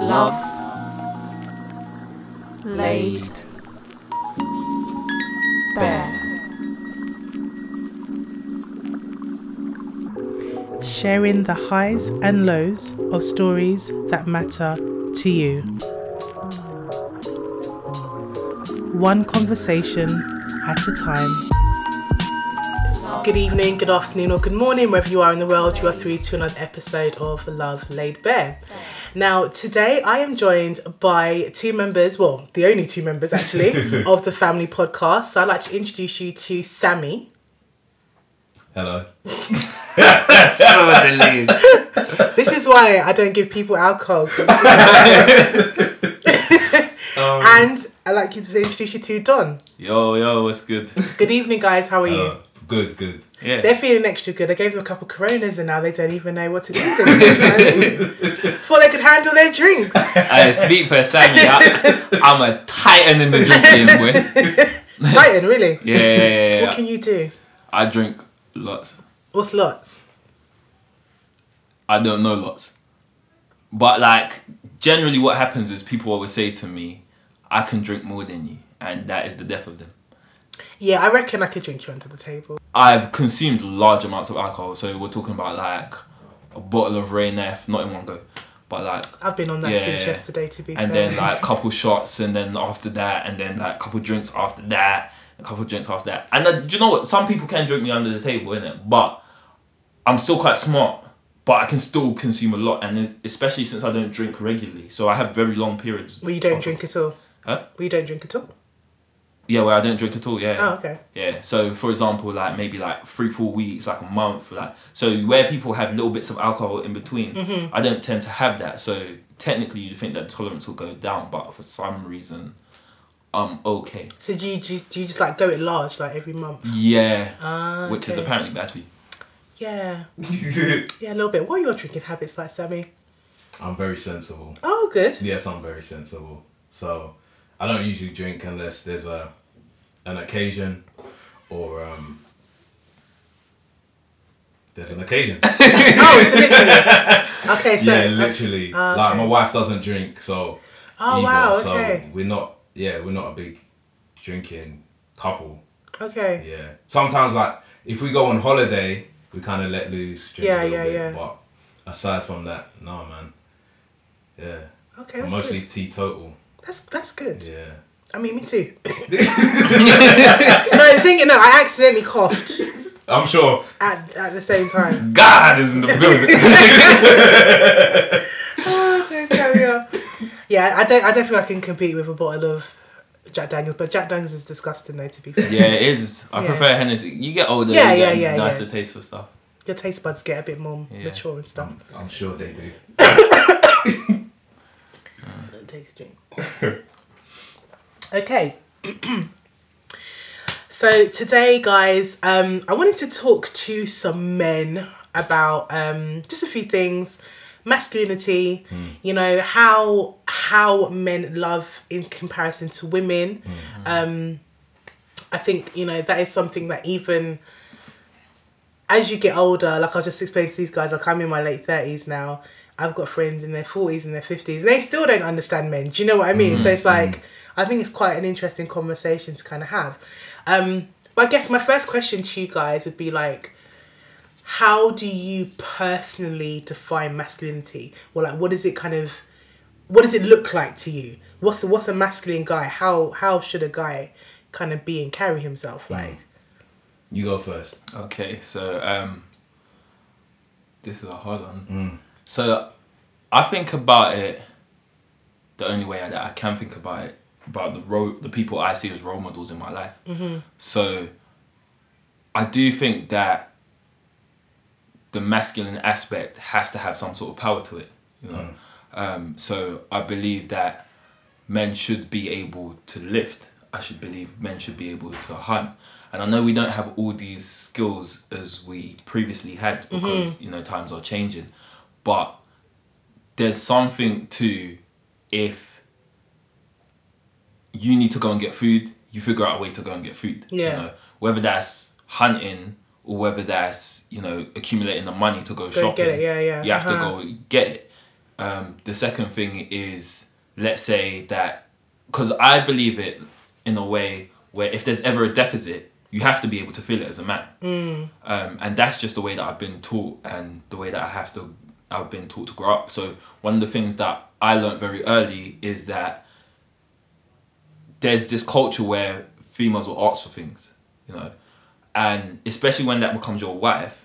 love laid bare. Sharing the highs and lows of stories that matter to you. One conversation at a time. Good evening, good afternoon, or good morning, wherever you are in the world. You are through to another episode of Love Laid Bare. Now, today I am joined by two members, well, the only two members actually, of the family podcast. So I'd like to introduce you to Sammy. Hello. so delayed. This is why I don't give people alcohol. Um, and I'd like you to introduce you to Don. Yo, yo, what's good? Good evening, guys. How are you? hello. Good, good. Yeah. They're feeling extra good. I gave them a couple of Coronas and now they don't even know what to do. Before they could handle their drink. I speak for Sammy. I, I'm a titan in the drinking, boy. Titan, really? Yeah, yeah, yeah, yeah. What can you do? I drink lots. What's lots? I don't know lots. But like generally what happens is people always say to me, I can drink more than you and that is the death of them. Yeah, I reckon I could drink you under the table. I've consumed large amounts of alcohol, so we're talking about like a bottle of Ray Neff, not in one go. But like I've been on that Yeah, since yeah. yesterday, to be and fair. then like a couple shots and then after that and then like a couple drinks after that a couple drinks after that and uh, do you know what some people can drink me under the table innit? but i'm still quite smart but i can still consume a lot and especially since i don't drink regularly so i have very long periods Well, you don't of- drink at all. Huh? Well, you don't drink at all. Yeah where i don't drink at all yeah Oh, okay. yeah so for example like maybe like three four weeks like a month like so where people have little bits of alcohol in between Mm-hmm. i don't tend to have that so technically you'd think that tolerance will go down but for some reason i'm okay So do you, do you, do you just like go it large, like every month? yeah Ah, which is apparently bad for you Yeah. Yeah, a little bit. What are your drinking habits like, Sammy? I'm very sensible. Oh, good. Yes, I'm very sensible. So I don't usually drink unless there's a an occasion or um there's an occasion. Oh, so literally. Okay, so. yeah, literally. Ah, Like my wife doesn't drink, so Oh, either, wow, so okay. we're not yeah, we're not a big drinking couple. Okay. Yeah. Sometimes like if we go on holiday, we kind of let loose, drink Yeah, a little yeah, bit, yeah. but aside from that, no man. Yeah. Okay, I'm mostly good. teetotal. That's, that's good. Yeah. I mean, me too. no, the thing, no, I accidentally coughed I'm sure. at, at the same time. god is in the building oh, so carry on. Yeah, I don't, I don't think I can compete with a bottle of Jack Daniels, but Jack Daniels is disgusting though. To be fair, yeah it is i Yeah. prefer hennessy you get older Yeah, you yeah, get yeah, nicer yeah. taste for stuff your taste buds get a bit more Yeah. mature and stuff. I'm sure they do. Take a drink. okay. so today, guys, um, I wanted to talk to some men about um, just a few things, masculinity. You know how how men love in comparison to women. Um, I think you know that is something that even as you get older, like I was just explained to these guys, like I'm in my late thirties now. I've got friends in their forties and their fifties, and they still don't understand men. Do you know what I mean? So it's like I think it's quite an interesting conversation to kind of have. Um, but I guess my first question to you guys would be like, how do you personally define masculinity? Well, like, what does it kind of, what does it look like to you? What's what's a masculine guy? How how should a guy kind of be and carry himself like? You go first. okay so um this is a hard one so i think about it the only way that i can think about it about the role the people i see as role models in my life. Mm-hmm. So i do think that the masculine aspect has to have some sort of power to it you know? Mm. Um, so i believe that men should be able to lift. I should believe men should be able to hunt. And i know we don't have all these skills as we previously had mm-hmm. because you know times are changing but there's something to if you need to go and get food you figure out a way to go and get food Yeah. you know whether that's hunting or whether that's you know accumulating the money to go, Go shopping get it, yeah, yeah. you have Uh-huh. to go get it Um, the second thing is, let's say that, because I believe it in a way where if there's ever a deficit, you have to be able to fill it as a man. Um, and that's just the way that I've been taught and the way that I have to, I've been taught to grow up. So one of the things that I learned very early is that there's this culture where females will ask for things, you know, and especially when that becomes your wife,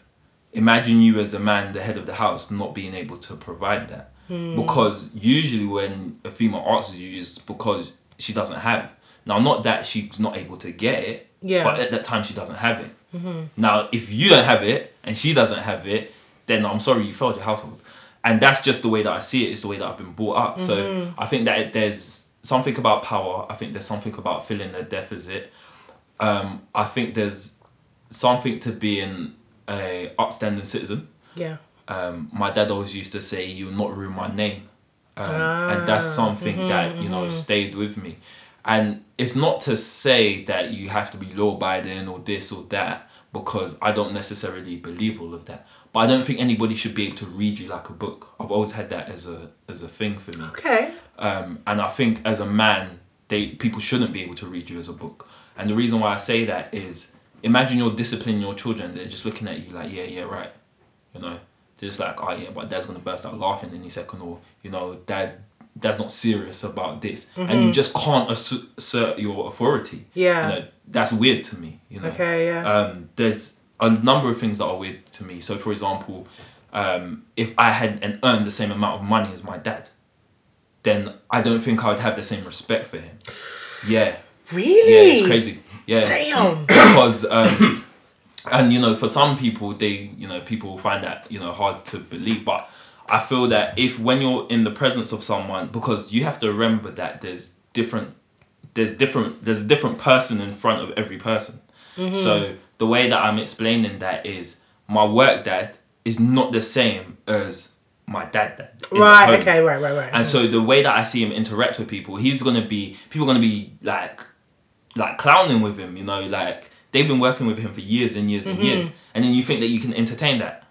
imagine you as the man, the head of the house, not being able to provide that. Hmm. Because usually when a female asks you, is because she doesn't have. Now, not that she's not able to get it, Yeah. but at that time she doesn't have it. Mm-hmm. Now, if you don't have it and she doesn't have it, then I'm sorry, you failed your household. And that's just the way that I see it. It's the way that I've been brought up. So I think that it, there's something about power. I think there's something about filling a deficit. Um, I think there's something to being a upstanding citizen. Yeah. Um, my dad always used to say, "You will not ruin my name," um, and that's something that you know stayed with me. And it's not to say that you have to be law abiding or this or that, because I don't necessarily believe all of that. But I don't think anybody should be able to read you like a book. I've always had that as a as a thing for me. Okay. Um, and I think as a man, they people shouldn't be able to read you as a book. And the reason why I say that is, imagine you're disciplining your children. They're just looking at you like, yeah, yeah, right. You know, they're just like, oh yeah, but dad's gonna burst out laughing any second, or you know, dad, dad's not serious about this, and you just can't assert your authority. Yeah. You know, that's weird to me. You know. Okay, yeah. Um, there's a number of things that are weird to me. So, for example, um, if I had and earned the same amount of money as my dad, then I don't think I would have the same respect for him. Yeah, Really? yeah, it's crazy. Yeah, Damn. because um, and you know, for some people, they you know people find that you know hard to believe, but I feel that if when you're in the presence of someone, because you have to remember that there's different, there's different, there's a different person in front of every person. So the way that I'm explaining that is my work dad is not the same as my dad dad. Right. Okay. Right. Right. Right. And so the way that I see him interact with people, he's gonna be people are gonna be like like clowning with him, you know, like they've been working with him for years and years and mm-hmm. years. And then you think that you can entertain that.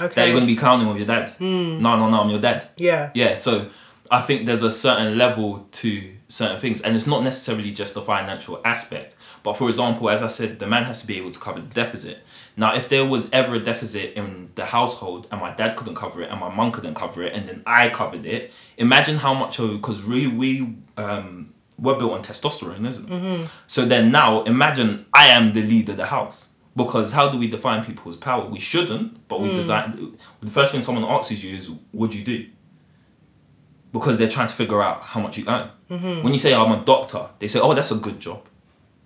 Okay. That you're gonna be clowning with your dad. Hmm. No, no, no, I'm your dad. yeah. Yeah, so I think there's a certain level to certain things, and it's not necessarily just the financial aspect. But for example, as I said, the man has to be able to cover the deficit. Now, if there was ever a deficit in the household and my dad couldn't cover it and my mum couldn't cover it, and then I covered it, imagine how much of because we we um we're built on testosterone, isn't it? Mm-hmm. So then now imagine I am the lead of the house. Because how do we define people's power? We shouldn't, but we mm. design. The first thing someone asks you is, "What do you do?" because they're trying to figure out how much you earn. Mm-hmm. When you say I'm a doctor, they say, "Oh, that's a good job."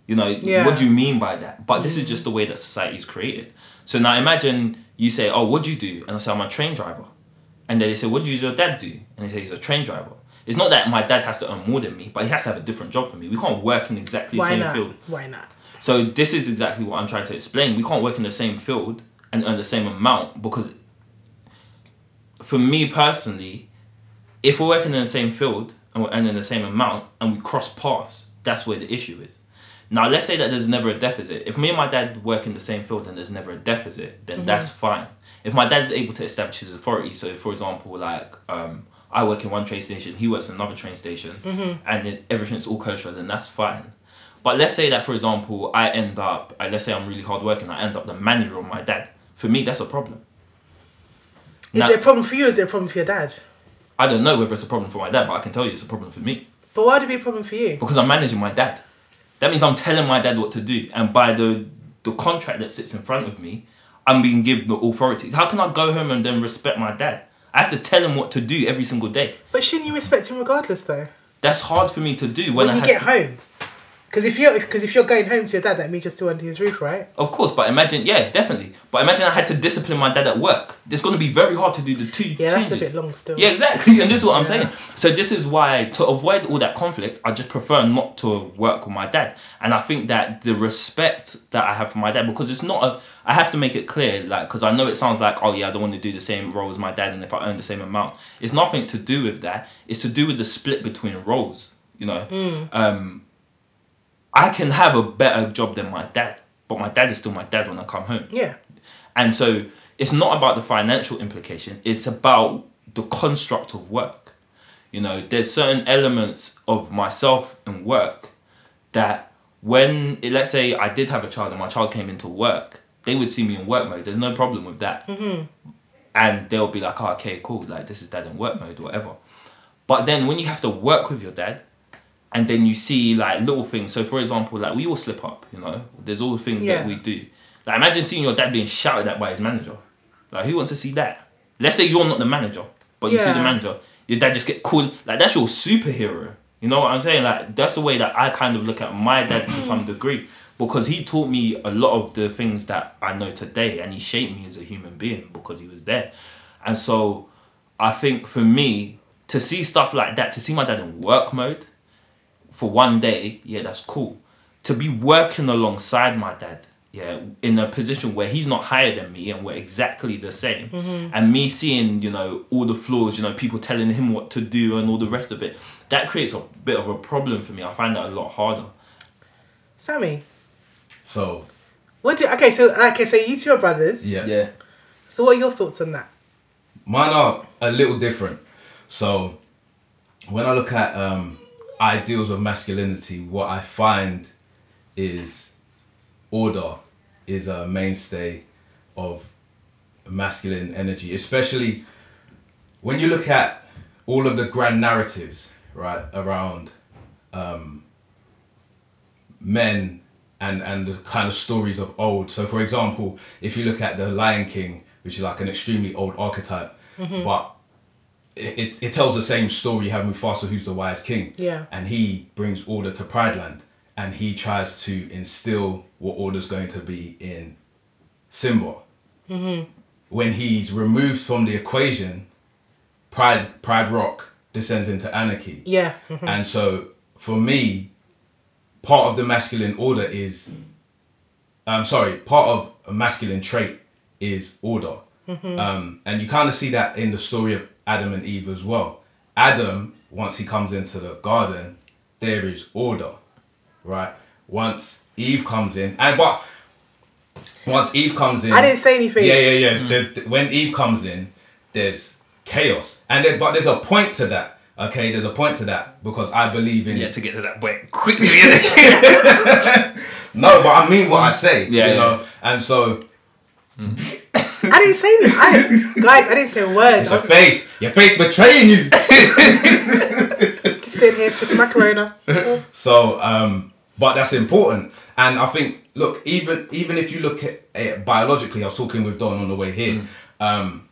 You know, Yeah. what do you mean by that? But this is mm. just the way that society is created. So now imagine you say, "Oh, what do you do?" And I say, "I'm a train driver," and then they say, "What does your dad do?" And they say, "He's a train driver." It's not that my dad has to earn more than me, but he has to have a different job for me. We can't work in exactly the Why same not? field. Why not? So this is exactly what I'm trying to explain. We can't work in the same field and earn the same amount because for me personally, if we're working in the same field and we're earning the same amount and we cross paths, that's where the issue is. Now let's say that there's never a deficit. If me and my dad work in the same field and there's never a deficit, then that's fine. If my dad's able to establish his authority, so for example, like um, I work in one train station, he works in another train station, and then everything's all kosher, then that's fine. But let's say that, for example, I end up, uh, let's say I'm really hardworking, I end up the manager of my dad. For me, that's a problem. Is Now- it a problem for you? or Is it a problem for your dad? I don't know whether it's a problem for my dad, but I can tell you it's a problem for me But why would it be a problem for you? because I'm managing my dad. That means I'm telling my dad what to do, and by the the contract that sits in front of me, I'm being given the authority. How can I go home and then respect my dad? I have to tell him what to do every single day. But shouldn't you respect him regardless, though? That's hard for me to do when, When I you get to- home, because if you're because if you're going home to your dad, that means you're still under his roof, right? Of course, but imagine, yeah, definitely. But imagine I had to discipline my dad at work. It's going to be very hard to do the two Yeah, changes. that's a bit long still. Yeah, exactly. And this is what I'm saying. So this is why to avoid all that conflict, I just prefer not to work with my dad. And I think that the respect that I have for my dad, because it's not a, I have to make it clear, like, because I know it sounds like, oh yeah, I don't want to do the same role as my dad, and if I earn the same amount, it's nothing to do with that. It's to do with the split between roles. You know, Hmm. um, I can have a better job than my dad, but my dad is still my dad when I come home. Yeah. And so it's not about the financial implication, it's about the construct of work. You know, there's certain elements of myself and work that when let's say I did have a child and my child came into work, they would see me in work mode. There's no problem with that, mm-hmm. and they'll be like, oh, "Okay, cool. Like this is dad in work mode, whatever." But then when you have to work with your dad, and then you see like little things. So for example, like we all slip up. You know, there's all the things Yeah. that we do. Like imagine seeing your dad being shouted at by his manager. Like who wants to see that? Let's say you're not the manager, but you see the manager. Your dad just get called. Like that's your superhero. You know what I'm saying? Like that's the way that I kind of look at my dad to some degree because he taught me a lot of the things that I know today, and he shaped me as a human being because he was there. And so, I think for me to see stuff like that, to see my dad in work mode for one day, yeah, that's cool. To be working alongside my dad, yeah, in a position where he's not higher than me and we're exactly the same, and me seeing, you know, all the flaws, you know, people telling him what to do and all the rest of it, that creates a bit of a problem for me. I find that a lot harder. Sammy, So what do? Okay, so okay, so you two are brothers. Yeah. yeah. So what are your thoughts on that? Mine are a little different. So when I look at um, ideals of masculinity, what I find is order is a mainstay of masculine energy, especially when you look at all of the grand narratives, right, around um, men and and the kind of stories of old. So, for example, if you look at the Lion King, which is like an extremely old archetype, but it, it, tells the same story. You have Mufasa, who's the wise king, Yeah. and he brings order to Pride Land, and he tries to instill what order's going to be in Simba. Mm-hmm. When he's removed from the equation, Pride Pride Rock descends into anarchy. Yeah. And so for me, part of the masculine order is I'm sorry, part of a masculine trait is order. Mm-hmm. Um, and you kind of see that in the story of Adam and Eve as well. Adam, once he comes into the garden, there is order, right? Once Eve comes in, and but once Eve comes in, I didn't say anything. yeah, yeah, yeah. Mm. There's when Eve comes in, there's chaos, and then, but there's a point to that. Okay, there's a point to that because I believe in Yeah, to get to that point quickly. no, but I mean what I say. Yeah, you yeah. know, and so mm-hmm. I didn't say anything. I, guys, I didn't say a word. it's your was face, your face betraying you. just sitting here sipping my Corona. So, um, but that's important, and I think look, even even if you look at it biologically, I was talking with Don on the way here. Um,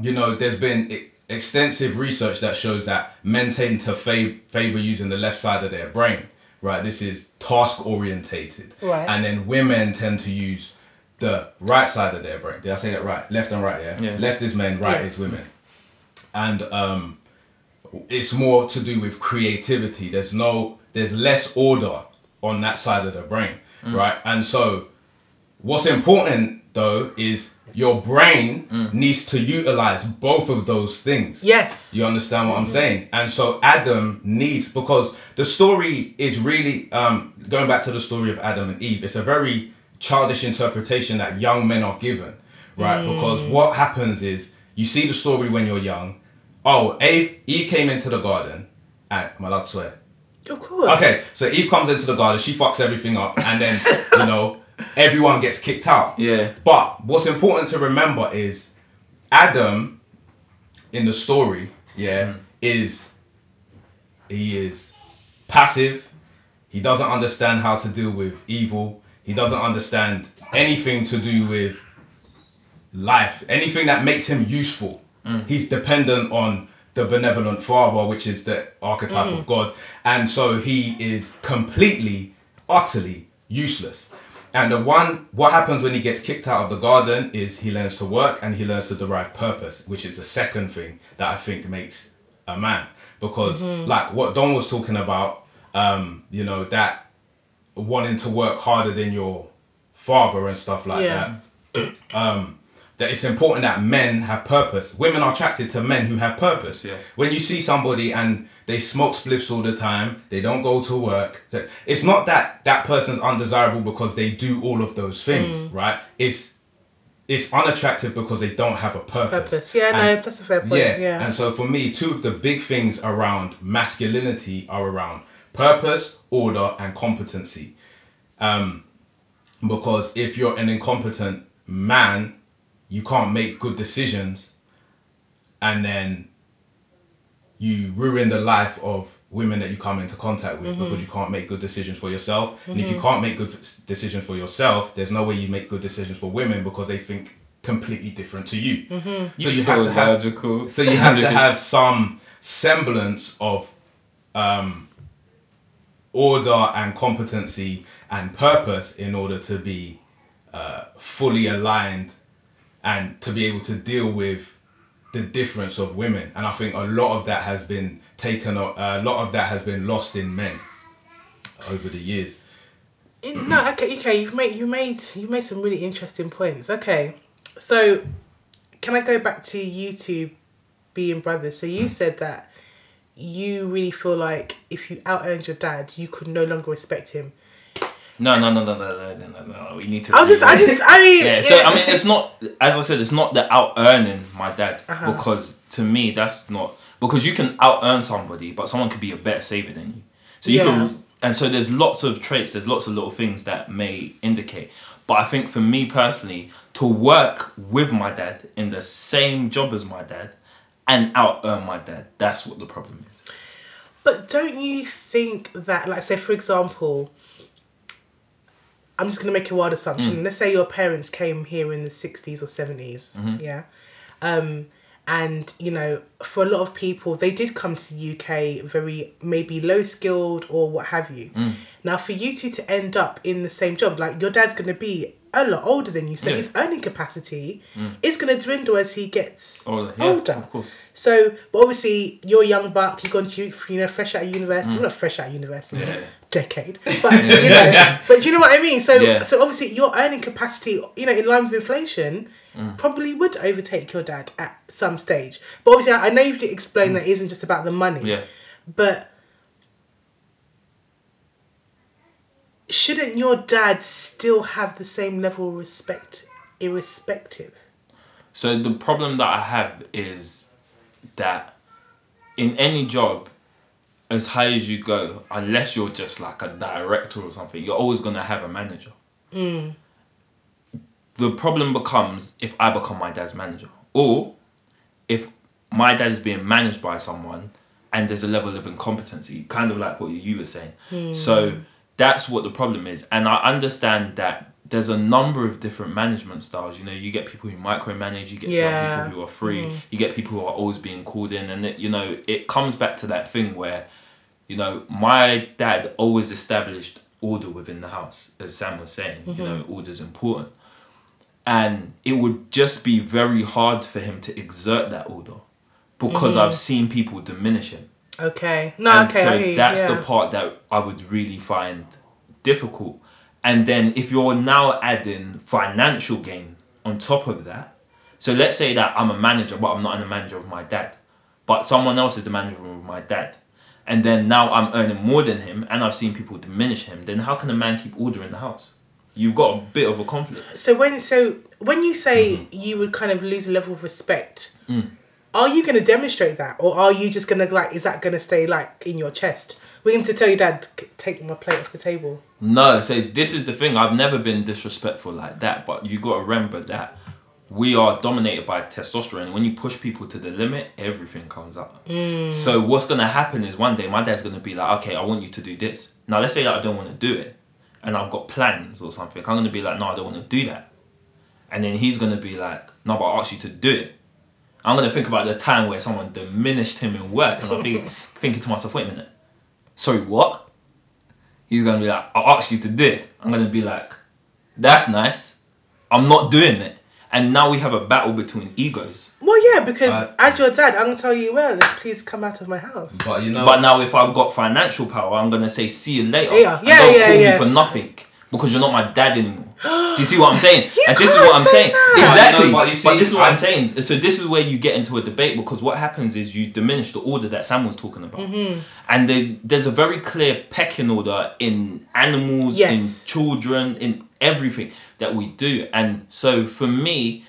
you know, there's been extensive research that shows that men tend to fav- favor using the left side of their brain. Right, this is task orientated, Right. and then women tend to use the right side of their brain. Did I say that right? Left and right, yeah. Yeah. Left is men, right Yeah. is women, and um, it's more to do with creativity. There's no, there's less order on that side of the brain, right? And so, what's important though is your brain needs to utilize both of those things. Yes. You understand what I'm saying? And so Adam needs because the story is really um, going back to the story of Adam and Eve. It's a very childish interpretation that young men are given, right? Because mm. what happens is you see the story when you're young. Oh, Eve, Eve came into the garden. And allowed to swear? Of course. Okay, so Eve comes into the garden, she fucks everything up, and then you know everyone gets kicked out. Yeah. But what's important to remember is Adam in the story, yeah, mm. is he is passive. He doesn't understand how to deal with evil. He doesn't understand anything to do with life, anything that makes him useful. Mm. He's dependent on the benevolent father, which is the archetype of mm. God. And so he is completely, utterly useless. And the one, what happens when he gets kicked out of the garden is he learns to work and he learns to derive purpose, which is the second thing that I think makes a man. Because, mm-hmm. like what Don was talking about, um, you know, that wanting to work harder than your father and stuff like Yeah. that um, that it's important that men have purpose. Women are attracted to men who have purpose. Yeah. When you see somebody and they smoke spliffs all the time, they don't go to work. It's not that that person's undesirable because they do all of those things, mm. right? It's it's unattractive because they don't have a purpose. Purpose. Yeah, no, that's a fair point. yeah. Yeah. And so for me, two of the big things around masculinity are around purpose, order, and competency. Um, because if you're an incompetent man, you can't make good decisions, and then you ruin the life of women that you come into contact with because you can't make good decisions for yourself. And if you can't make good decisions for yourself, there's no way you make good decisions for women because they think completely different to you. So you have to have logical. so you have to have some semblance of um, order and competency and purpose in order to be uh, fully aligned and to be able to deal with the difference of women. And I think a lot of that has been taken. a lot of that has been lost in men over the years. No, okay, okay. You've made you made you made some really interesting points. Okay, so can I go back to you two being brothers? So you Hmm. said that you really feel like if you out earned your dad, you could no longer respect him. No, no, no, no, no, no, no, no, no. We need to. I was just, I just, I mean, Yeah, so I mean, it's not as I said, it's not the out earning my dad Uh-huh. because to me that's not because you can out earn somebody, but someone could be a better saver than you. So you Yeah. can, and so there's lots of traits, there's lots of little things that may indicate. But I think for me personally, to work with my dad in the same job as my dad and out earn my dad, that's what the problem is. But don't you think that, like, say for example, I'm just gonna make a wild assumption. Mm. Let's say your parents came here in the '60s or '70s, mm-hmm. yeah, um, and you know, for a lot of people, they did come to the UK very maybe low skilled or what have you. Mm. Now, for you two to end up in the same job, like your dad's gonna be a lot older than you, so Yeah. his earning capacity is gonna dwindle as he gets Older, yeah, older. of course. So, but obviously, you're young buck. You've gone to you know fresh out of university. Well, not fresh out of university, Mm. Yeah. decade. But you know, but you know what I mean? So, so obviously, your earning capacity, you know, in line with inflation, Mm. probably would overtake your dad at some stage. But obviously, I I know you've explained that it isn't just about the money. Yeah. But shouldn't your dad still have the same level of respect, irrespective? So the problem that I have is that in any job, as high as you go, unless you're just like a director or something, you're always gonna have a manager. Mm. The problem becomes if I become my dad's manager, or if my dad is being managed by someone and there's a level of incompetency, kind of like what you were saying. Hmm. So that's what the problem is. And I understand that there's a number of different management styles. You know, you get people who micromanage, you get Yeah. some people who are free, mm. you get people who are always being called in, and it, you know, it comes back to that thing where, you know, my dad always established order within the house, as Sam was saying. You mm-hmm. know, order's important and it would just be very hard for him to exert that order because mm-hmm. I've seen people diminish him. Okay. No, and okay. so I hear you, that's yeah. the part that I would really find difficult. And then if you're now adding financial gain on top of that, so let's say that I'm a manager, but I'm not a manager of my dad, but someone else is the manager of my dad. And then now I'm earning more than him, and I've seen people diminish him. Then how can a man keep order in the house? You've got a bit of a conflict. So when so when you say Mm-hmm. you would kind of lose a level of respect, Mm. Are you going to demonstrate that, or are you just going to like? Is that going to stay like in your chest? We're going to tell your dad, take my plate off the table. No, so this is the thing. I've never been disrespectful like that, but you got to remember that we are dominated by testosterone. When you push people to the limit, everything comes out. Mm. So what's gonna happen is one day my dad's gonna be like, okay, I want you to do this. Now let's say that I don't want to do it, and I've got plans or something. I'm gonna be like, no, I don't want to do that, and then he's gonna be like, no, but I asked you to do it. I'm gonna think about the time where someone diminished him in work, and I'm think, thinking to myself, wait a minute, sorry, what? He's gonna be like, I asked you to do it. I'm gonna be like, that's nice. I'm not doing it. And now we have a battle between egos. Well, yeah, because Uh, as your dad, I'm going to tell you, well, please come out of my house. But you know, But now if I've got financial power, I'm gonna say see you later. Yeah, And yeah, don't yeah, call yeah. me for nothing. Because you're not my dad anymore. Do you see what I'm saying? You and this is what I'm saying. that. Exactly. No, but but, you see, this is what I'm I- saying. So this is where you get into a debate because what happens is you diminish the order that Sam was talking about. Mm-hmm. And they, there's a very clear pecking order in animals, Yes. in children, in everything that we do. And so for me,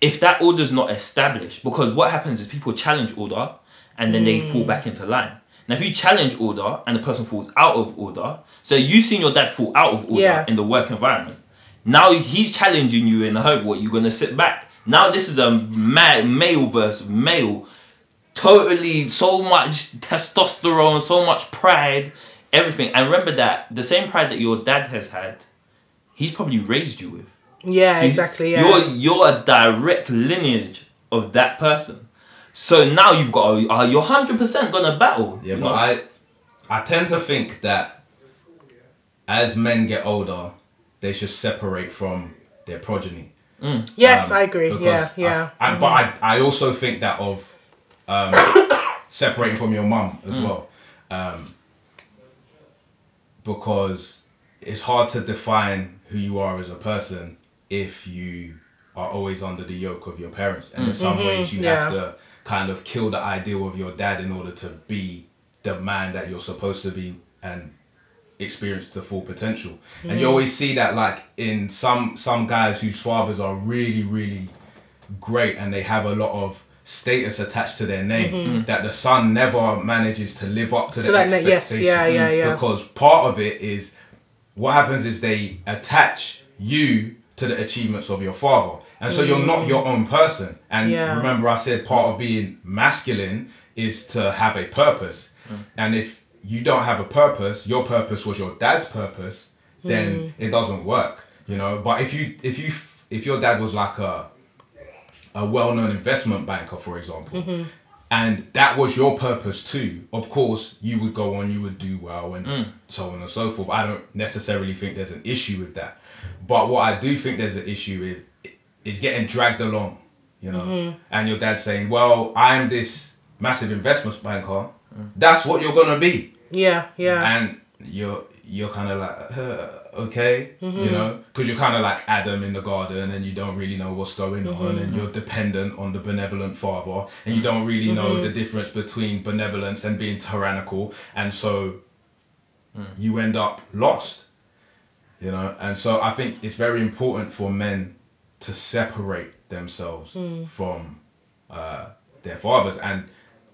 if that order's not established, because what happens is people challenge order and then they fall back into line. Now, if you challenge order and the person falls out of order, so you've seen your dad fall out of order Yeah. in the work environment. Now he's challenging you in the hope what you're gonna sit back. Now this is a ma- male versus male, totally so much testosterone, so much pride, everything. And remember that the same pride that your dad has had, he's probably raised you with. Yeah, So exactly. Yeah. You're you're a direct lineage of that person. So now you've got a, uh, you're hundred percent gonna battle. Yeah, you but know? I, I tend to think that as men get older, they should separate from their progeny. yes, Um, I agree. Yeah, I- yeah. I- But I, I also think that of um, separating from your mum as well, um, because it's hard to define who you are as a person if you are always under the yoke of your parents, and in some ways you have Mm-hmm. to kind of kill the ideal of your dad in order to be the man that you're supposed to be and experience the full potential. And you always see that like in some some guys whose fathers are really really great and they have a lot of status attached to their name mm-hmm. mm. that the son never manages to live up to, To the that ne- yes, yeah, yeah, yeah. Because part of it is what happens is they attach you to the achievements of your father. And so you're not mm. your own person. And Yeah. remember I said part of being masculine is to have a purpose. Mm. And if you don't have a purpose, your purpose was your dad's purpose, then hmm. it doesn't work, you know. But if you if you if your dad was like a a well-known investment banker, for example, mm-hmm. and that was your purpose too, of course you would go on, you would do well, and mm. so on and so forth. I don't necessarily think there's an issue with that, but what I do think there's an issue with is getting dragged along, you know, mm-hmm. and your dad saying, "Well, I'm this massive investment banker. Mm. That's what you're gonna be." Yeah, yeah. and you're you're kind of like uh, okay you know? Because you're kind of like adam in the garden and you don't really know what's going on and you're dependent on the benevolent father and you don't really know the difference between benevolence and being tyrannical. And so you end up lost you know? And so i think it's very important for men to separate themselves from uh, their fathers. And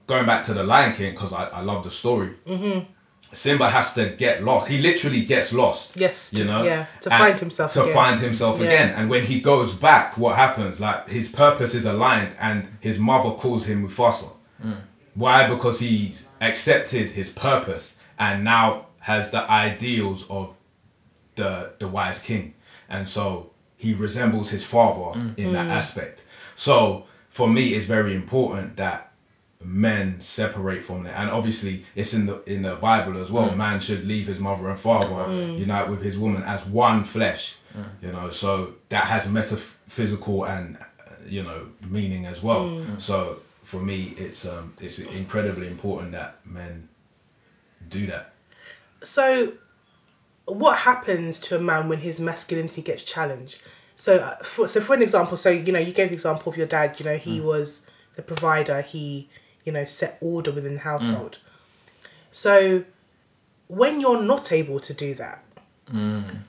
going back to the lion king because I, I love the story mm-hmm. Simba has to get lost. He literally gets lost. Yes, you to- know, yeah, to find himself To again. find himself Yeah. again, and when he goes back, what happens? Like his purpose is aligned, and his mother calls him Mufasa. Mm. Why? Because he's accepted his purpose and now has the ideals of the the wise king, and so he resembles his father in that mm. aspect. So for me, it's very important that men separate from that, and obviously it's in the in the Bible as well. Mm. Man should leave his mother and father, mm. unite with his woman as one flesh. Mm. You know, so that has metaphysical and you know meaning as well. So for me, it's um it's incredibly important that men do that. So, what happens to a man when his masculinity gets challenged? So, uh, for, so for an example, so you know, you gave the example of your dad. You know, he was the provider. He, you know, set order within the household. So, when you're not able to do that,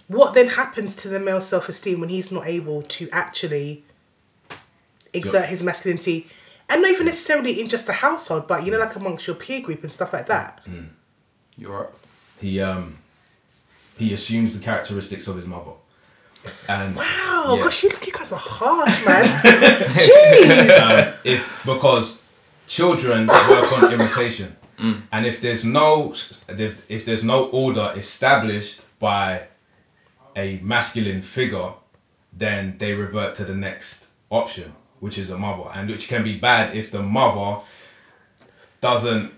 what then happens to the male self esteem when he's not able to actually exert his masculinity? And not even necessarily in just the household, but you know, like amongst your peer group and stuff like that. You're right. He um he assumes the characteristics of his mother. And Wow, yeah. gosh, you, look you guys are harsh, man. Jeez. um, if because children work on imitation, and if there's no if, if there's no order established by a masculine figure, then they revert to the next option, which is a mother, and which can be bad if the mother doesn't.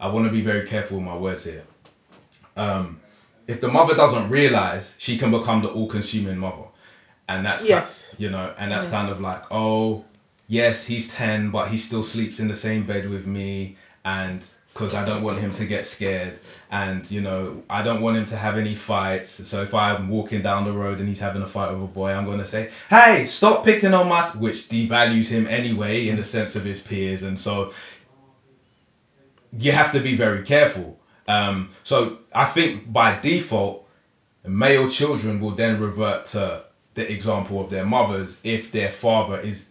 I want to be very careful with my words here. Um, if the mother doesn't realize, she can become the all-consuming mother, and that's ki- Yes. you know, and that's kind of like, oh, yes, he's ten, but he still sleeps in the same bed with me, and because I don't want him to get scared, and you know, I don't want him to have any fights. So if I'm walking down the road and he's having a fight with a boy, I'm gonna say, "Hey, stop picking on my," which devalues him anyway in the sense of his peers, and so you have to be very careful. Um, so I think by default, male children will then revert to the example of their mothers if their father is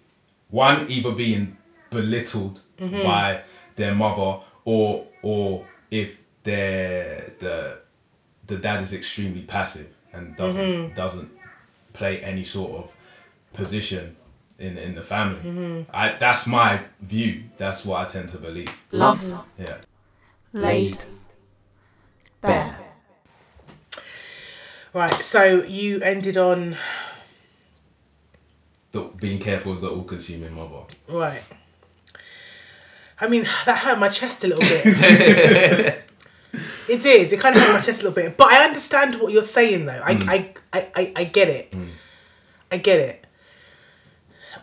one either being belittled mm-hmm. by their mother or or if their the the dad is extremely passive and doesn't mm-hmm. doesn't play any sort of position in in the family. Mm-hmm. I that's my view. That's what I tend to believe. Love Yeah. laid bare. Right. So you ended on The, being careful of the all-consuming mother. right. I mean, that hurt my chest a little bit. it did. It kind of hurt my chest a little bit. But I understand what you're saying, though. I, mm. I, I, I, I get it. Mm. I get it.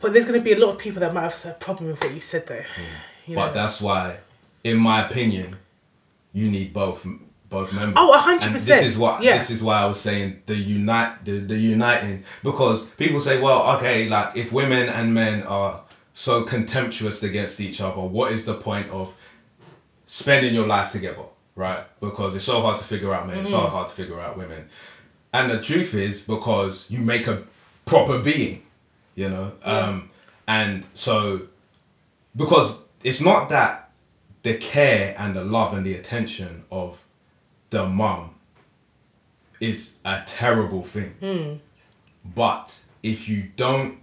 But there's going to be a lot of people that might have a problem with what you said, though. Mm. You But know? that's why, in my opinion, you need both both members. Oh, a hundred percent. This is what Yeah. this is why I was saying the unite the, the uniting because people say, well, okay, like if women and men are so contemptuous against each other, what is the point of spending your life together, right? Because it's so hard to figure out men, it's so hard to figure out women. And the truth is because you make a proper being, you know? Um and so because it's not that the care and the love and the attention of the mum is a terrible thing. Hmm. But if you don't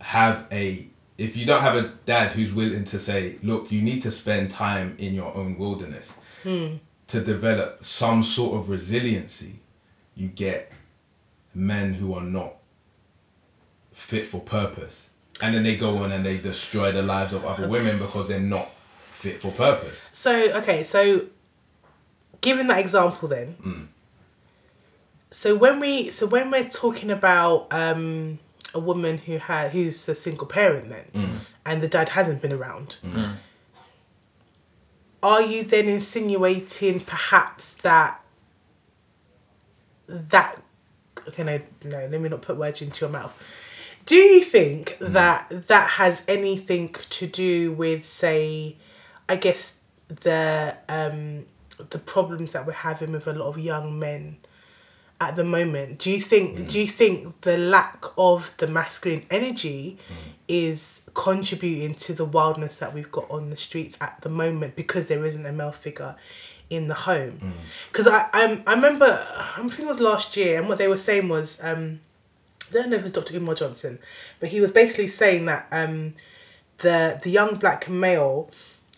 have a if you don't have a dad who's willing to say, look, you need to spend time in your own wilderness hmm. to develop some sort of resiliency, you get men who are not fit for purpose. And then they go on and they destroy the lives of other women because they're not fit for purpose. So okay, so given that example, then. Mm. So when we so when we're talking about um, a woman who had who's a single parent then, mm. and the dad hasn't been around, mm. are you then insinuating perhaps that that okay no no let me not put words into your mouth. Do you think that that has anything to do with say, I guess the um the problems that we're having with a lot of young men at the moment. Do you think do you think the lack of the masculine energy is contributing to the wildness that we've got on the streets at the moment because there isn't a male figure in the home? Because I I'm, I remember I think it was last year and what they were saying was um I don't know if it was Dr. Umar Johnson but he was basically saying that um the the young black male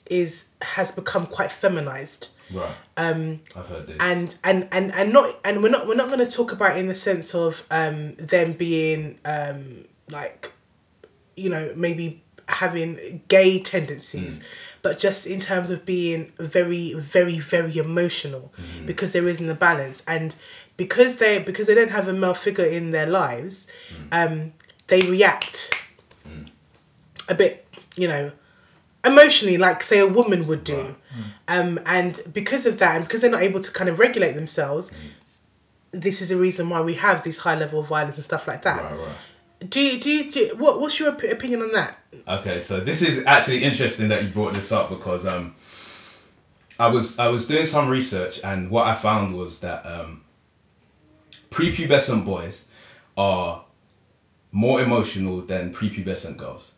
is has become quite feminized Right. Um, I've heard this. and and and and not and we're not we're not going to talk about in the sense of um them being um like you know maybe having gay tendencies but just in terms of being very very very emotional because there isn't a balance and because they because they don't have a male figure in their lives um they react a bit you know emotionally like say a woman would do. Um and because of that and because they're not able to kind of regulate themselves this is a reason why we have these high level of violence and stuff like that. Right, right. do you do you, do what what's your op- opinion on that? Okay, so this is actually interesting that you brought this up because um, I was I was doing some research and what I found was that um, prepubescent boys are more emotional than prepubescent girls.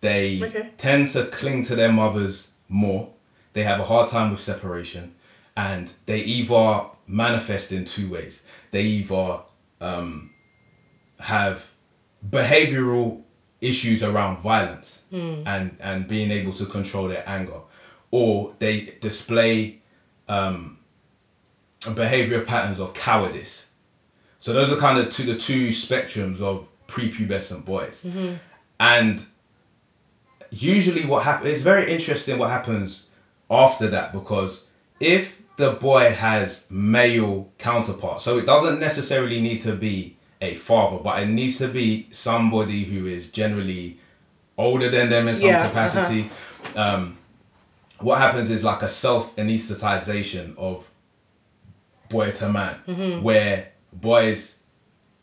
They Okay. tend to cling to their mothers more. They have a hard time with separation, and they either manifest in two ways. They either um, have behavioral issues around violence and and being able to control their anger or they display um behavior patterns of cowardice so those are kind of two the two spectrums of prepubescent boys and usually what happens it's very interesting what happens after that because if the boy has male counterpart so it doesn't necessarily need to be a father but it needs to be somebody who is generally older than them in some Yeah, uh-huh. capacity um, what happens is like a self anesthetization of boy to man Mm-hmm. where boys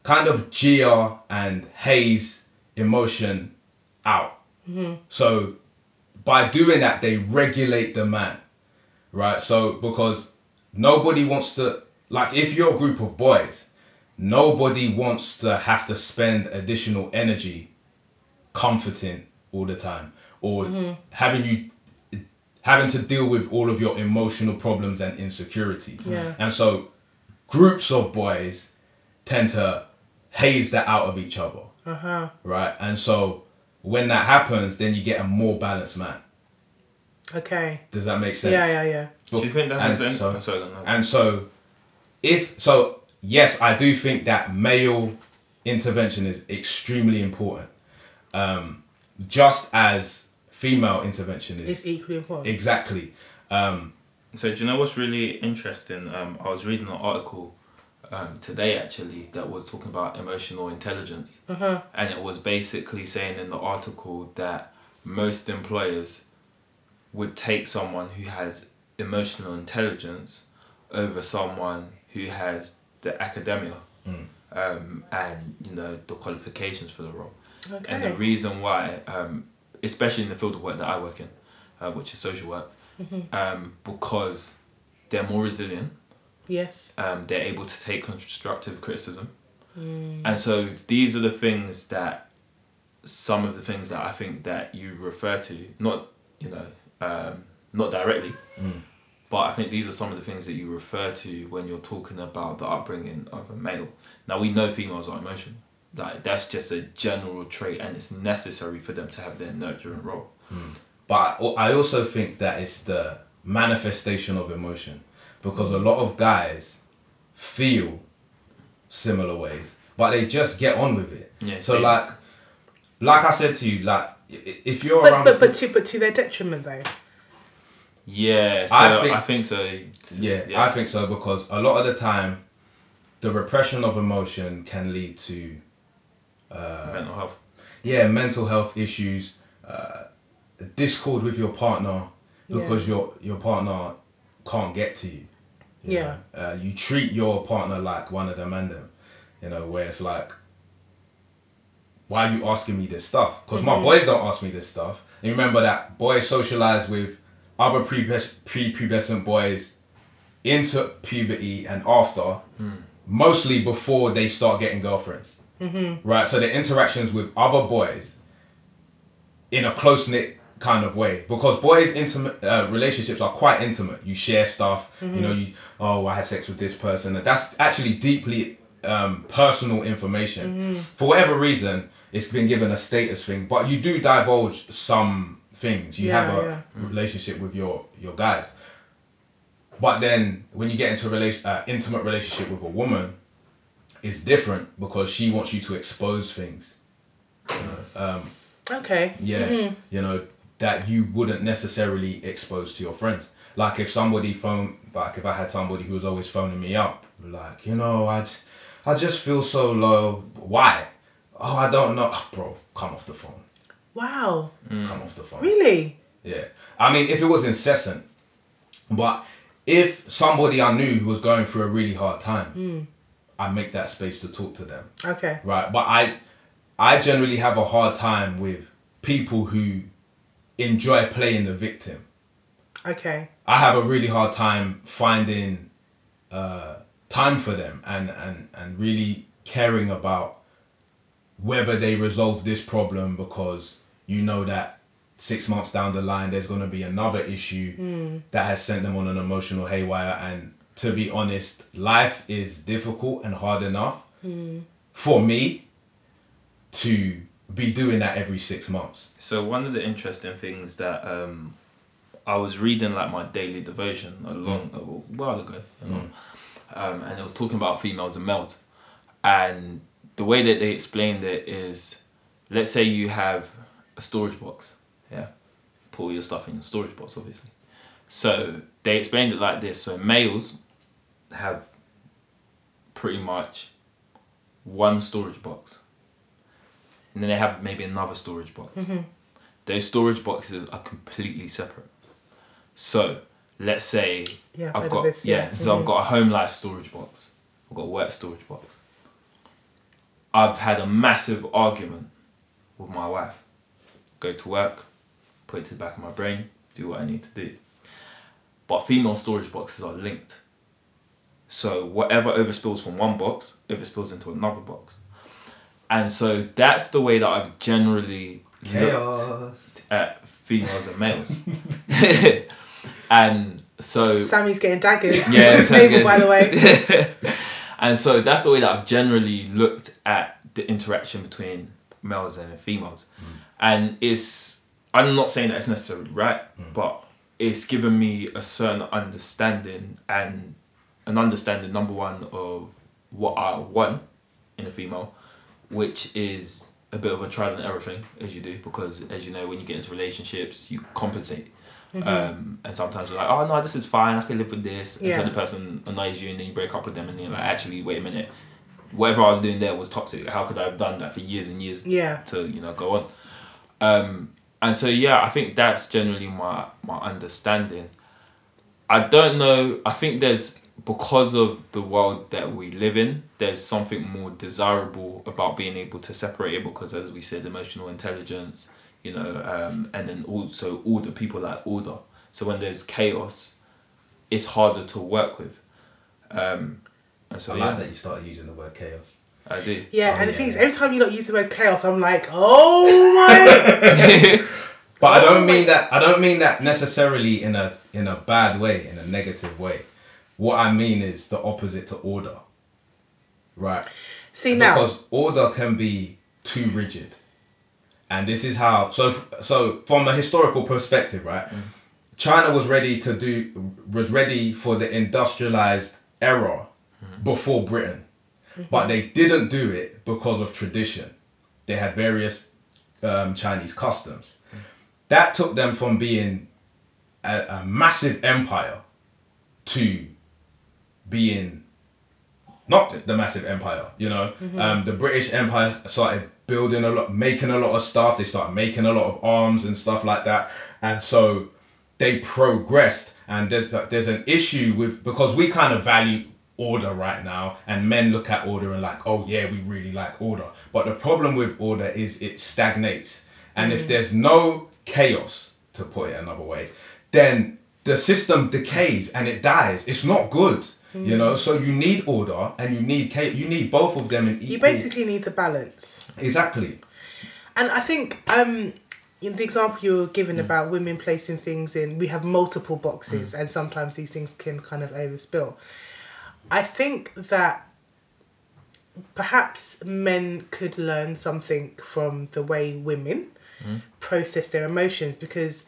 kind of jeer and haze emotion out Mm-hmm. so by doing that they regulate the man right so because nobody wants to like if you're a group of boys, nobody wants to have to spend additional energy comforting all the time or having you having to deal with all of your emotional problems and insecurities. Yeah. And so groups of boys tend to haze that out of each other. Uh-huh. Right? And so when that happens, then you get a more balanced man. Okay. Does that make sense? Yeah, yeah, yeah. Do you think that has and any? so, sorry, no. and so if so yes i do think that male intervention is extremely important um, just as female intervention is It's equally important. exactly um, So do you know what's really interesting? Um, I was reading an article um, today actually that was talking about emotional intelligence, Uh-huh. and it was basically saying in the article that most employers would take someone who has emotional intelligence over someone who has the academia um, and you know the qualifications for the role. Okay. And the reason why, um, especially in the field of work that I work in, uh, which is social work, um, because they're more resilient, Yes. um, they're able to take constructive criticism. And so these are the things that, some of the things that I think that you refer to, not, you know, um, not directly, but I think these are some of the things that you refer to when you're talking about the upbringing of a male. Now we know females are emotional. Like that's just a general trait, and it's necessary for them to have their nurturing role. but I also think that it's the manifestation of emotion because a lot of guys feel similar ways but they just get on with it Yeah, so they- like like i said to you like if you're But around but but to but to their detriment though. Yeah, so I I think- think, so. Yeah, I think so because a lot of the time, the repression of emotion can lead to mental health. yeah mental health issues, uh, discord with your partner because your your partner can't get to you. You Yeah. uh, you treat your partner like one of them and them, you know, where it's like. Why are you asking me this stuff? Because my boys don't ask me this stuff. And remember that boys socialize with other pre prepubescent boys into puberty and after, mostly before they start getting girlfriends. Mm-hmm. Right, so the interactions with other boys in a close knit kind of way because boys' intimate uh, relationships are quite intimate. You share stuff. You know, you oh, I had sex with this person. That's actually deeply um, personal information. For whatever reason, it's been given a status thing, but you do divulge some things. You Yeah, have a yeah. relationship with your your guys. But then when you get into a relation, uh, intimate relationship with a woman, it's different because she wants you to expose things. Okay. Yeah, you know that you wouldn't necessarily expose to your friends. Like if somebody phone, like if I had somebody who was always phoning me up, like you know, I, I just feel so low. Why? Oh, I don't know, oh, bro. Come off the phone. Wow. Come mm. off the phone. Really? Yeah. I mean, if it was incessant, but if somebody I knew was going through a really hard time, hmm. I make that space to talk to them. Okay. Right. But I, I generally have a hard time with people who enjoy playing the victim. Okay. I have a really hard time finding uh, time for them and, and, and really caring about whether they resolve this problem because you know that six months down the line there's going to be another issue that has sent them on an emotional haywire and to be honest life is difficult and hard enough for me to be doing that every six months. So one of the interesting things that um, I was reading like my daily devotion a long a while ago, you know, um, and it was talking about females and males, and the way that they explained it is, let's say you have a storage box, yeah, put all your stuff in your storage box, obviously. So they explained it like this: so males have pretty much one storage box and then they have maybe another storage box. Those storage boxes are completely separate. So let's say Yeah, I've got this, yeah, yeah. Mm-hmm. so I've got a home life storage box. I've got a work storage box. I've had a massive argument with my wife. Go to work, put it to the back of my brain, do what I need to do. But female storage boxes are linked. So whatever overspills from one box overspills into another box. And so that's the way that I've generally looked at females and males. and so Sammy's getting daggers. Yeah, on the getting- by the way. and so that's the way that I've generally looked at the interaction between males and females. Hmm. And it's I'm not saying that it's necessarily right, hmm. but it's given me a certain understanding and an understanding number one of what I want in a female, which is a bit of a trial and error thing, as you do, because as you know, when you get into relationships, you compensate. Um, and sometimes you're like, oh no, this is fine, I can live with this. Yeah. Until the person annoys you and then you break up with them and you're like, actually, wait a minute, whatever I was doing there was toxic. How could I have done that for years and years Yeah. to, you know, go on? Um, and so yeah, I think that's generally my my understanding. I don't know. I think there's because of the world that we live in, there's something more desirable about being able to separate it because, as we said, emotional intelligence, you know, um, and then also order. People like order. So when there's chaos, it's harder to work with. Um, and so I yeah, like that you started using the word chaos. I do. Yeah, Oh, and the yeah, thing is, every time you don't use the word chaos, I'm like, oh my. But I Oh don't my- mean that. I don't mean that necessarily in a in a bad way, in a negative way. What I mean is the opposite to order. Right. See now, Because order can be too rigid, and this is how. So so from a historical perspective, right? Mm. China was ready to do was ready for the industrialized era mm. before Britain, mm-hmm. but they didn't do it because of tradition. They had various um, Chinese customs. Mm. That took them from being a, a massive empire to being not the massive empire. You know, um, the British Empire started building a lot, making a lot of stuff. They started making a lot of arms and stuff like that, and so they progressed. And there's there's an issue with because we kind of value order right now, and men look at order and like, oh yeah, we really like order. But the problem with order is it stagnates, and if there's no chaos, to put it another way, then the system decays and it dies. It's not good. You know, so you need order and you need. You need both of them in equal. you basically need the balance. exactly. And I think um in the example you were Mm. given about women placing things in, we have multiple boxes and sometimes these things can kind of overspill. I think that perhaps men could learn something from the way women process their emotions because,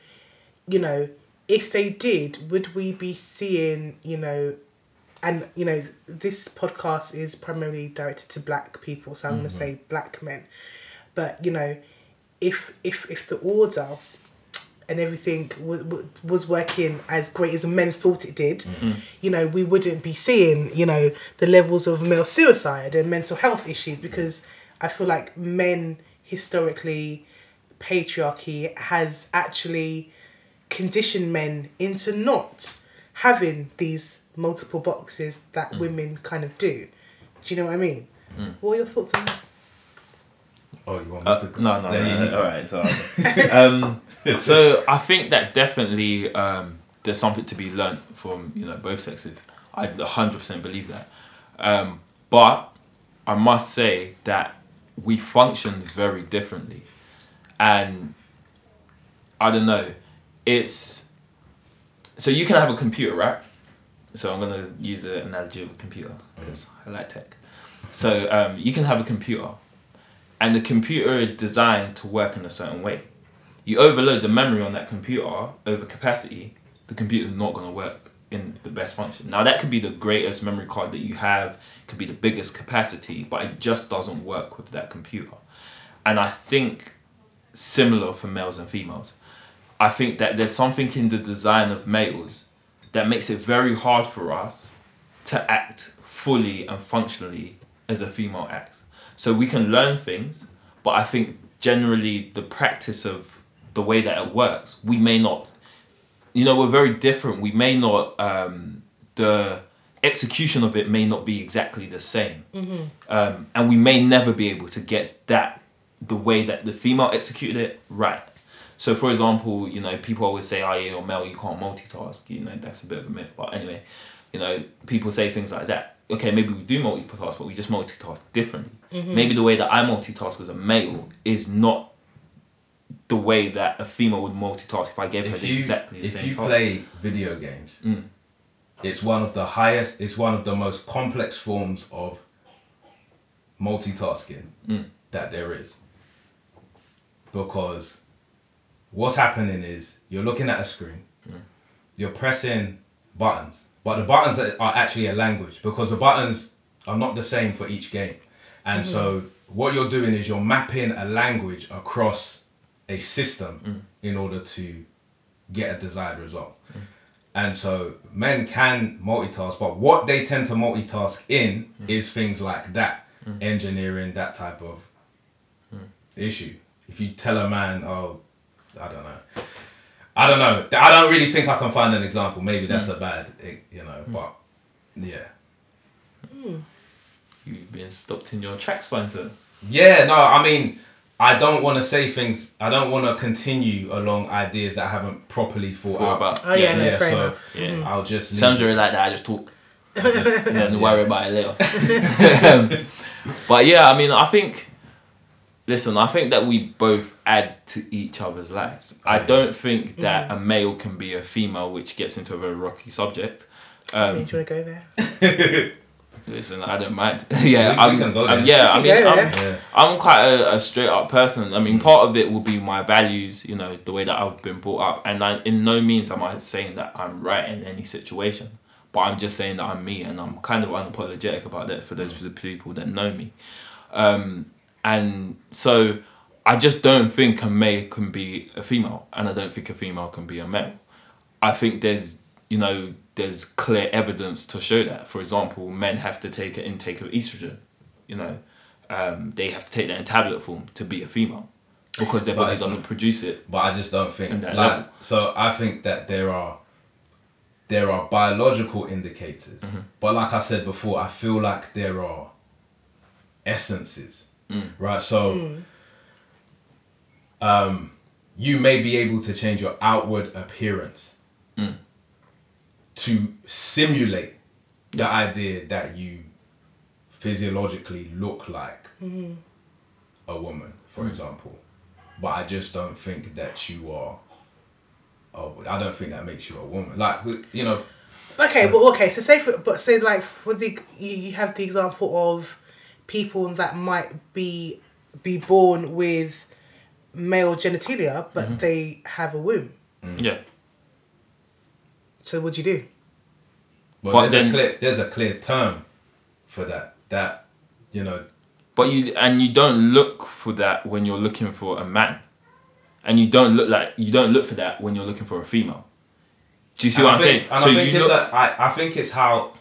you know, if they did, would we be seeing, you know, and you know this podcast is primarily directed to black people so i'm going to mm-hmm. say black men. But you know if if if the order and everything was, was working as great as men thought it did mm-hmm. you know we wouldn't be seeing you know the levels of male suicide and mental health issues because i feel like men historically patriarchy has actually conditioned men into not having these multiple boxes that women kind of do. Do you know what I mean? What are your thoughts on that? Oh, you want me Uh, to? no, no, Yeah, no, no, all right. So, um, so I think that definitely um, there's something to be learnt from you know both sexes. I hundred percent believe that, um, but I must say that we function very differently, and I don't know. It's so you can have a computer, right? So I'm gonna use the analogy of a computer because I like tech. So um, you can have a computer, and the computer is designed to work in a certain way. You overload the memory on that computer over capacity, the computer is not going to work in the best function. Now that could be the greatest memory card that you have, could be the biggest capacity, but it just doesn't work with that computer. And I think similar for males and females. I think that there's something in the design of males that makes it very hard for us to act fully and functionally as a female acts. So we can learn things, but I think generally the practice of the way that it works, we may not, you know, we're very different. We may not, um, the execution of it may not be exactly the same. Um, and we may never be able to get that, the way that the female executed it, right. So, for example, you know, people always say, "Oh, yeah, you're male, you can't multitask." You know, that's a bit of a myth. But anyway, You know, people say things like that. Okay, maybe we do multitask, but we just multitask differently. Mm-hmm. Maybe the way that I multitask as a male is not the way that a female would multitask if I gave her if the you exactly the if same you task. play video games, mm. it's one of the highest. It's one of the most complex forms of multitasking mm. that there is. Because what's happening is you're looking at a screen, mm. you're pressing buttons, but the buttons are actually a language because the buttons are not the same for each game, and so mm-hmm. what you're doing is you're mapping a language across a system mm. in order to get a desired result. Mm. And so men can multitask, but what they tend to multitask in is things like that, engineering, that type of issue. If you tell a man, oh, I don't know, I don't know, I don't really think I can find an example. Maybe that's hmm. a bad, eh, you know, hmm. but yeah, hmm. You've been stopped in your tracks, Spencer. yeah. No, I mean, I don't want to say things. I don't want to continue along ideas that I haven't properly thought Thought out. about. Oh, yeah, no, yeah, so enough. Yeah. I'll just leave Sounds it. very like that. I just talk. Just, and then worry about it later. but yeah, I mean, I think. Listen, I think that we both add to each other's lives. I don't think that a male can be a female, which gets into a very rocky subject. Um, Do you want to go there? listen, I don't mind. yeah, We- we I'm, can I'm- yeah. I mean, go I'm. Yeah. I'm quite a, a straight up person. I mean, part of it will be my values, you know, the way that I've been brought up. And I, in no means am I saying that I'm right in any situation, but I'm just saying that I'm me and I'm kind of unapologetic about that for those people that know me. Um, and so I just don't think a male can be a female, and I don't think a female can be a male. I think there's you know there's clear evidence to show that. For example, men have to take an intake of estrogen. You know, um, they have to take that in tablet form to be a female because their body doesn't produce it. but I just don't think like level. so I think that there are there are biological indicators Mm-hmm. but like I said before I feel like there are essences Mm. right so um you may be able to change your outward appearance Mm. to simulate the idea that you physiologically look like a woman, for Mm. example. But I just don't think that you are. Oh, I don't think that makes you a woman. Like you know, Okay, but okay, so say for but say like for the you, you have the example of people that might be be born with male genitalia but Mm-hmm. they have a womb. Mm. Yeah, So what do you do? but, But there's then- a clear there's a clear term for that. That you know, but you and you don't look for that when you're looking for a man, and you don't look like you don't look for that when you're looking for a female. Do you see And what I I'm saying? And So I think you it's look. a, I, I think it's how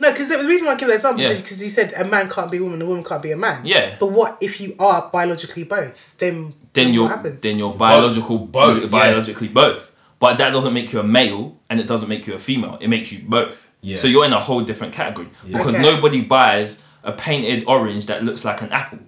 No, because the, the reason why I give that example Yeah. is because you said a man can't be a woman, a woman can't be a man. Yeah. But what if you are biologically both? Then then what you're happens? then you're biological both, yeah. biologically both. But that doesn't make you a male and it doesn't make you a female. It makes you both. Yeah. So you're in a whole different category because Okay. nobody buys a painted orange that looks like an apple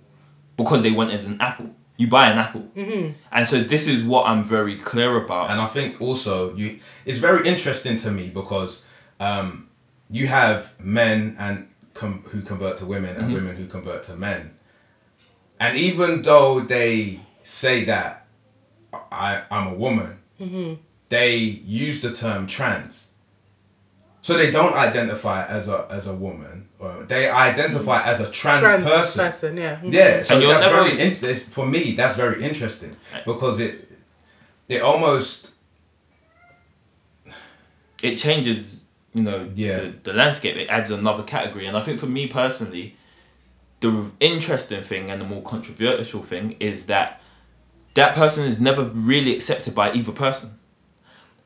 because they wanted an apple. You buy an apple, mm-hmm. and so this is what I'm very clear about. And I think also you it's very interesting to me because um, you have men and com- who convert to women and mm-hmm. women who convert to men, and even though they say that I I'm a woman, mm-hmm. they use the term trans. So they don't identify as a as a woman, or they identify mm-hmm. as a trans, trans person. person. yeah. Yeah, so And that's never- very in- for me. That's very interesting because it it almost it changes, you know, Yeah. the, the landscape. It adds another category. And I think for me personally, the interesting thing and the more controversial thing is that that person is never really accepted by either person.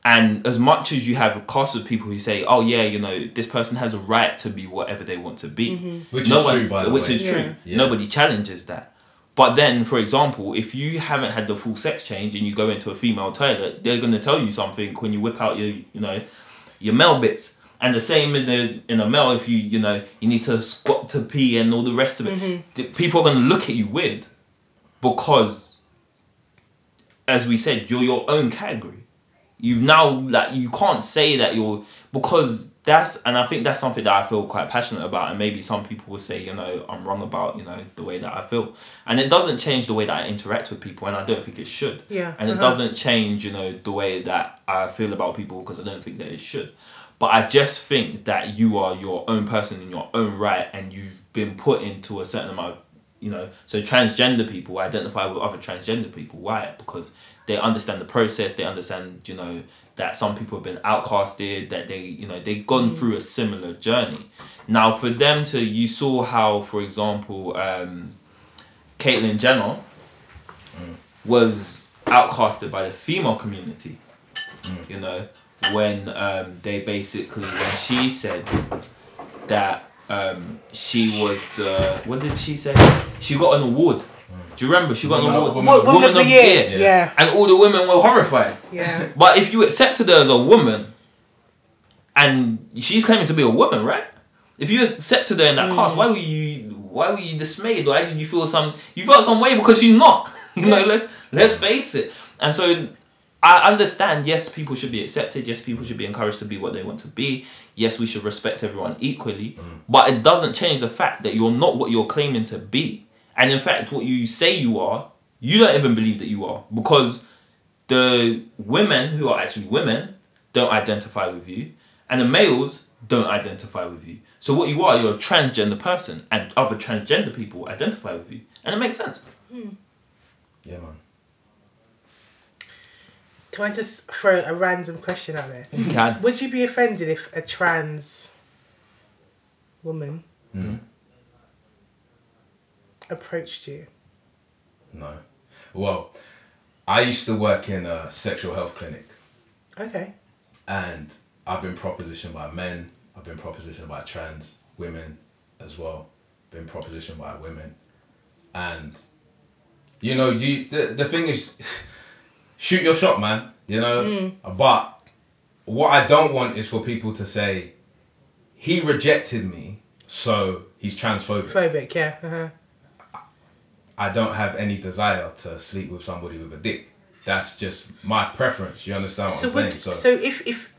And as much as you have a cast of people who say, "Oh yeah, you know, this person has a right to be whatever they want to be," mm-hmm. Which No is one- true, by the which way. is Yeah. true. Yeah. Nobody challenges that. But then, for example, if you haven't had the full sex change and you go into a female toilet, they're gonna tell you something when you whip out your, you know, your male bits. And the same in the in a male, if you you know you need to squat to pee and all the rest of it, mm-hmm. the- people are gonna look at you weird, because, as we said, you're your own category. You've now like you can't say that you're because that's and I think that's something that I feel quite passionate about and maybe some people will say you know I'm wrong about you know the way that I feel. And it doesn't change the way that I interact with people and I don't think it should. Yeah, and it uh-huh. doesn't change you know the way that I feel about people because I don't think that it should. But I just think that you are your own person in your own right and you've been put into a certain amount of you know so transgender people identify with other transgender people. Why? Because they understand the process they understand you know that some people have been outcasted that they you know they've gone through a similar journey. Now for them to you saw how for example um Caitlyn Jenner was outcasted by the female community you know when um, they basically when she said that um, she was the what did she say? She got an award do you remember? She got an Woman of- award Woman Wo- of- Woman, of the year. Yeah. and all the women were horrified. Yeah. but if you accepted her as a woman and she's claiming to be a woman right? If you accepted her in that cast why were you why were you dismayed? Why did you feel some you felt some way because she's not. You know let's let's face it. And so I understand yes people should be accepted. Yes people should be encouraged to be what they want to be. Yes we should respect everyone equally. Mm. But it doesn't change the fact that you're not what you're claiming to be and in fact what you say you are you don't even believe that you are because the women who are actually women don't identify with you, and the males don't identify with you. So what you are, you're a transgender person, and other transgender people identify with you, and it makes sense. Yeah, man. Can I just throw a random question out there? You can. Would you be offended if a trans woman Mm-hmm. Approached you? No. Well, I used to work in a sexual health clinic, Okay. and I've been propositioned by men. I've been propositioned by trans women as well. Been propositioned by women, and you know, you the, the thing is, shoot your shot, man. You know, but what I don't want is for people to say he rejected me, so he's transphobic. Phobic, yeah. Uh-huh. I don't have any desire to sleep with somebody with a dick. That's just my preference. You understand what So, I'm saying? So, so if if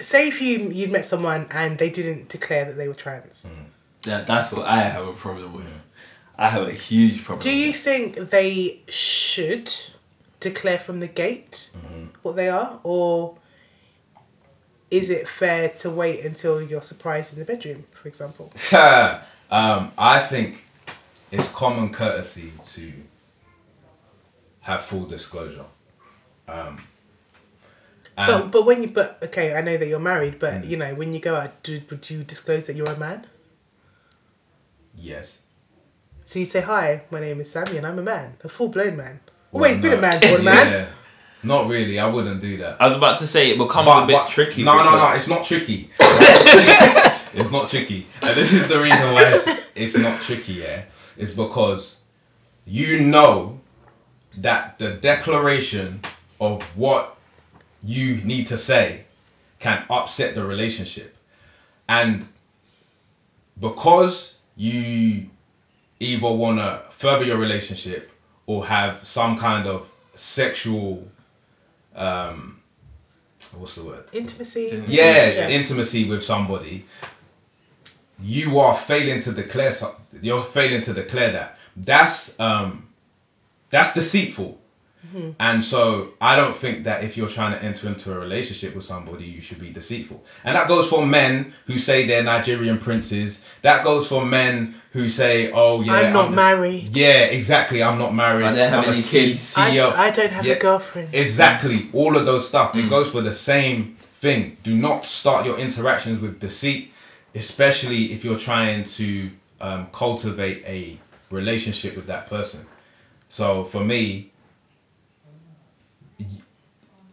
say if you you'd met someone and they didn't declare that they were trans, Mm. Yeah, that's what I have a problem with. I have a huge problem. do you think they should declare from the gate Mm-hmm. what they are, or is it fair to wait until you're surprised in the bedroom, for example? um, I think it's common courtesy to have full disclosure. Um, and But but when you but okay, I know that you're married, but Mm. you know when you go out, do, would you disclose that you're a man? yes, So you say hi, my name is Sammy, and I'm a man, a full blown man. Well, Always been a man, born man. Not really. I wouldn't do that. I was about to say it becomes But- a bit but- tricky. No, no, no. It's not tricky. it's not tricky, and this is the reason why it's, it's not tricky. Yeah, it's because you know that the declaration of what you need to say can upset the relationship, and because you either want to further your relationship or have some kind of sexual um what's the word Intimacy. yeah, Yeah. intimacy with somebody you are failing to declare so- you're failing to declare that that's um that's deceitful and so i don't think that if you're trying to enter into a relationship with somebody you should be deceitful and that goes for men who say they're nigerian princes that goes for men who say oh yeah I'm not a- married. yeah exactly i'm not married I don't have I'm any C- kids. I, CEO. I don't have Yeah. a girlfriend. Exactly, all of those stuff. It goes for the same thing. Do not start your interactions with deceit, especially if you're trying to um, cultivate a relationship with that person. So for me,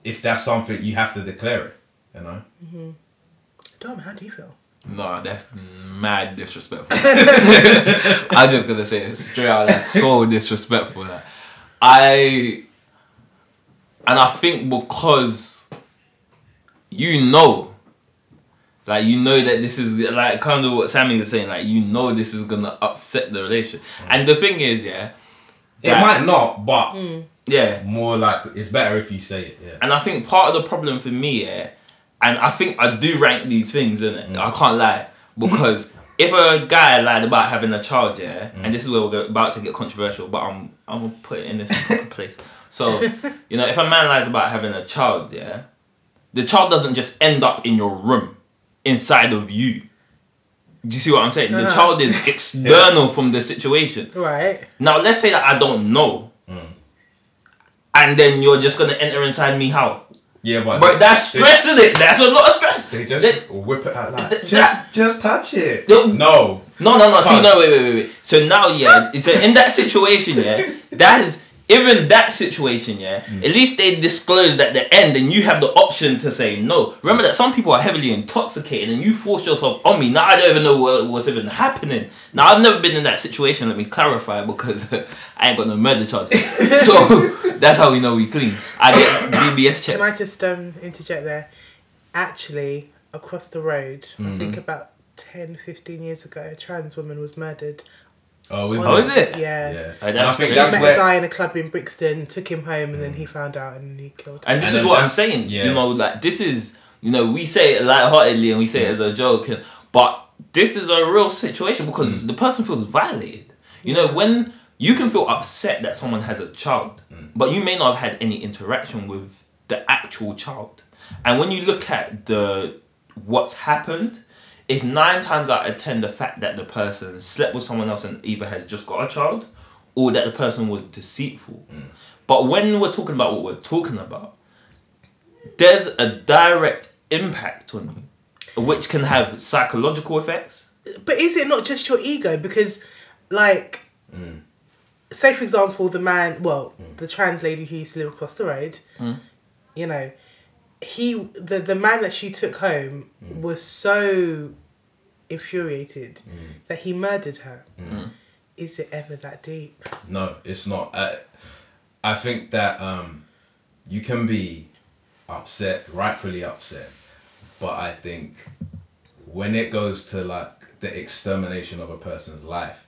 if that's something you have to declare it, you know. Don, how do you feel? No, that's mad disrespectful. I'm just gonna say it straight out. That's so disrespectful. That I, and I think because you know, like you know that this is like kind of what Sammy was saying. Like you know this is gonna upset the relationship. Mm. And the thing is, yeah, It that- might not, but mm. Yeah. more like it's better if you say it. Yeah. And I think part of the problem for me, yeah, and I think I do rank these things, and mm. I can't lie because if a guy lied about having a child, yeah, and this is where we're about to get controversial, but I'm I'm gonna put it in this place. So you know, if a man lies about having a child, yeah, the child doesn't just end up in your room, inside of you. Do you see what I'm saying? The Uh-huh. child is external from the situation. Right. Now let's say that I don't know, and then you're just gonna enter inside me how? Yeah, but But that's they- stressing it. That's a lot of stress. They just That- whip it out like Th- just just touch it. No. No. no, no, no. See, no, wait, wait, wait, wait. So now, yeah, so in that situation, yeah, that is even that situation, yeah. Mm. At least they disclosed at the end, and you have the option to say no. Remember that some people are heavily intoxicated, and you force yourself on me. Now I don't even know what was even happening. Now I've never been in that situation. Let me clarify because I ain't got no murder charges. so that's how we know we clean. I get DBS Can I just um, interject there? Actually, across the road, Mm-hmm. I think about 10, 15 years ago, a trans woman was murdered. Oh, is Oh, it? is it? Yeah. Yeah. And I that's think She that's met a guy in a club in Brixton, took him home, and then he mm. found out and he killed him. And this And is then what I'm saying. yeah. You know, like this is you know we say it lightheartedly and we say it as a joke, and, but this is a real situation because mm. the person feels violated. You know, when you can feel upset that someone has a child, mm. but you may not have had any interaction with the actual child. And when you look at the what's happened, it's nine times out of ten the fact that the person slept with someone else and either has just got a child or that the person was deceitful. Mm. But when we're talking about what we're talking about, there's a direct impact on you, which can have psychological effects. But is it not just your ego? Because, like, mm. say for example, the man, well, mm. the trans lady who used to live across the road, you know, he, the the man that she took home mm. was so infuriated mm. that he murdered her. Mm. Is it ever that deep? No, it's not. I, I think that um, you can be upset, rightfully upset, but I think when it goes to like the extermination of a person's life,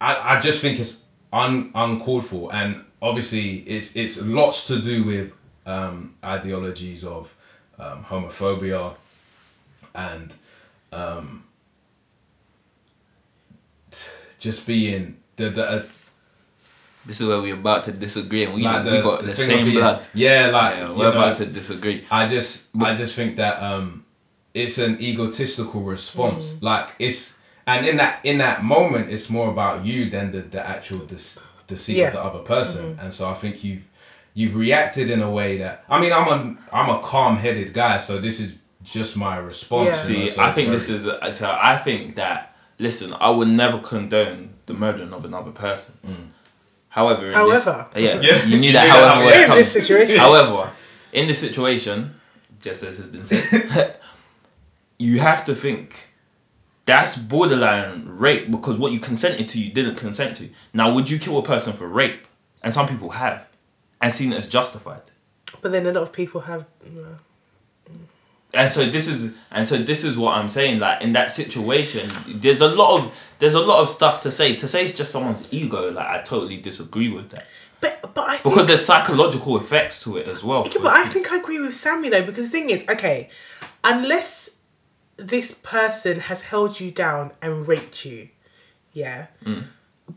I, I just think it's un, uncalled for, and obviously it's it's lots to do with um, ideologies of um, homophobia and um, just being the the. Uh, This is where we're about to disagree, and we, like we got the, thing of same being- blood. Yeah, like Yeah, we're know, about to disagree. I just I just think that um it's an egotistical response. Like it's and in that in that moment it's more about you than the, the actual dis- deceit Yeah. of the other person. And so I think you've you've reacted in a way that I mean I'm a I'm a calm headed guy, so this is just my response. Yeah. you know, See, so I think very- this is so. I think that listen, I would never condone the murdering of another person. However, in However. this, yeah, Mm. Yeah. you knew that. knew that, However, yeah. was In coming. this situation. However, in this situation, just as has been said, you have to think that's borderline rape because what you consented to, you didn't consent to. Now, would you kill a person for rape? And some people have, and seen it as justified. But then a lot of people have. You know, and so this is and so this is what I'm saying. Like in that situation, there's a lot of there's a lot of stuff to say. To say it's just someone's ego, like I totally disagree with that but but I think, because there's psychological effects to it as well. Yeah, but I think I agree with Sammy though because the thing is, okay, unless this person has held you down and raped you, yeah, Mm.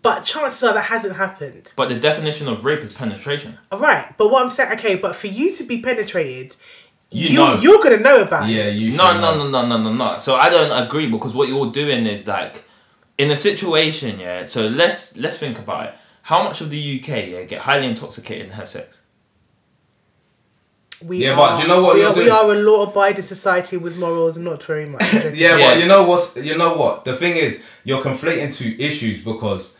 but chances are that hasn't happened. But the definition of rape is penetration. All right, but what I'm saying, okay, but for you to be penetrated, You you, know. you're gonna know about Yeah, it. you should No, know. no, no, no, no, no, no. So I don't agree because what you're doing is like in a situation, yeah. So let's let's think about it. How much of the UK yeah get highly intoxicated and have sex? We Yeah, are, but do you know what we you're are, we are a law-abiding society with morals, not very much. Yeah, Yeah. but you know what's you know what the thing is you're conflating two issues because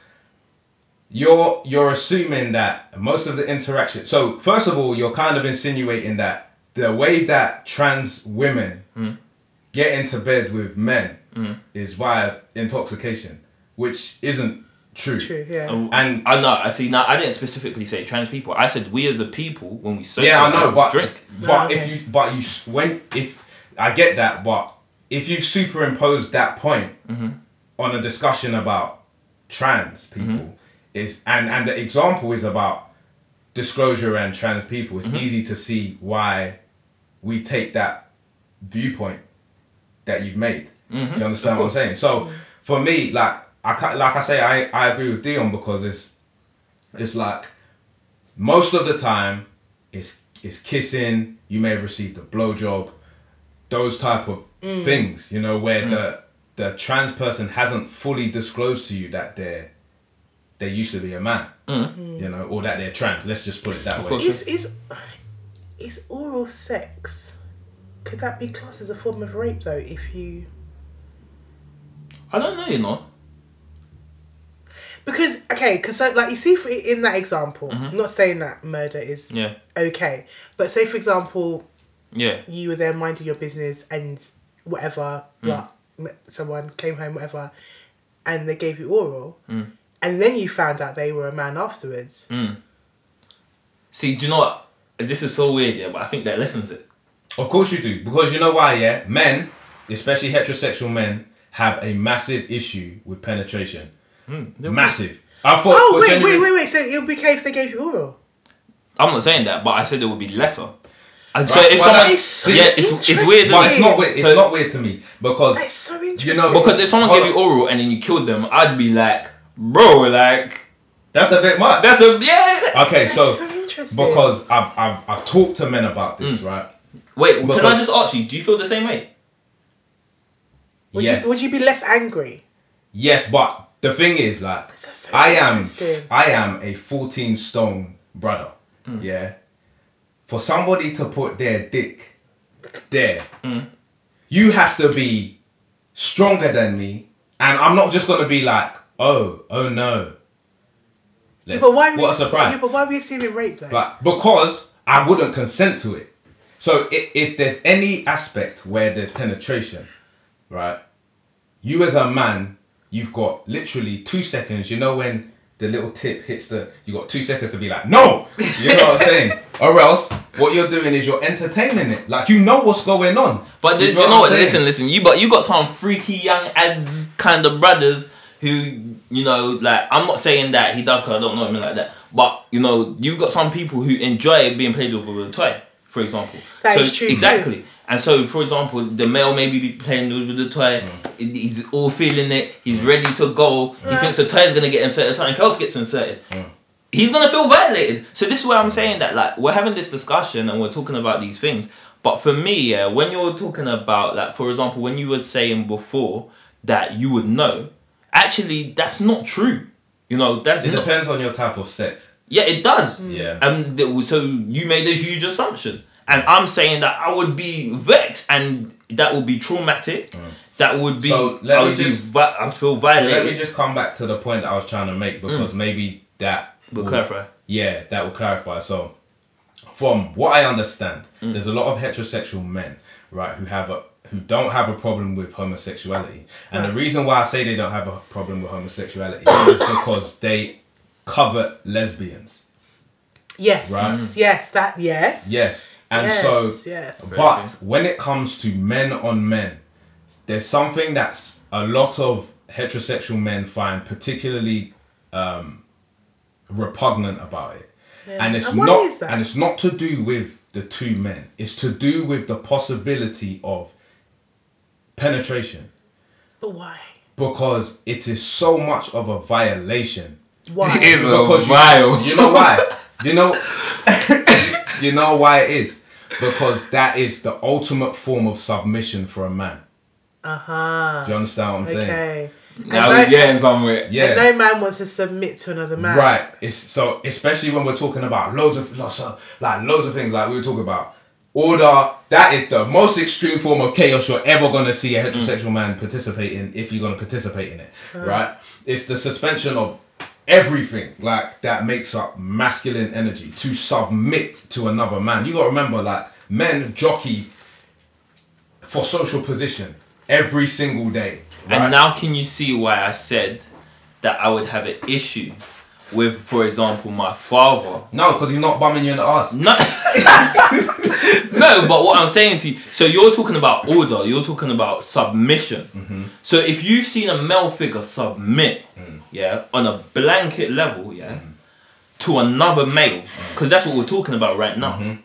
you're you're assuming that most of the interaction. So first of all, you're kind of insinuating that the way that trans women hmm. get into bed with men hmm. is via intoxication, which isn't true. True, yeah. And I know. I see. Now I didn't specifically say trans people. I said we as a people when we socialize, yeah, I know, but drink. but Oh, if you but you when if I get that, but if you superimpose that point Mm-hmm. on a discussion about trans people, is and and the example is about disclosure and trans people. Mm-hmm. It's easy to see why we take that viewpoint that you've made. Do you understand Mm-hmm. Of what I'm saying? So for me, like I ca- like I say, I, I agree with Dionne because it's it's like most of the time it's it's kissing. You may have received a blowjob, those type of mm. things. You know where mm. the the trans person hasn't fully disclosed to you that they're they used to be a man. Mm. You know, or that they're trans. Let's just put it that way. Is is is oral sex? Could that be classed as a form of rape though? If you I don't know, you know. Because okay, because so, like you see for, in that example, I'm not saying that murder is Mm-hmm. Yeah, okay, but say for example, yeah, you were there minding your business and whatever, Mm. what someone came home, whatever, and they gave you oral, Mm. and then you found out they were a man afterwards. See, do you know what? This is so weird, yeah, but I think that lessens it. Of course you do, because you know why? Yeah, men, especially heterosexual men, have a massive issue with penetration. Massive. I thought. Oh wait, genuine- wait, wait, wait! So it would be okay if they gave you oral. I'm not saying that, but I said it would be lesser. And so if well, someone, that is yeah, it's it's weird. But it's not weird. It's So- not weird to me because That's so interesting. you know because if someone gave you on. oral and then you killed them, I'd be like, bro, like that's a bit much. that's a yeah. okay. So, so interesting. because I've, I've I've talked to men about this, Mm. right? Wait, can I just ask you? Do you feel the same way? would yes, you would you be less angry? yes, but the thing is, like, so I am. I am a fourteen stone brother. Mm. Yeah, for somebody to put their dick there, Mm. you have to be stronger than me, and I'm not just gonna be like, oh, oh no. Let- But why? What a surprise! Yeah, but why are we assuming rape though? Like because I wouldn't consent to it. So if, if there's any aspect where there's penetration, right? You as a man, you've got literally two seconds. You know when the little tip hits the, you got two seconds to be like, no. You know what I'm saying? Or else, what you're doing is you're entertaining it. Like you know what's going on. But do you, feel know what? I'm saying? Listen, listen. You but you got some freaky young ads kind of brothers who you know, like I'm not saying that he does because I don't know him like that. But you know, you've got some people who enjoy being played with with a toy, for example. That so is true too. Exactly. And so, for example, the male maybe be playing with the toy. Mm. He's all feeling it. He's ready to go. He thinks the toy is gonna get inserted. Something else gets inserted. Mm. He's gonna feel violated. So this is where I'm saying that like we're having this discussion and we're talking about these things. But for me, yeah, when you're talking about like, for example, when you were saying before that you would know, actually that's not true. You know, that's It not, depends on your type of sex. yeah, it does. Yeah. And so you made a huge assumption. And I'm saying that I would be vexed and that would be traumatic. That would be, Mm. So, let I me just- vi- I feel violated. So let me just come back to the point that I was trying to make because maybe that We'll will- clarify. Yeah, that will clarify. So, from what I understand, there's a lot of heterosexual men, right, who have a who don't have a problem with homosexuality, and the reason why I say they don't have a problem with homosexuality is because they covet lesbians. yes, Right. yes, that yes, Yes, and yes, so, yes. but when it comes to men on men, there's something that's a lot of heterosexual men find particularly um, repugnant about it. And it's And not and it's not to do with the two men. It's to do with the possibility of penetration But why? because it is so much of a violation Why? It is a because you- vile. You, know why? You know, you know why it is because that is the ultimate form of submission for a man. Uh huh. Do you understand what I'm saying? Okay. Now And we're no- getting somewhere. Yeah. and no man wants to submit to another man. Right. It's so especially when we're talking about loads of lots of like loads of things like we were talking about. Order, that is the most extreme form of chaos you're ever gonna see a heterosexual man participate in if you're gonna participate in it. Right? It's the suspension of everything like that makes up masculine energy to submit to another man. You gotta remember like men jockey for social position every single day. Right? And now can you see why I said that I would have an issue with, for example, my father? no, because he's not bumming you in the ass. No, no, but what I'm saying to you, so you're talking about order, you're talking about submission. Mm-hmm. So if you've seen a male figure submit, yeah, on a blanket level, yeah, mm-hmm. to another male, mm. because that's what we're talking about right now. Mm-hmm.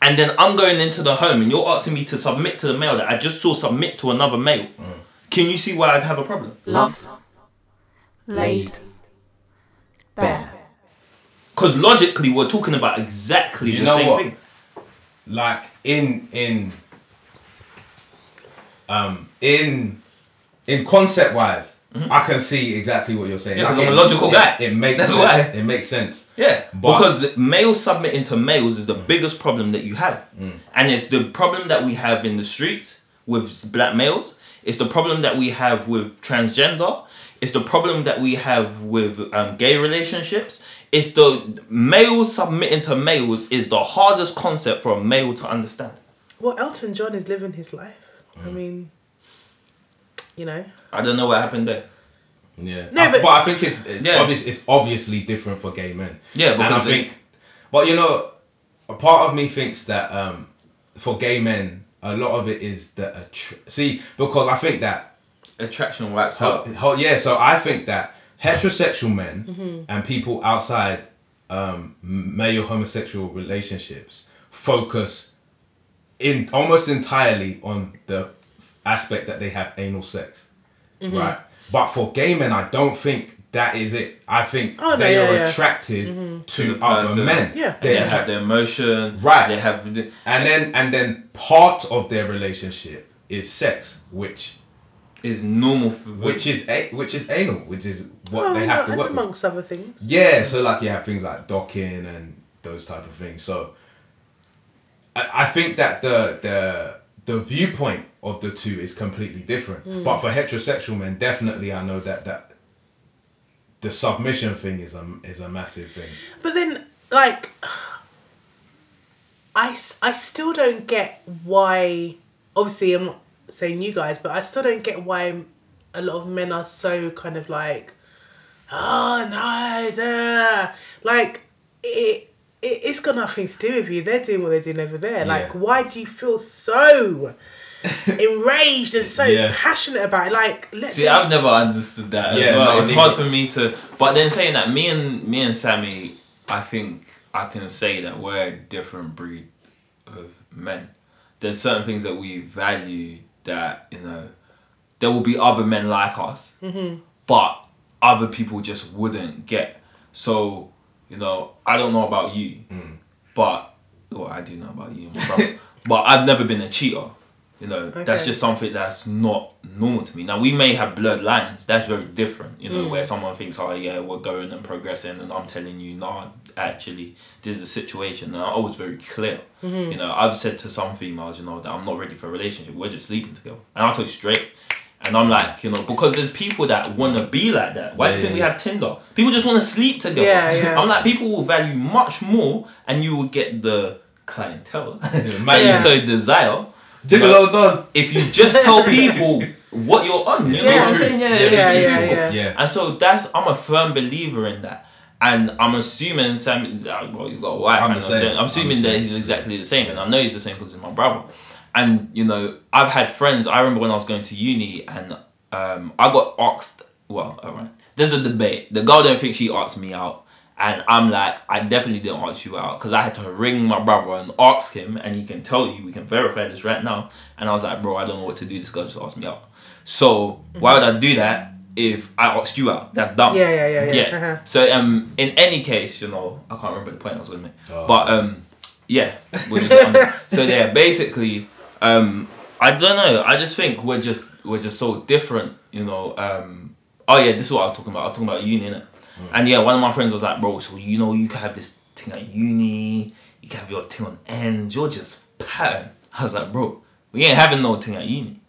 And then I'm going into the home and you're asking me to submit to the male that I just saw submit to another male. Mm. Can you see why I'd have a problem? Love. Laid. Bare. Because logically, we're talking about exactly You the know same what? thing. like in in um in in concept wise I can see exactly what you're saying. Yeah, 'cause Like, I'm a logical it- guy. It makes That's sense. why. it makes sense. Yeah, But- because males submitting to males is the biggest problem that you have, and it's the problem that we have in the streets with black males. It's the problem that we have with transgender. It's the problem that we have with um, gay relationships. It's the males submitting to males is the hardest concept for a male to understand. Well, Elton John is living his life. Mm. I mean, you know. I don't know what happened there. Yeah, No, I- but- but, I think it's it's, Yeah. obvious, it's obviously different for gay men. Yeah, and I because think, but you know, a part of me thinks that um, for gay men, a lot of it is the attr- see because I think that Attraction wipes out. oh, yeah, so I think that heterosexual men and people outside um, male homosexual relationships focus in almost entirely on the aspect that they have anal sex, mm-hmm. right? But for gay men, I don't think that is it. I think Oh, no, they yeah, are yeah. attracted mm-hmm. to the other person. men. Yeah. They They're have attract- the emotion. Right. They have. The, and then and then part of their relationship is sex, which is normal for which is a, which is anal, which is what Oh, they have to and work with. amongst other things. Yeah, so like you have things like docking and those type of things. So I, I think that the the the viewpoint of the two is completely different. Mm. But for heterosexual men, definitely I know that that the submission thing is a is a massive thing. But then, like, I I still don't get why. Obviously, I'm not saying you guys, but I still don't get why a lot of men are so kind of like, oh no, duh." like it. It it's got nothing to do with you. They're doing what they're doing over there. Like, Yeah. why do you feel so enraged and so Yeah. passionate about it? Like, let See, them- I've never understood that as Yeah, well. no, it's hard for me to. But then saying that, me and me and Sammy, I think I can say that we're a different breed of men. There's certain things that we value that you know. There will be other men like us, mm-hmm. but other people just wouldn't get. So you know, I don't know about you, mm. but well, I do know about you, my brother. but I've never been a cheater. You know, that's just something that's not normal to me. Now we may have blurred lines. That's very different. You know, mm. where someone thinks, "Oh yeah, we're going and progressing," and I'm telling you, "No, actually, this is the situation." And I was very clear. Mm-hmm. You know, I've said to some females, you know, that I'm not ready for a relationship. We're just sleeping together, and I told straight. And I'm like, you know, because there's people that want to be like that. Why do you Yeah, think we yeah. have Tinder? People just want to sleep together. Yeah, yeah. I'm like, people will value much more, and you will get the clientele that you Yeah. so desire. Gigolo done. If you just tell people what you're on, you know Yeah. what I'm saying? Yeah, Yeah, yeah, yeah, yeah, yeah. Yeah. And so that's I'm a firm believer in that. And I'm assuming Sam, uh, well, you got a wife. I'm and I'm, same. saying- I'm I'm assuming that he's exactly the same, and I know he's the same because he's my brother. And you know, I've had friends. I remember when I was going to uni, and um, I got asked. Well, alright. There's a debate. The girl don't think she asked me out, and I'm like, I definitely didn't ask you out because I had to ring my brother and ask him, and he can tell you. We can verify this right now. And I was like, bro, I don't know what to do. This girl just asked me out. So why would I do that if I asked you out? That's dumb. Yeah, yeah, yeah, yeah. Uh-huh. So um, in any case, you know, I can't remember the point I was going to make, Oh. but um, yeah. we'll just get so yeah, basically, um, I don't know. I just think we're just we're just so different, you know. Um, oh yeah, this is what I was talking about. I was talking about uni, innit? And yeah, one of my friends was like, bro, so you know, you can have this thing at uni, you can have your thing on ends, you're just pattern. I was like, bro, we ain't having no thing at uni.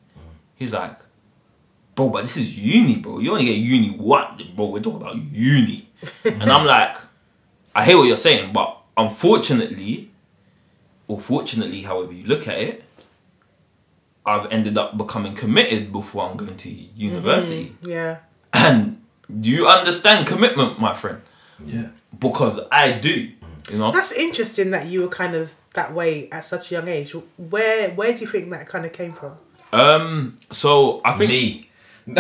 He's like, bro, but this is uni, bro. You only get uni what, bro? We're talking about uni. and I'm like, I hear what you're saying, but unfortunately, or fortunately, however you look at it, I've ended up becoming committed before I'm going to university. Yeah. And do you understand commitment, my friend? Yeah. Because I do. You know? That's interesting that you were kind of that way at such a young age. Where where do you think that kind of came from? Um. So I think Me. you.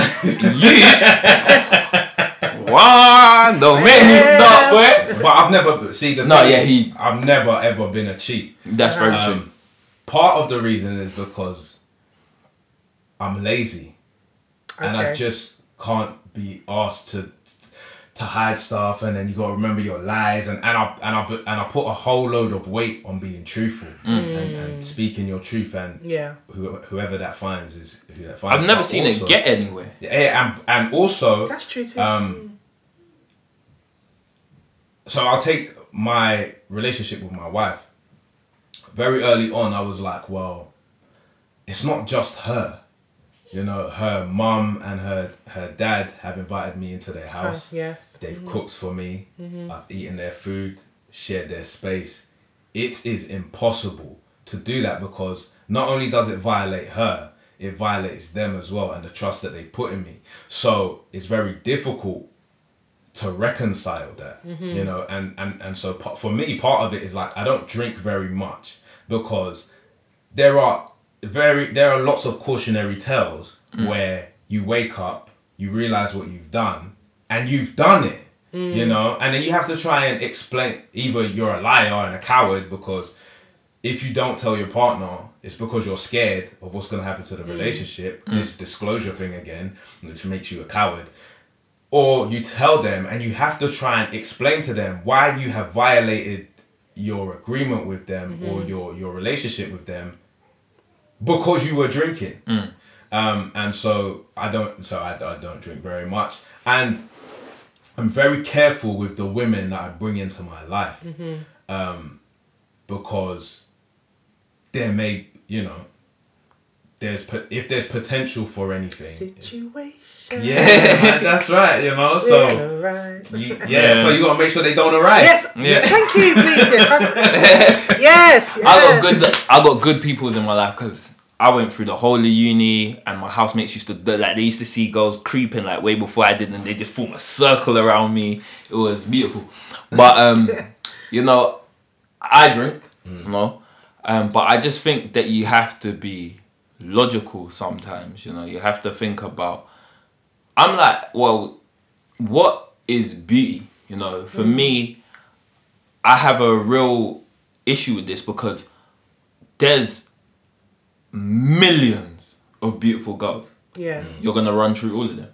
One, don't make me stop, boy. But I've never see the No, thing yeah, is, he- I've never ever been a cheat. That's very true. Um, part of the reason is because I'm lazy, and I just can't be asked to to hide stuff, and then you gotta remember your lies, and and I and I put- and I put a whole load of weight on being truthful and, and speaking your truth, and Yeah. who, whoever that finds is who that finds. I've never But seen also- it get anywhere. Yeah, and and also That's true too. um, so I'll take my relationship with my wife. Very early on, I was like, well, it's not just her. You know, her mum and her her dad have invited me into their house. yes. They've mm-hmm. cooked for me. Mm-hmm. I've eaten their food, shared their space. It is impossible to do that because not only does it violate her, it violates them as well and the trust that they put in me. So it's very difficult to reconcile that, mm-hmm. you know. And and and so for me, part of it is like I don't drink very much because there are very there are lots of cautionary tales mm. where you wake up, you realize what you've done, and you've done it. Mm. You know, and then you have to try and explain either you're a liar and a coward because if you don't tell your partner, it's because you're scared of what's gonna happen to the mm. relationship. This disclosure thing again, which makes you a coward. Or you tell them and you have to try and explain to them why you have violated your agreement with them or mm-hmm. your your relationship with them because you were drinking. Um, and so I don't so I, I don't drink very much. And I'm very careful with the women that I bring into my life. Um, because there may, you know, there's po- if there's potential for anything. Situation. Yeah, that's right, you know. So Right. you, yeah, Yeah. so you gotta make sure they don't arise. Yes. Yeah. Thank you, please. Yes. I'm- yes. I got good. I got good peoples in my life because I went through the whole of uni, and my housemates used to like they used to see girls creeping like way before I did, and they just form a circle around me. It was beautiful, but um, you know, I drink, you know, um, but I just think that you have to be logical sometimes. You know, you have to think about. I'm like, well, what is beauty? You know, for mm. me, I have a real issue with this because there's millions of beautiful girls. Yeah. Mm. You're gonna run through all of them,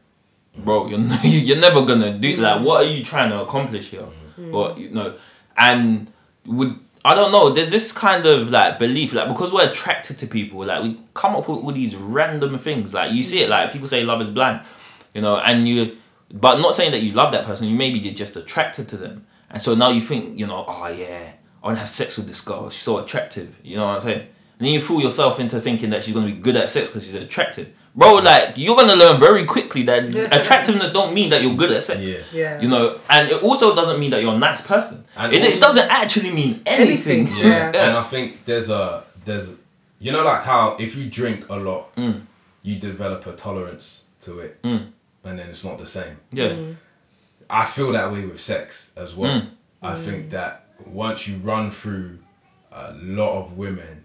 mm. bro. You're you're never gonna do like what are you trying to accomplish here? Or you know, and would I don't know. There's this kind of like belief, like because we're attracted to people, like we come up with all these random things. Like you see it, like people say love is blind, you know, and you, but not saying that you love that person. You maybe you're just attracted to them, and so now you think, you know, oh yeah, I want to have sex with this girl. She's so attractive. You know what I'm saying? And then you fool yourself into thinking that she's gonna be good at sex because she's attractive. Bro, like you're gonna learn very quickly that attractiveness don't mean that you're good at sex. Yeah. Yeah. You know, and it also doesn't mean that you're a nice person. And it, also- it doesn't actually mean anything. Anything. Yeah. Yeah. And I think there's a there's you know like how if you drink a lot, mm. you develop a tolerance to it, mm. and then it's not the same. Yeah. Mm. I feel that way with sex as well. Mm. I think that once you run through a lot of women,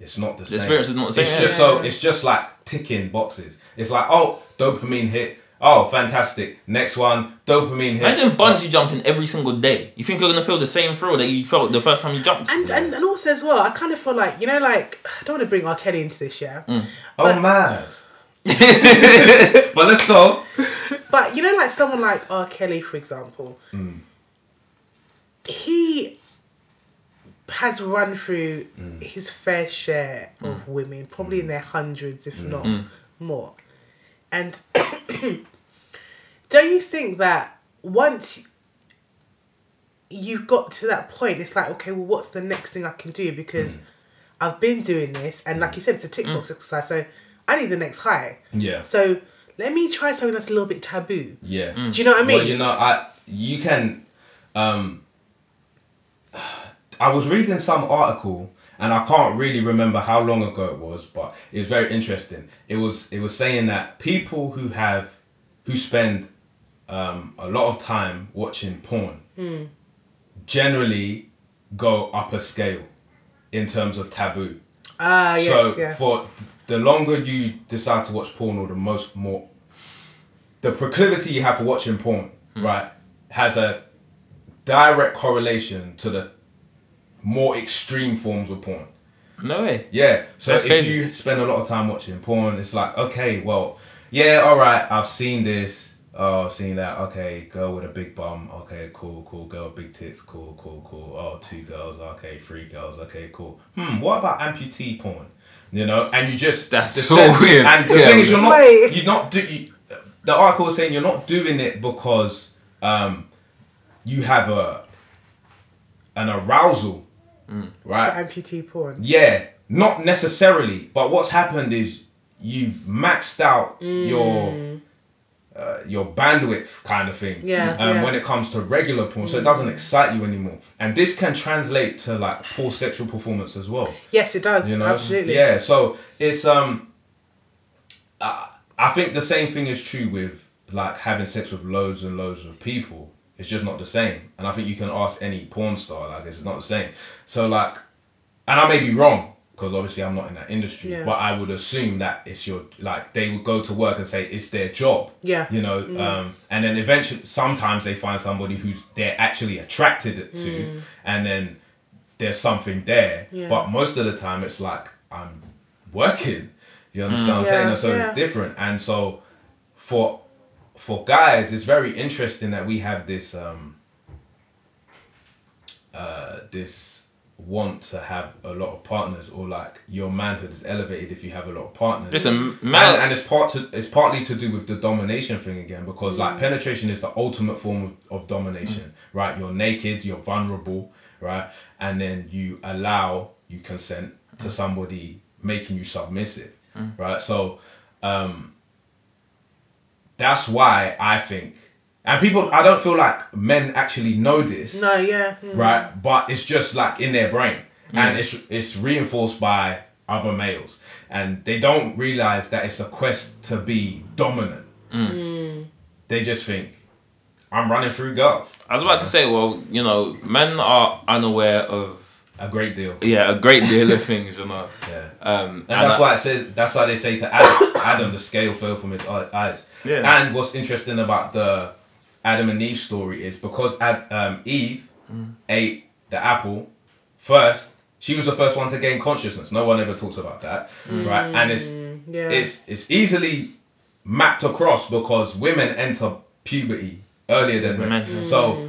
it's not the same. experience is not the same, It's yeah. just so it's just like ticking boxes. It's like oh dopamine hit. Oh fantastic. Next one dopamine hit. Imagine bungee jumping every single day. You think you're gonna feel the same thrill that you felt the first time you jumped? And, and and also as well, I kind of feel like you know, like I don't want to bring R. Kelly into this, yeah. Mm. oh but- mad. but let's go. But you know, like someone like R. Kelly, for example, mm. he has run through mm. his fair share mm. of women, probably in mm. their hundreds, if not more. And don't you think that once you've got to that point, it's like, okay, well, what's the next thing I can do? Because I've been doing this, and like you said, it's a tick box exercise, so I need the next high. Yeah. So let me try something that's a little bit taboo. Yeah. Do you know what I mean? Well, you know, I you can. Um, I was reading some article, and I can't really remember how long ago it was, but it was very interesting. It was it was saying that people who have, who spend, um, a lot of time watching porn, Hmm. generally go up a scale, in terms of taboo. Ah, yes, so yeah. for the longer you decide to watch porn, or the most more, the proclivity you have for watching porn right, has a direct correlation to the more extreme forms of porn. No way. Yeah. So That's if crazy. you spend a lot of time watching porn, it's like, okay, well, yeah, all right, I've seen this. Oh, seen that. Okay, girl with a big bum. Okay, cool, cool. Girl big tits. Cool, cool, cool. Oh, two girls. Okay, three girls. Okay, cool. Hmm. What about amputee porn? You know, and you just That's the so sen- weird. And the Yeah. thing is, you're not. Wait. You're not do. You, the article was saying you're not doing it because um, you have a an arousal, right? amputee porn. Yeah, not necessarily. But what's happened is you've maxed out your uh, your bandwidth kind of thing. Yeah, Um, yeah. When it comes to regular porn, so it doesn't excite you anymore, and this can translate to like poor sexual performance as well. Yes, it does. You know, Absolutely. Yeah, so it's um, uh, I think the same thing is true with like having sex with loads and loads of people. It's just not the same, and I think you can ask any porn star like it's not the same. So like, and I may be wrong because obviously I'm not in that industry, Yeah. but I would assume that it's your like they would go to work and say it's their job. Yeah. Mm. You know, um, and then eventually sometimes they find somebody who's they're actually attracted to, and then there's something there. Mm. Yeah. But most of the time it's like I'm working. You understand what I'm saying? Yeah, And so it's different. And so for for guys, it's very interesting that we have this um uh this want to have a lot of partners or like your manhood is elevated if you have a lot of partners. Listen, and, man- and it's part to it's partly to do with the domination thing again because like penetration is the ultimate form of, of domination, right? You're naked, you're vulnerable, right? And then you allow you consent to somebody making you submissive, right? So um that's why I think and people I don't feel like men actually know this No, yeah. mm. right? But it's just like in their brain, mm. and it's it's reinforced by other males, and they don't realize that it's a quest to be dominant. Mm. Mm. They just think I'm running through girls I was about to say, well, you know, men are unaware of a great deal. yeah a great deal of things, you know. Yeah. Um, And that's I- why it says. That's why they say to Adam, Adam, the scale fell from his eyes. Yeah. And what's interesting about the Adam and Eve story is because Ad, um, Eve ate the apple first. She was the first one to gain consciousness. No one ever talks about that, right? And it's Yeah. it's it's easily mapped across because women enter puberty earlier than men. Men. So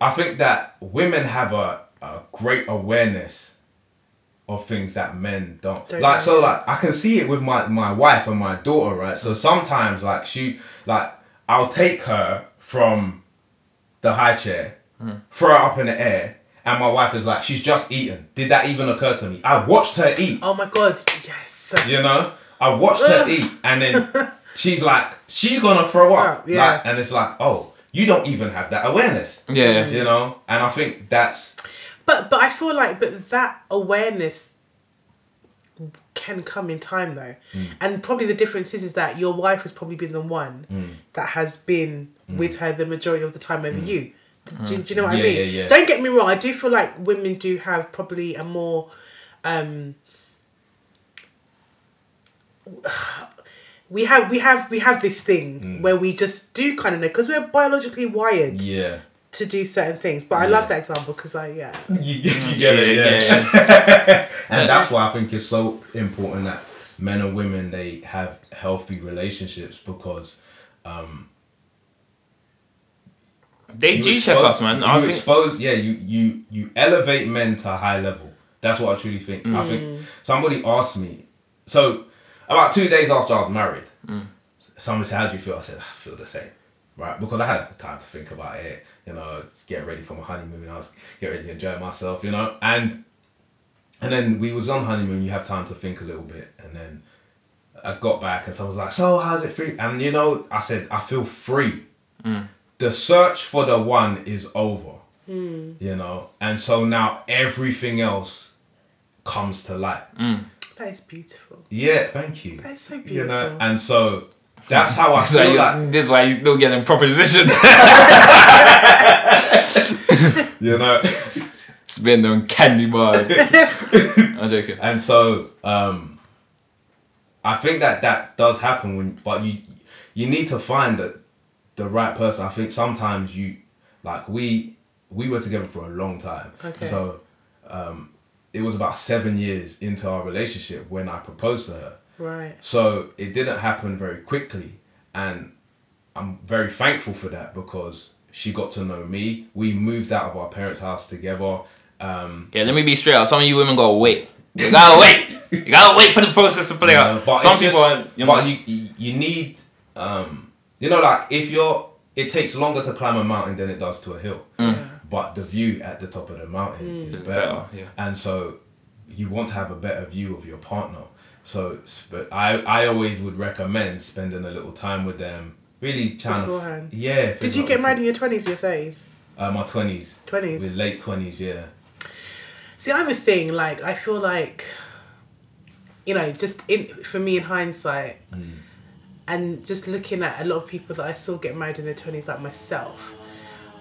I think that women have a, a great awareness of things that men don't. Don't like know. so like I can see it with my, my wife and my daughter, right? So sometimes like she like I'll take her from the high chair, hmm. throw her up in the air, and my wife is like, she's just eaten. Did that even occur to me? I watched her eat. Oh my god. Yes. You know, I watched her eat, and then she's like, she's gonna throw up. Oh, yeah. Like, and it's like, oh, you don't even have that awareness. yeah, You know, and I think that's But but I feel like but that awareness can come in time though, Mm. and probably the difference is is that your wife has probably been the one Mm. that has been with her the majority of the time over you. Do, do you know what I Mm. Mean? yeah, yeah. Don't get me wrong. I do feel like women do have probably a more. Um, we have we have we have this thing Mm. where we just do kind of know because we're biologically wired yeah. To do certain things. But I love that example because I yeah. You, you get it, Yeah, yeah. yeah, and that's why I think it's so important that men and women they have healthy relationships because Um, they you G check us, man. You I think expose, yeah, you you you elevate men to a high level. That's what I truly think. I think somebody asked me, so about two days after I was married, somebody said, "How do you feel?" I said, "I feel the same." Right, because I had time to think about it, you know, get ready for my honeymoon. I was get ready to enjoy myself, you know, and and then we was on honeymoon. You have time to think a little bit, and then I got back and so I was like, "So how's it feel?" And you know, I said, "I feel free." Mm. The search for the one is over, mm. you know, and so now everything else comes to light. Mm. That is beautiful. Yeah, thank you. That is so beautiful. You know, and so that's how I so feel you- like this is why he's still getting propositioned. you know. it's been them candy bars. I'm joking. And so um, I think that that does happen when, but you you need to find that the right person. I think sometimes you like we we were together for a long time. Okay. So um, it was about seven years into our relationship when I proposed to her. Right. So it didn't happen very quickly, and I'm very thankful for that because she got to know me. We moved out of our parents' house together. Um, Yeah, let me be straight out. Some of you women gotta wait. You gotta wait. You gotta wait for the process to play you out. but Some people, just- are, you know, but you you you need um, you know like if you're it takes longer to climb a mountain than it does to a hill, but the view at the top of the mountain is Is better. better, yeah. And so you want to have a better view of your partner. So, but I I always would recommend spending a little time with them. Really trying Beforehand. to yeah. Did you get married in your twenties, your thirties? Uh, my twenties. 20s. With late twenties, yeah. See, I have a thing. Like, I feel like, you know, just in for me in hindsight, and just looking at a lot of people that I saw get married in their twenties, like myself,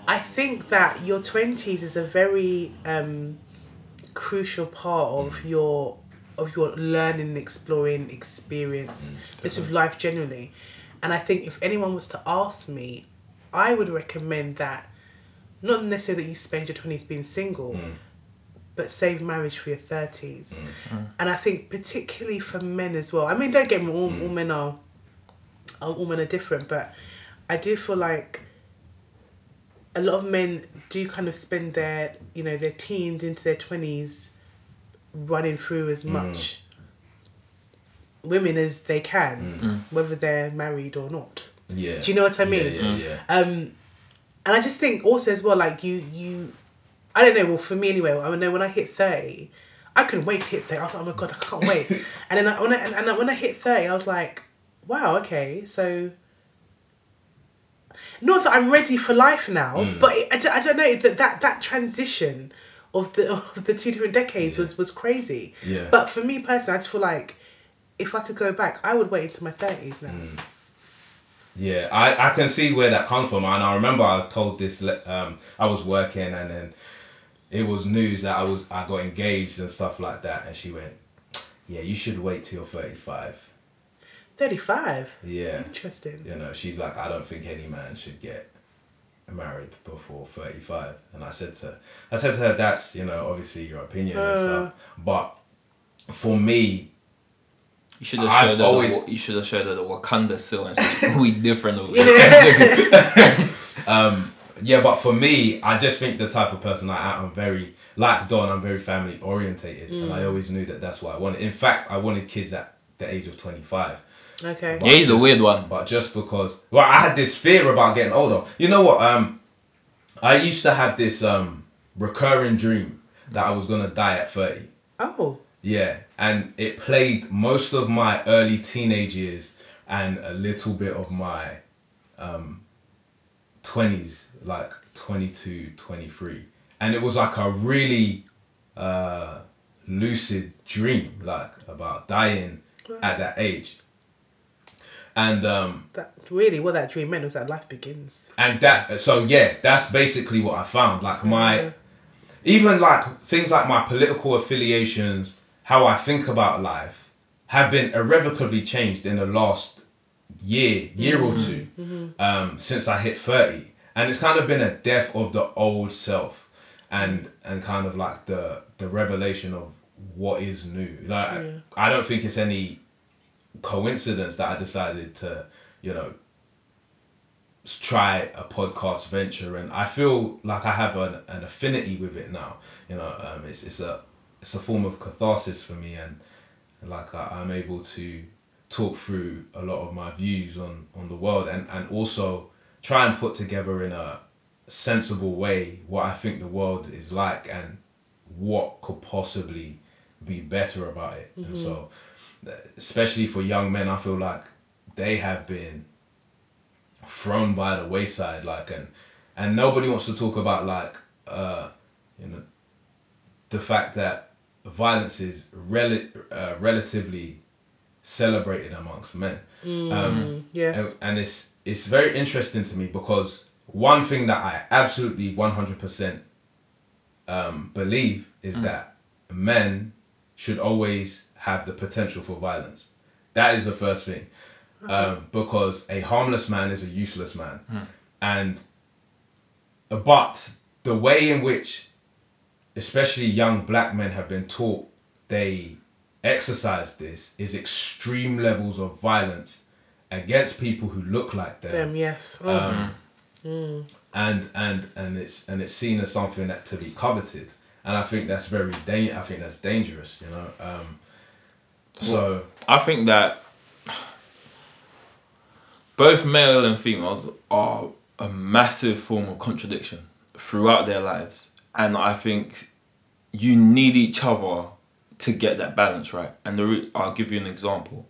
I think that your twenties is a very um, crucial part of your of your learning, exploring experience, mm, just with life generally. And I think if anyone was to ask me, I would recommend that not necessarily that you spend your twenties being single, mm. but save marriage for your 30s. Mm. And I think particularly for men as well. I mean, don't get me wrong, all, all men are, all men are different, but I do feel like a lot of men do kind of spend their, you know, their teens into their 20s running through as much women as they can, whether they're married or not. Yeah. Do you know what I Yeah, mean? Yeah, yeah. Um, and I just think also as well, like you, you, I don't know. Well, for me anyway, I know when I hit thirty, I couldn't wait to hit thirty. I was like, oh my god, I can't wait. and then I, when I, and, and when I hit thirty, I was like, wow, okay, so. Not that I'm ready for life now, Mm. but it, I, don't, I don't know that that that transition of the of the two different decades was was crazy. Yeah. But for me personally, I just feel like if I could go back, I would wait into my thirties now. Mm. Yeah, I, I can see where that comes from, and I remember I told this. Um, I was working, and then it was news that I was I got engaged and stuff like that, and she went, "Yeah, you should wait till you're 35." Thirty five. Yeah, Interesting. you know, she's like, "I don't think any man should get married before 35," and I said to, her, I said to her, "That's you know, obviously your opinion and Uh. stuff, but for me, you should have I've showed her. always- The, you should have showed her the Wakanda seal and said, "We different over here." Yeah, but for me, I just think the type of person I am, I'm very like Don. I'm very family orientated, and I always knew that that's what I wanted. In fact, I wanted kids at the age of 25. Okay. Yeah, he's a weird one. But just because, well, I had this fear about getting older. You know what? Um, I used to have this um recurring dream that I was gonna die at 30. Oh. Yeah, and it played most of my early teenage years and a little bit of my um 20s, like 22, 23. And it was like a really uh lucid dream, like about dying at that age. And um That really what that dream meant was that life begins. and that so yeah that's basically what i found. Like my even like things like my political affiliations how i think about life have been irrevocably changed in the last year year or 2 um, since i hit 30 and it's kind of been a death of the old self and and kind of like the the revelation of what is new. Like I, I don't think it's any coincidence that i decided to you know try a podcast venture. And I feel like I have an, an affinity with it now. You know um, it's, it's a it's a form of catharsis for me. And like I, I'm able to talk through a lot of my views on on the world and and also try and put together in a sensible way what I think the world is like and what could possibly be better about it. And so especially for young men I feel like they have been thrown by the wayside like and and nobody wants to talk about like uh you know the fact that violence is rel- uh, relatively celebrated amongst men um Yes. and, and it's it's very interesting to me because one thing that I absolutely 100% um, believe is that men should always have the potential for violence. That is the first thing. um, because a harmless man is a useless man, and but the way in which, especially young black men have been taught they exercise this is extreme levels of violence against people who look like them Them, yes. Oh. um, and and and it's and it's seen as something that to be coveted, and I think that's very da- I think that's dangerous, you know. Um, so I think that both male and females are a massive form of contradiction throughout their lives. And I think you need each other to get that balance right. And the re- I'll give you an example.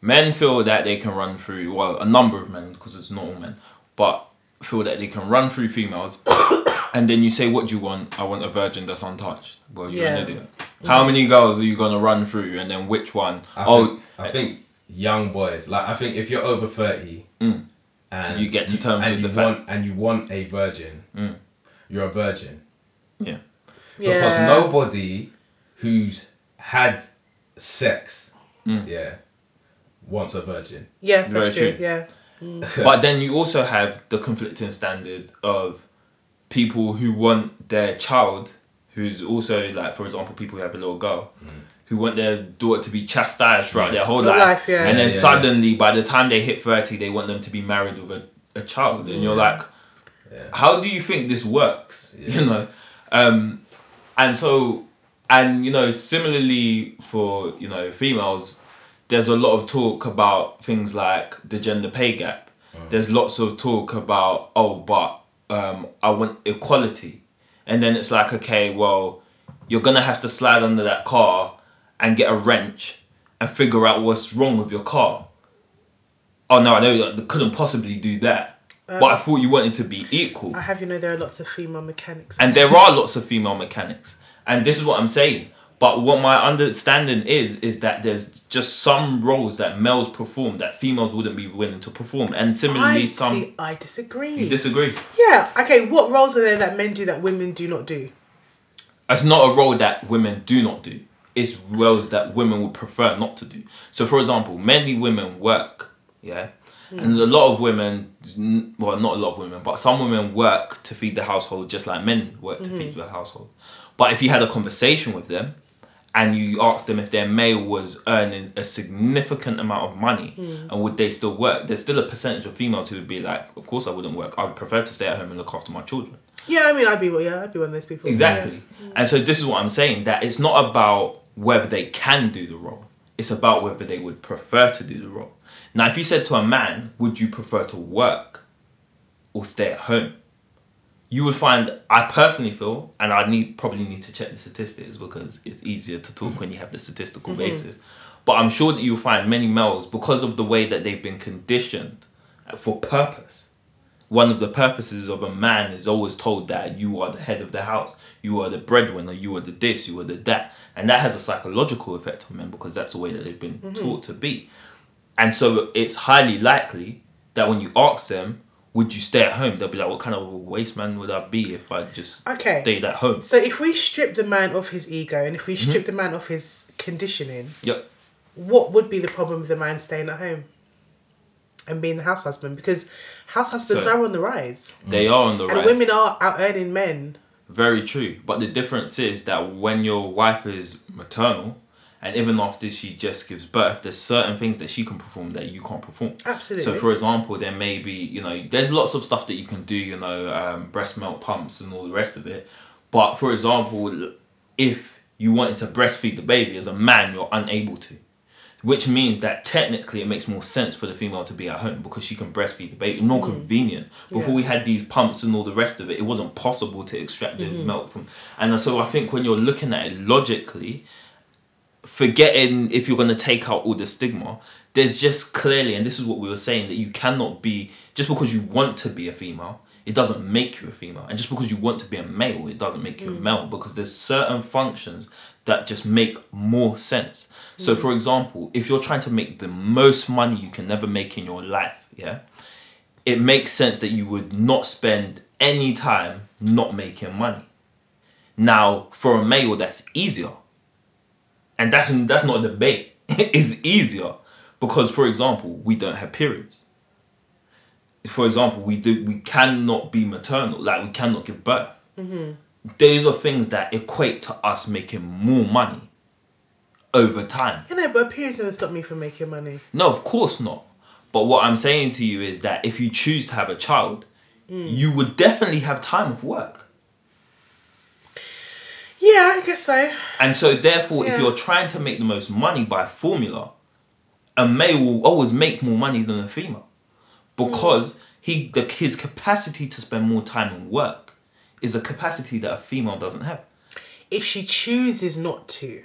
Men feel that they can run through, well, a number of men, because it's not all men, but feel that they can run through females. and then you say, What do you want? I want a virgin that's untouched. Well, you're Yeah. an idiot. How many girls are you going to run through? And then which one? I oh, think, I think young boys like I think if you're over thirty and Mm. You get to terms and with you the fact- want and you want a virgin, you're a virgin yeah. because Yeah. nobody who's had sex, Mm. yeah, wants a virgin. Yeah, that's Very true. true. Yeah. but then you also have the conflicting standard of people who want their child, who's also like, for example, people who have a little girl, who want their daughter to be chastised throughout their whole Whole life, life, yeah. and then Yeah, yeah, suddenly by the time they hit thirty, they want them to be married with a, a child, and you're like, Yeah. how do you think this works? You know, um, and so and you know similarly for you know females there's a lot of talk about things like the gender pay gap. There's lots of talk about oh but um, i want equality and then it's like okay well you're gonna have to slide under that car and get a wrench and figure out what's wrong with your car. Oh no i know they couldn't possibly do that but i um, thought you wanted to be equal. I have you know there are lots of female mechanics. and there are lots of female mechanics. And this is what i'm saying. But what my understanding is is that there's just some roles that males perform that females wouldn't be willing to perform and similarly I some see, I disagree. you disagree yeah. Okay. What roles are there that men do that women do not do? it's not a role that women do not do it's roles that women would prefer not to do so for example many women work yeah hmm. and a lot of women well not a lot of women but some women work to feed the household just like men work to mm-hmm. feed the household but if you had a conversation with them and you asked them if their male was earning a significant amount of money hmm. and would they still work there's still a percentage of females who would be like of course i wouldn't work i would prefer to stay at home and look after my children Yeah, I mean, I'd be yeah, I'd be one of those people. Exactly. And so this is what I'm saying that it's not about whether they can do the role. It's about whether they would prefer to do the role. Now, if you said to a man, would you prefer to work or stay at home? You would find, I personally feel, and I need probably need to check the statistics because it's easier to talk when you have the statistical mm-hmm. basis. But I'm sure that you'll find many males, because of the way that they've been conditioned uh, for purpose, one of the purposes of a man is always told that you are the head of the house, you are the breadwinner, you are the this, you are the that. And that has a psychological effect on men because that's the way that they've been mm-hmm. taught to be. And so it's highly likely that when you ask them, would you stay at home? They'll be like, what kind of waste man would I be if I just Okay. stayed at home? So if we strip the man of his ego and if we Mm-hmm. strip the man of his conditioning, Yep. what would be the problem with the man staying at home and being the house husband? Because house husbands So- are on the rise, They are on the and rise. women are out earning men. Very true. But the difference is that when your wife is maternal, and even after she just gives birth, there's certain things that she can perform that you can't perform. Absolutely. So, for example, there may be, you know, there's lots of stuff that you can do, you know, um, breast milk pumps and all the rest of it. But for example, if you wanted to breastfeed the baby as a man, you're unable to. Which means that technically it makes more sense for the female to be at home because she can breastfeed the baby. More convenient. Before Mm. Yeah. we had these pumps and all the rest of it, it wasn't possible to extract the Mm-hmm. milk from. And so I think when you're looking at it logically, forgetting if you're going to take out all the stigma, there's just clearly, and this is what we were saying, that you cannot be, just because you want to be a female, it doesn't make you a female. And just because you want to be a male, it doesn't make you a mm. male because there's certain functions that just make more sense. So, mm. for example, if you're trying to make the most money you can never make in your life, yeah, it makes sense that you would not spend any time not making money. Now, for a male, that's easier and that's that's not a debate. it's easier Because, for example, we don't have periods. For example, we do we cannot be maternal, like we cannot give birth. Mm-hmm. Those are things that equate to us making more money over time. You know, but periods never stop me from making money. No, of course not. But what I'm saying to you is that if you choose to have a child, mm. you would definitely have time of work. Yeah, I guess so. And so, therefore, if you're trying to make the most money by formula, a male will always make more money than a female because he the, his capacity to spend more time in work is a capacity that a female doesn't have. If she chooses not to.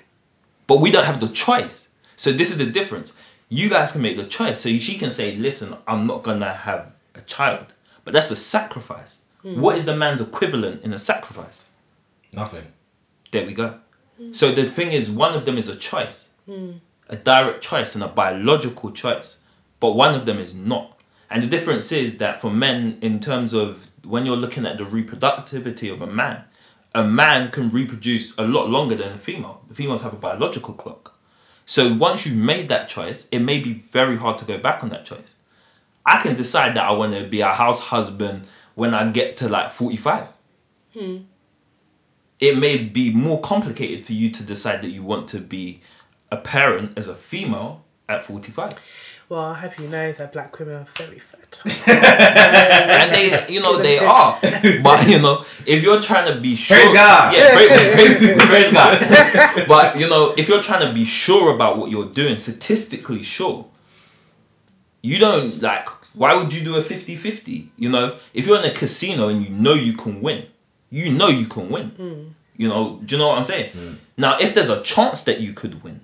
But we don't have the choice. So this is the difference. You guys can make the choice. So she can say, "Listen, I'm not gonna have a child," but that's a sacrifice. Hmm. What is the man's equivalent in a sacrifice? Nothing. There we go. So the thing is, one of them is a choice, a direct choice and a biological choice, but one of them is not. And the difference is that for men, in terms of when you're looking at the reproductivity of a man, a man can reproduce a lot longer than a female. The females have a biological clock. So once you've made that choice, it may be very hard to go back on that choice. I can decide that I want to be a house husband when I get to like 45 hmm. It may be more complicated for you to decide that you want to be a parent as a female at 45 Well, I'll have you know that black women are very fertile. and they you know they are but you know if you're trying to be sure Praise God. yeah praise, praise, praise God but you know if you're trying to be sure about what you're doing statistically sure you don't like why would you do a 50-50 you know if you're in a casino and you know you can win you know you can win. You know do you know what i'm saying? Mm. Now if there's a chance that you could win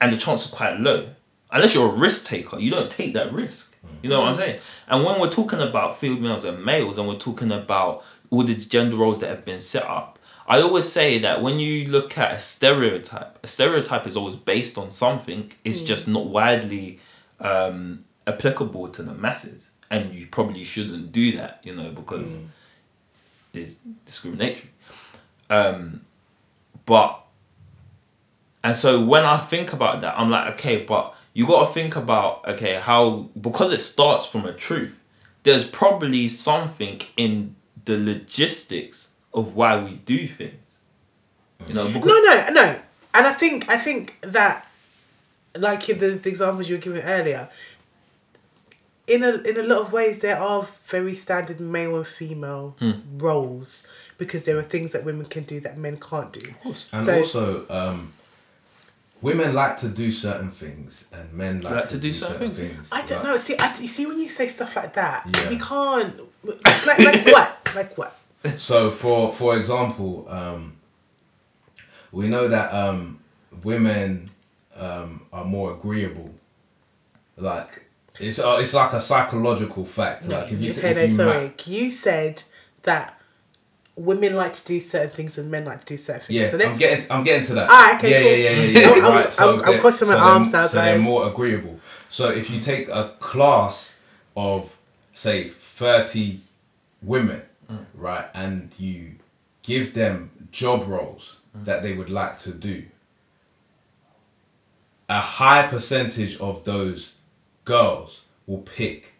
and the chance is quite low unless you're a risk taker you don't take that risk. You know what i'm mm-hmm. saying? And when we're talking about females and males and we're talking about all the gender roles that have been set up i always say that when you look at a stereotype a stereotype is always based on something it's just mm. not widely um, applicable to the masses. And you probably shouldn't do that you know because mm. It's discriminatory um, but and so when I think about that, I'm like, okay, but you got to think about okay how because it starts from a truth. There's probably something in the logistics of why we do things. You know, No, no, no. And I think I think that, like the, the examples you were giving earlier, in a in a lot of ways there are very standard male and female Hmm. roles because there are things that women can do that men can't do. Of course. And So- also, um, women like to do certain things, and men like, to, do, certain things. I don't Like, know. See, I, you see when you say stuff like that, Yeah. we can't. Like, like what? Like what? So, for for example, um, we know that um, women um, are more agreeable. Like it's uh, it's like a psychological fact. like if you okay, if no, you sorry. you said that women like to do certain things and men like to do certain things. Yeah, so I'm let's getting I'm getting to that. Ah, okay, yeah, cool. yeah, yeah, yeah, yeah. I'm- right, so I'm- I'm crossing my so arms now, So they're more agreeable. So if you take a class of say thirty women, Mm. right, and you give them job roles Mm. that they would like to do, a high percentage of those girls will pick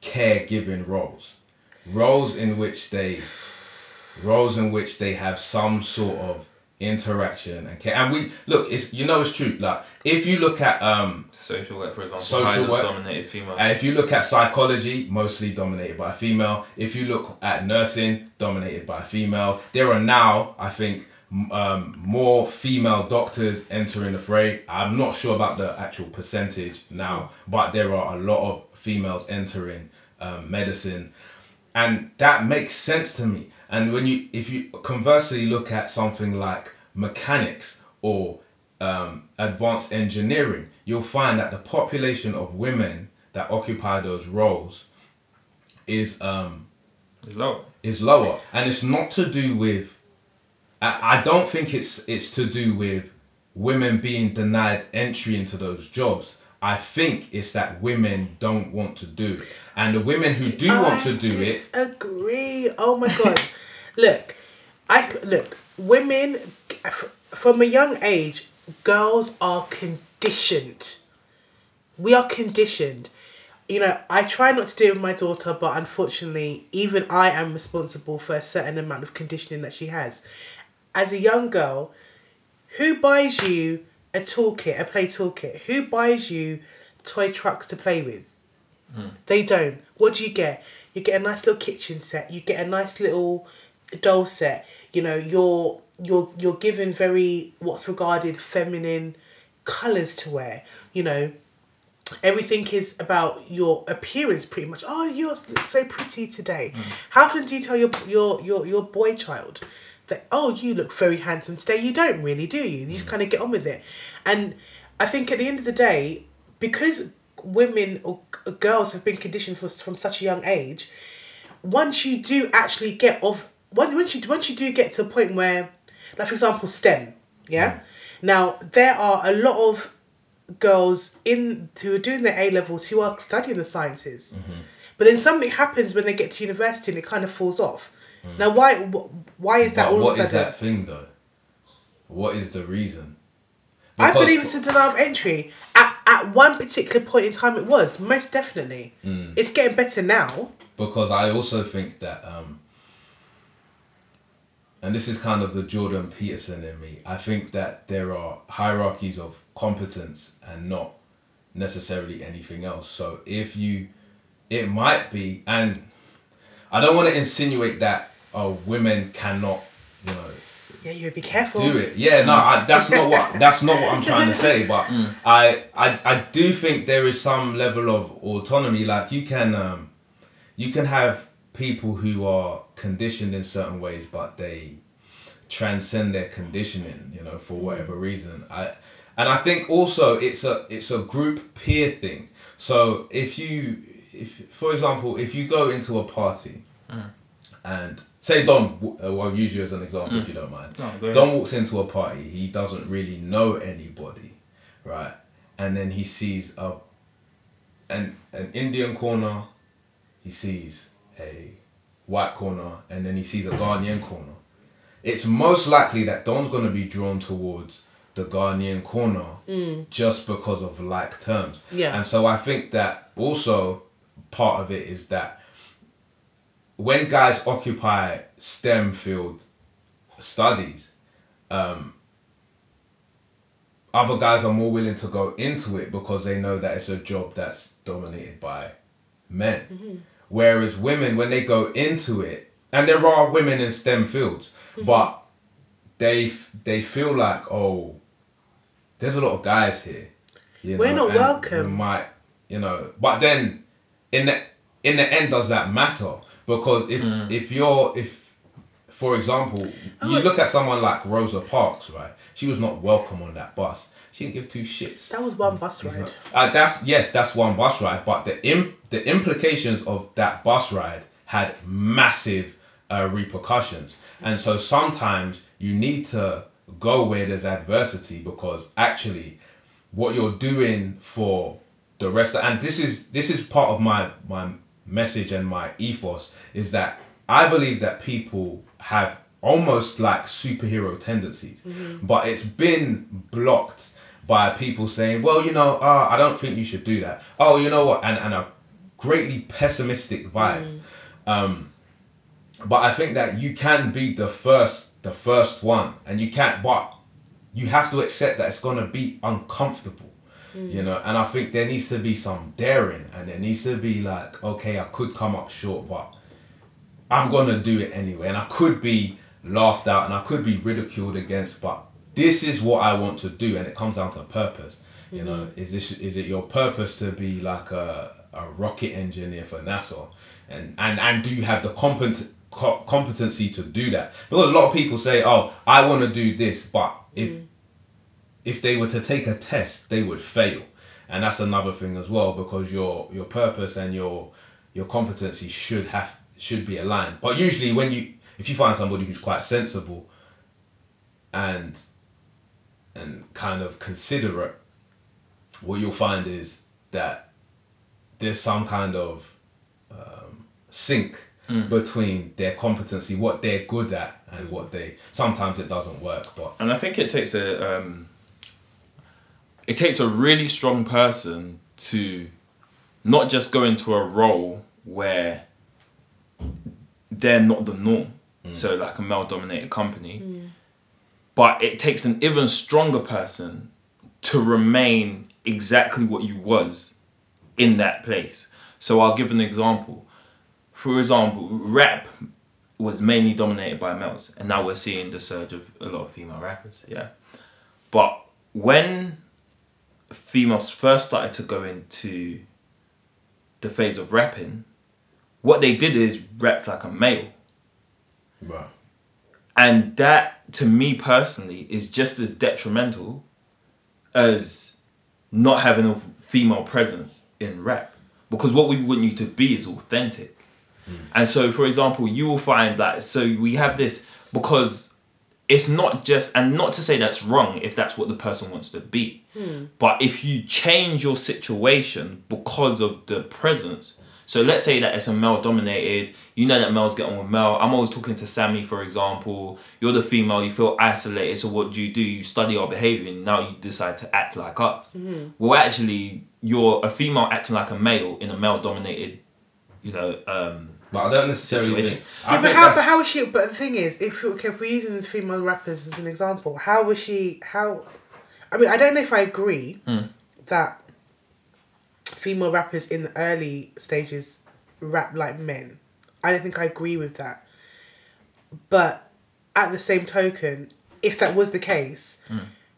caregiving roles, roles in which they roles in which they have some sort of interaction and care. And we look, it's you know it's true. Like if you look at um social work, for example, Social work. dominated female. and if you look at psychology, mostly dominated by a female. If you look at nursing, dominated by a female. There are now, I think, um, more female doctors entering the fray. I'm not sure about the actual percentage now, but there are a lot of females entering um, medicine, and that makes sense to me. And when you, if you conversely look at something like mechanics or um, advanced engineering, you'll find that the population of women that occupy those roles is um, It's low. is lower, and it's not to do with. I, I don't think it's it's to do with women being denied entry into those jobs. I think it's that women don't want to do it, and the women who do want to do it, agree. Oh my god! look, I look. Women from a young age, girls are conditioned we are conditioned. You know, I try not to do it with my daughter, but unfortunately, even I am responsible for a certain amount of conditioning that she has. As a young girl, who buys you a toolkit, a play toolkit? Who buys you toy trucks to play with? Hmm. They don't. What do you get? You get a nice little kitchen set. You get a nice little doll set. You know, you're you're you're given very what's regarded feminine colors to wear. You know, everything is about your appearance pretty much. Oh, you look so pretty today. Hmm. How often do you tell your your your your boy child that oh you look very handsome today? You don't really, do you? You just mm. kind of get on with it. And I think at the end of the day, because women or girls have been conditioned for, from such a young age, once you do actually get off, once once you once you do get to a point where, like for example, STEM, yeah. Mm. Now there are a lot of girls in who are doing their A levels who are studying the sciences, mm-hmm. but then something happens when they get to university and it kind of falls off. Now why why is that But all what of a is that thing though? What is the reason? I believe it's a denial of entry. At, at one particular point in time, it was most definitely. Mm. It's getting better now. because I also think that, um, and this is kind of the Jordan Peterson in me. I think that there are hierarchies of competence and not necessarily anything else. So if you, it might be, and I don't want to insinuate that uh, women cannot, you know, Yeah, you be careful. do it. Yeah, no, I, that's not what that's not what I'm trying to say. But I, I I do think there is some level of autonomy. Like you can um, you can have people who are conditioned in certain ways, but they transcend their conditioning. You know, for whatever reason. I and I think also it's a it's a group peer thing. So if you if for example if you go into a party and say Don, uh, well, I'll use you as an example if you don't mind. No. Don walks into a party. He doesn't really know anybody, right? And then he sees a an an Indian corner. He sees a white corner, and then he sees a Ghanaian corner. It's most likely that Don's gonna be drawn towards the Ghanaian corner just because of like terms. Yeah. And so I think that also part of it is that when guys occupy STEM field studies, um, other guys are more willing to go into it because they know that it's a job that's dominated by men. Whereas women, when they go into it, and there are women in STEM fields, but they f- they feel like oh, there's a lot of guys here. You We're not welcome. We might, you know, but then in the in the end, does that matter? Because if if you're if for example, you look at someone like Rosa Parks, right? She was not welcome on that bus. She didn't give two shits. That was one bus ride. Uh, that's yes, that's one bus ride, but the Im- the implications of that bus ride had massive uh, repercussions, and so sometimes you need to go where there's adversity because actually, what you're doing for the rest of and this is this is part of my my message and my ethos is that I believe that people have almost like superhero tendencies, but it's been blocked by people saying, "Well, you know, uh, I don't think you should do that." Oh, you know what? And and a greatly pessimistic vibe. Um, but I think that you can be the first, the first one, and you can't. But you have to accept that it's gonna be uncomfortable, Mm. you know. And I think there needs to be some daring, and there needs to be like, okay, I could come up short, but I'm gonna do it anyway, and I could be laughed out, and I could be ridiculed against, but this is what I want to do, and it comes down to purpose. You know, mm-hmm. is this is it your purpose to be like a, a rocket engineer for NASA, and and and do you have the compet competency to do that? Because a lot of people say, oh, I want to do this, but if mm. If they were to take a test, they would fail, and that's another thing as well because your your purpose and your your competency should have should be aligned. But usually, when you if you find somebody who's quite sensible and and kind of considerate, what you'll find is that there's some kind of um, sync between their competency, what they're good at, and what they. Sometimes it doesn't work, but And I think it takes a um, it takes a really strong person to not just go into a role where they're not the norm. Mm. So like a male dominated company. Mm. But it takes an even stronger person to remain exactly what you was in that place. So I'll give an example. For example, rap was mainly dominated by males, and now we're seeing the surge of a lot of female rappers. Yeah, but when females first started to go into the phase of rapping, what they did is rap like a male. Right. And that, to me personally, is just as detrimental as not having a female presence in rap. Because what we want you to be is authentic. Hmm. And so, for example, you will find that, so we have this because it's not just, and not to say that's wrong if that's what the person wants to be, but if you change your situation because of the presence, so let's say that it's a male dominated, you know that males get on with male. I'm always talking to Sammy, for example. You're the female, you feel isolated, so what do you do? You study our behavior and now you decide to act like us. Well, actually, you're a female acting like a male in a male dominated, you know, um, But I don't necessarily Situation. think. Yeah, I but think how? But how was she? But the thing is, if okay, if we're using these female rappers as an example, how was she? How? I mean, I don't know if I agree that female rappers in the early stages rap like men. I don't think I agree with that. But at the same token, if that was the case,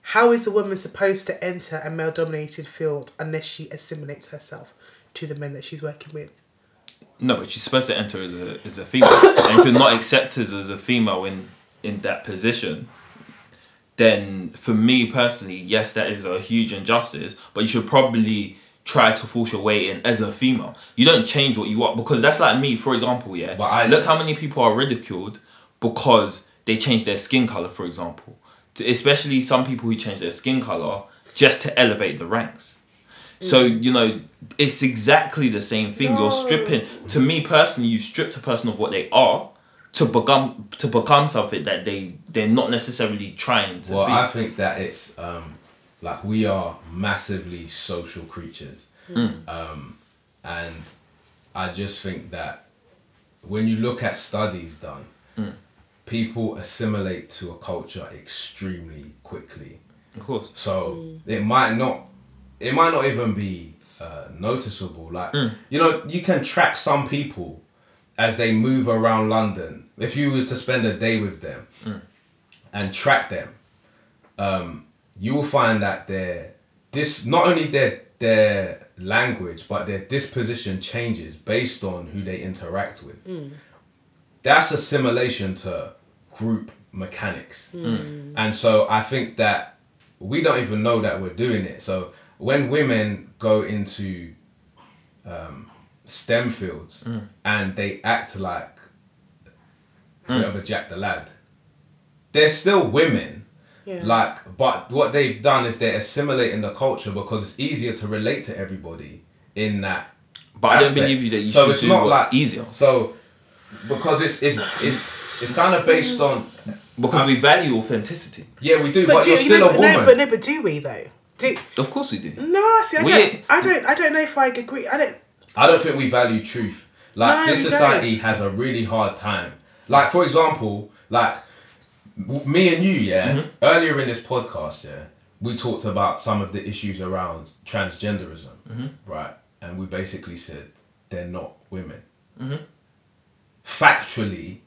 how is a woman supposed to enter a male dominated field unless she assimilates herself to the men that she's working with? No, but she's supposed to enter as a as a female. and if you're not accepted as a female in in that position, then for me personally, yes, that is a huge injustice. But you should probably try to force your way in as a female. You don't change what you are because that's like me, for example. Yeah, But I- look how many people are ridiculed because they change their skin color, for example. To- Especially some people who change their skin color just to elevate the ranks. So you know, it's exactly the same thing. You're stripping. To me personally, you strip a person of what they are to become to become something that they they're not necessarily trying to Well, be. I think that it's um, like we are massively social creatures, um, and I just think that when you look at studies done, people assimilate to a culture extremely quickly. of course. So it might not, it might not even be uh, noticeable. Like hmm. you know, you can track some people as they move around London. If you were to spend a day with them hmm. and track them, um, you will find that their this not only their their language but their disposition changes based on who they interact with. Hmm. That's assimilation to group mechanics. And so I think that we don't even know that we're doing it. So when women go into um, STEM fields and they act like whoever Jack the lad, they're still women. Yeah. Like, but what they've done is they're assimilating the culture because it's easier to relate to everybody in that. But I don't believe you that you should. So should it's do not what's like- easier So, because it's it's it's it's kind of based on because we value authenticity. yeah we do, but, do you're you still know, a woman. No, but no, but do we though? Do Of course we do. no? See, I We- don't. I don't. I don't know if I agree. I don't. I don't think we value truth. Like No, this we society has a really hard time. Like for example, like me and you, yeah. Mm-hmm. Earlier in this podcast, yeah, we talked about some of the issues around transgenderism, Mm-hmm. right? And we basically said they're not women. Mm-hmm. Factually,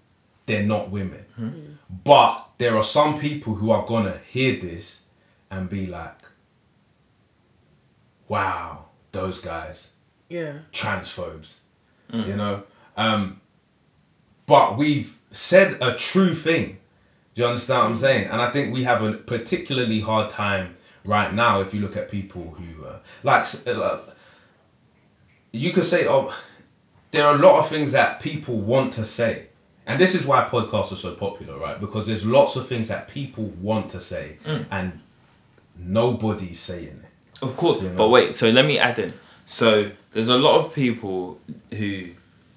they're not women. Mm-hmm. But there are some people who are gonna hear this and be like, "Wow, those guys." Yeah. transphobes, you know. Um, but we've said a true thing. Do you understand what I'm saying? And I think we have a particularly hard time right now if you look at people who uh, like. uh, you could say, oh, there are a lot of things that people want to say. And this is why podcasts are so popular, right? Because there's lots of things that people want to say and nobody's saying it. Of course, You know? but wait. So let me add in. So there's a lot of people who,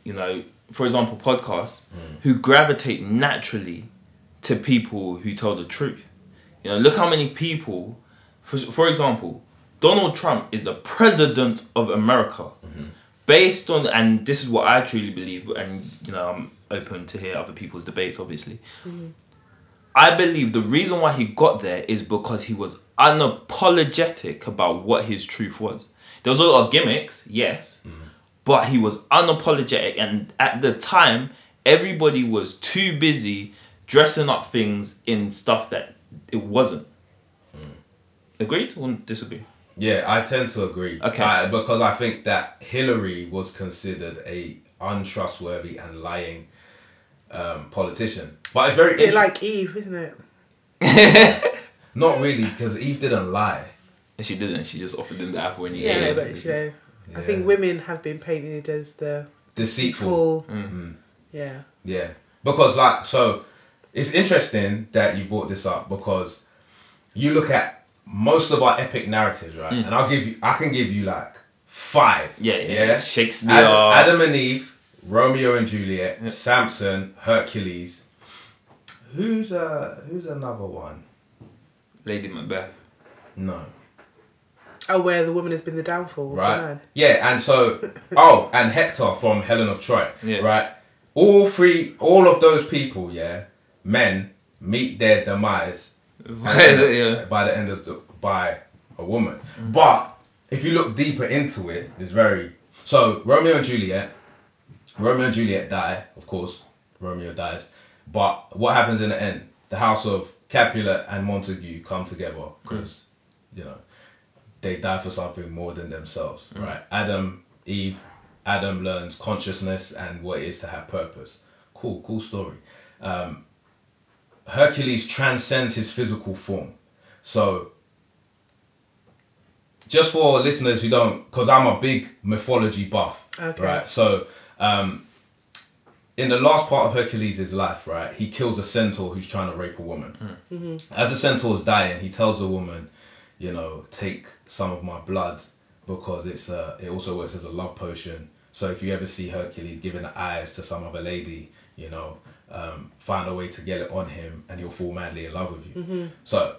you know, for example, podcasts mm. who gravitate naturally to people who tell the truth. You know, look how many people, for for example, Donald Trump is the president of America. Mm-hmm. Based on, and this is what I truly believe, and you know, I'm open to hear other people's debates, obviously. Mm-hmm. I believe the reason why he got there is because he was unapologetic about what his truth was. There was a lot of gimmicks, yes, mm. but he was unapologetic, and at the time, everybody was too busy dressing up things in stuff that it wasn't. Mm. Agreed or disagree? Yeah, I tend to agree. Okay. I- because I think that Hillary was considered a untrustworthy and lying um, politician. But it's very Bit interesting. like Eve, isn't it? Not really, because Eve didn't lie. And she didn't. She just offered him the apple when he Yeah, ate no, it. but It's you know, I think women have been painted as the Deceitful. full. Mm. Yeah. Yeah. Because like so it's interesting that you brought this up because you look at most of our epic narratives, right? And I'll give you I can give you like five. Yeah, yeah. Shakespeare. Adam, Adam and Eve, Romeo and Juliet, Samson, Hercules. Who's uh who's another one? Lady Macbeth. No. Oh, where the woman has been the downfall. right? man. Yeah, and so oh, and Hector from Helen of Troy, Yeah. right? All three, all of those people, yeah, men meet their demise yeah. by the end of the by a woman. But if you look deeper into it, it's very so Romeo and Juliet. Romeo and Juliet die, of course. Romeo dies, but what happens in the end? The house of Capulet and Montague come together because you know they die for something more than themselves, right? Adam, Eve, Adam learns consciousness and what it is to have purpose. Cool, cool story. Um, Hercules transcends his physical form. So, just for listeners who don't, because I'm a big mythology buff, Okay. right? So, um, in the last part of Hercules' life, right, he kills a centaur who's trying to rape a woman. Hmm. Mm-hmm. As the centaur's dying, he tells the woman, you know, take some of my blood because it's a, it also works as a love potion. So if you ever see Hercules giving the eyes to some other lady, you know, um, find a way to get it on him and he'll fall madly in love with you. Mm-hmm. So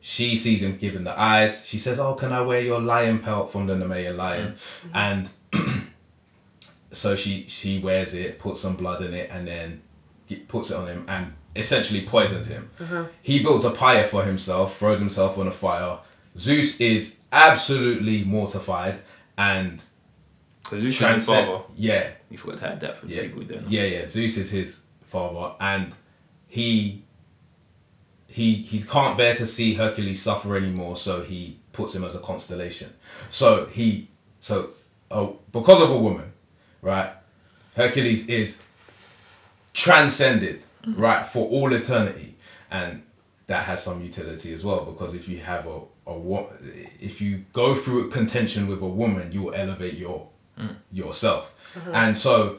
she sees him giving the eyes. She says, "Oh, can I wear your lion pelt from the Nemean lion?" Mm-hmm. And so she she wears it, puts some blood in it, and then puts it on him and essentially poisons him. He builds a pyre for himself, throws himself on a fire. Zeus is absolutely mortified and Because Zeus is his transcend- father. Yeah, You forgot to add that for the yeah, people who don't know. yeah, yeah. Zeus is his father, and he he he can't bear to see Hercules suffer anymore, so he puts him as a constellation. So he so uh, because of a woman, right? Hercules is transcended, mm-hmm. right, for all eternity, and that has some utility as well because if you have a a if you go through a contention with a woman, you will elevate your mm. yourself, uh-huh. and so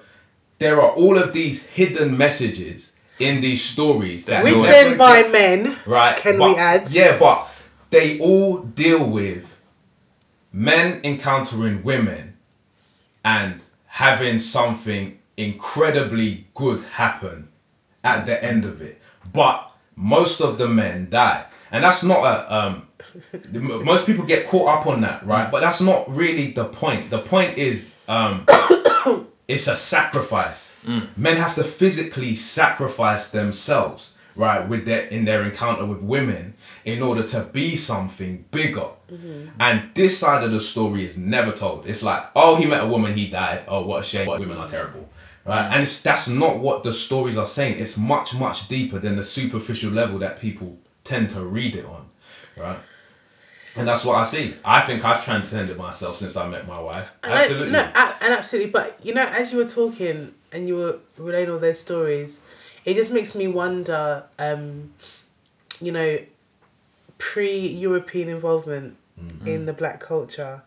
there are all of these hidden messages in these stories that Written by get- men. right? Can but- we add? Yeah, but they all deal with men encountering women and having something incredibly good happen at the end of it. But most of the men die, and that's not a um. Most people get caught up on that, right? But that's not really the point. The point is, um, it's a sacrifice. Men have to physically sacrifice themselves, right, with their in their encounter with women in order to be something bigger. And this side of the story is never told. It's like, oh, he met a woman, he died. Oh, what a shame. Women are terrible. Right? And it's that's not what the stories are saying. It's much, much deeper than the superficial level that people tend to read it on. Right? And that's what I see. I think I've transcended myself since I met my wife. And I- Absolutely. no, a- and absolutely. But you know, as you were talking and you were relaying all those stories, it just makes me wonder. Um, you know, pre-European involvement mm-hmm. in the black culture,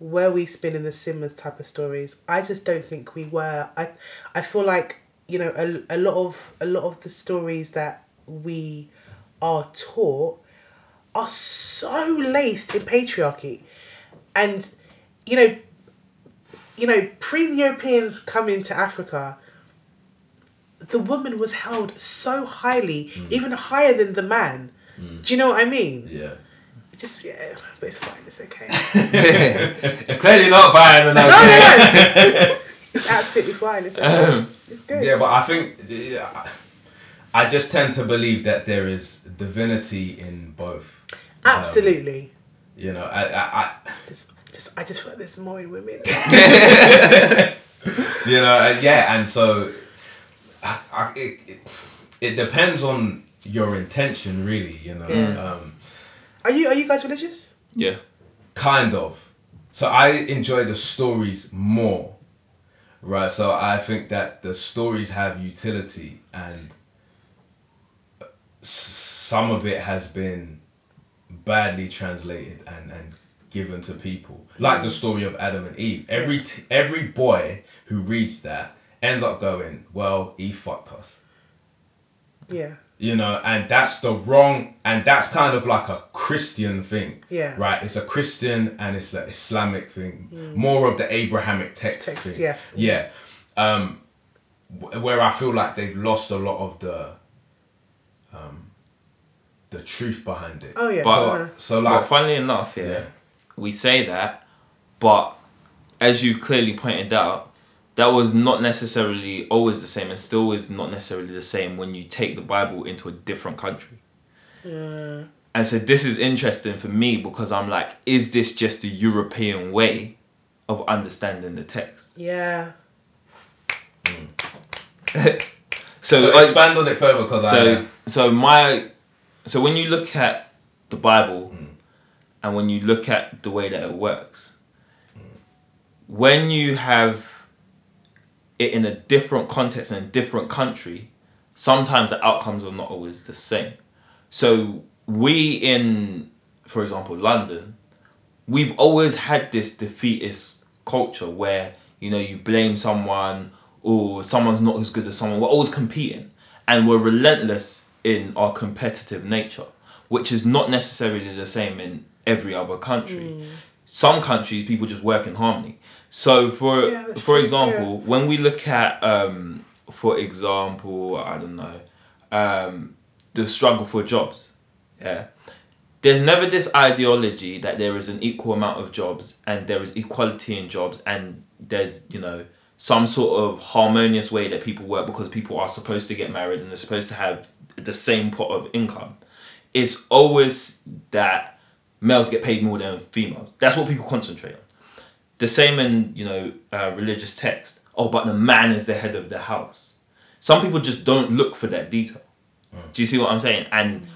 were we spinning the similar type of stories? I just don't think we were. I, I feel like you know a, a lot of a lot of the stories that we are taught are so laced in patriarchy, and you know you know, pre Europeans coming to Africa, the woman was held so highly, mm. even higher than the man. Do you know what I mean? yeah. just yeah, but it's fine. It's okay. it's clearly not fine. And no, no, no. It's absolutely fine. It's okay. Um, It's good. Yeah, but I think yeah, I just tend to believe that there is divinity in both. Um, Absolutely. you know, I, I, I just, just, I just feel like there's more in women. I you know, uh, yeah, and so I, I, it, it, it depends on your intention, really. You know, Yeah. um, Are you, are you guys religious? yeah. kind of. So I enjoy the stories more, right? So I think that the stories have utility, and some of it has been badly translated and and given to people, like the story of Adam and Eve. Every t- every boy who reads that ends up going, "Well, he fucked us." Yeah. You know and that's the wrong and that's kind of like a christian thing Yeah. right it's a christian and it's an islamic thing more of the abrahamic text, Text, thing yes. yeah um where i feel like they've lost a lot of the um the truth behind it Oh yeah. But- so, so, so But like funnily enough, yeah, Yeah. we say that, but as you've clearly pointed out, that was not necessarily always the same, and still is not necessarily the same when you take the Bible into a different country. yeah. And so this is interesting for me because I'm like, is this just the European way of understanding the text? yeah. Hmm. So, so like- expand on it further because so I uh, so my so when you look at the Bible hmm. and when you look at the way that it works, when you have it in a different context and a different country, sometimes the outcomes are not always the same. So we in, for example, London, we've always had this defeatist culture where you know you blame someone or someone's not as good as someone. We're always competing, and we're relentless in our competitive nature, which is not necessarily the same in every other country. Mm. Some countries people just work in harmony. So for Yeah, for true, example, when we look at um, for example, I don't know, um, the struggle for jobs, yeah. There's never this ideology that there is an equal amount of jobs and there is equality in jobs and there's, you know, some sort of harmonious way that people work because people are supposed to get married and they're supposed to have the same pot of income. It's always that males get paid more than females. That's what people concentrate on. The same in, you know, uh, religious text. Oh, but the man is the head of the house. Some people just don't look for that detail. Do you see what I'm saying? And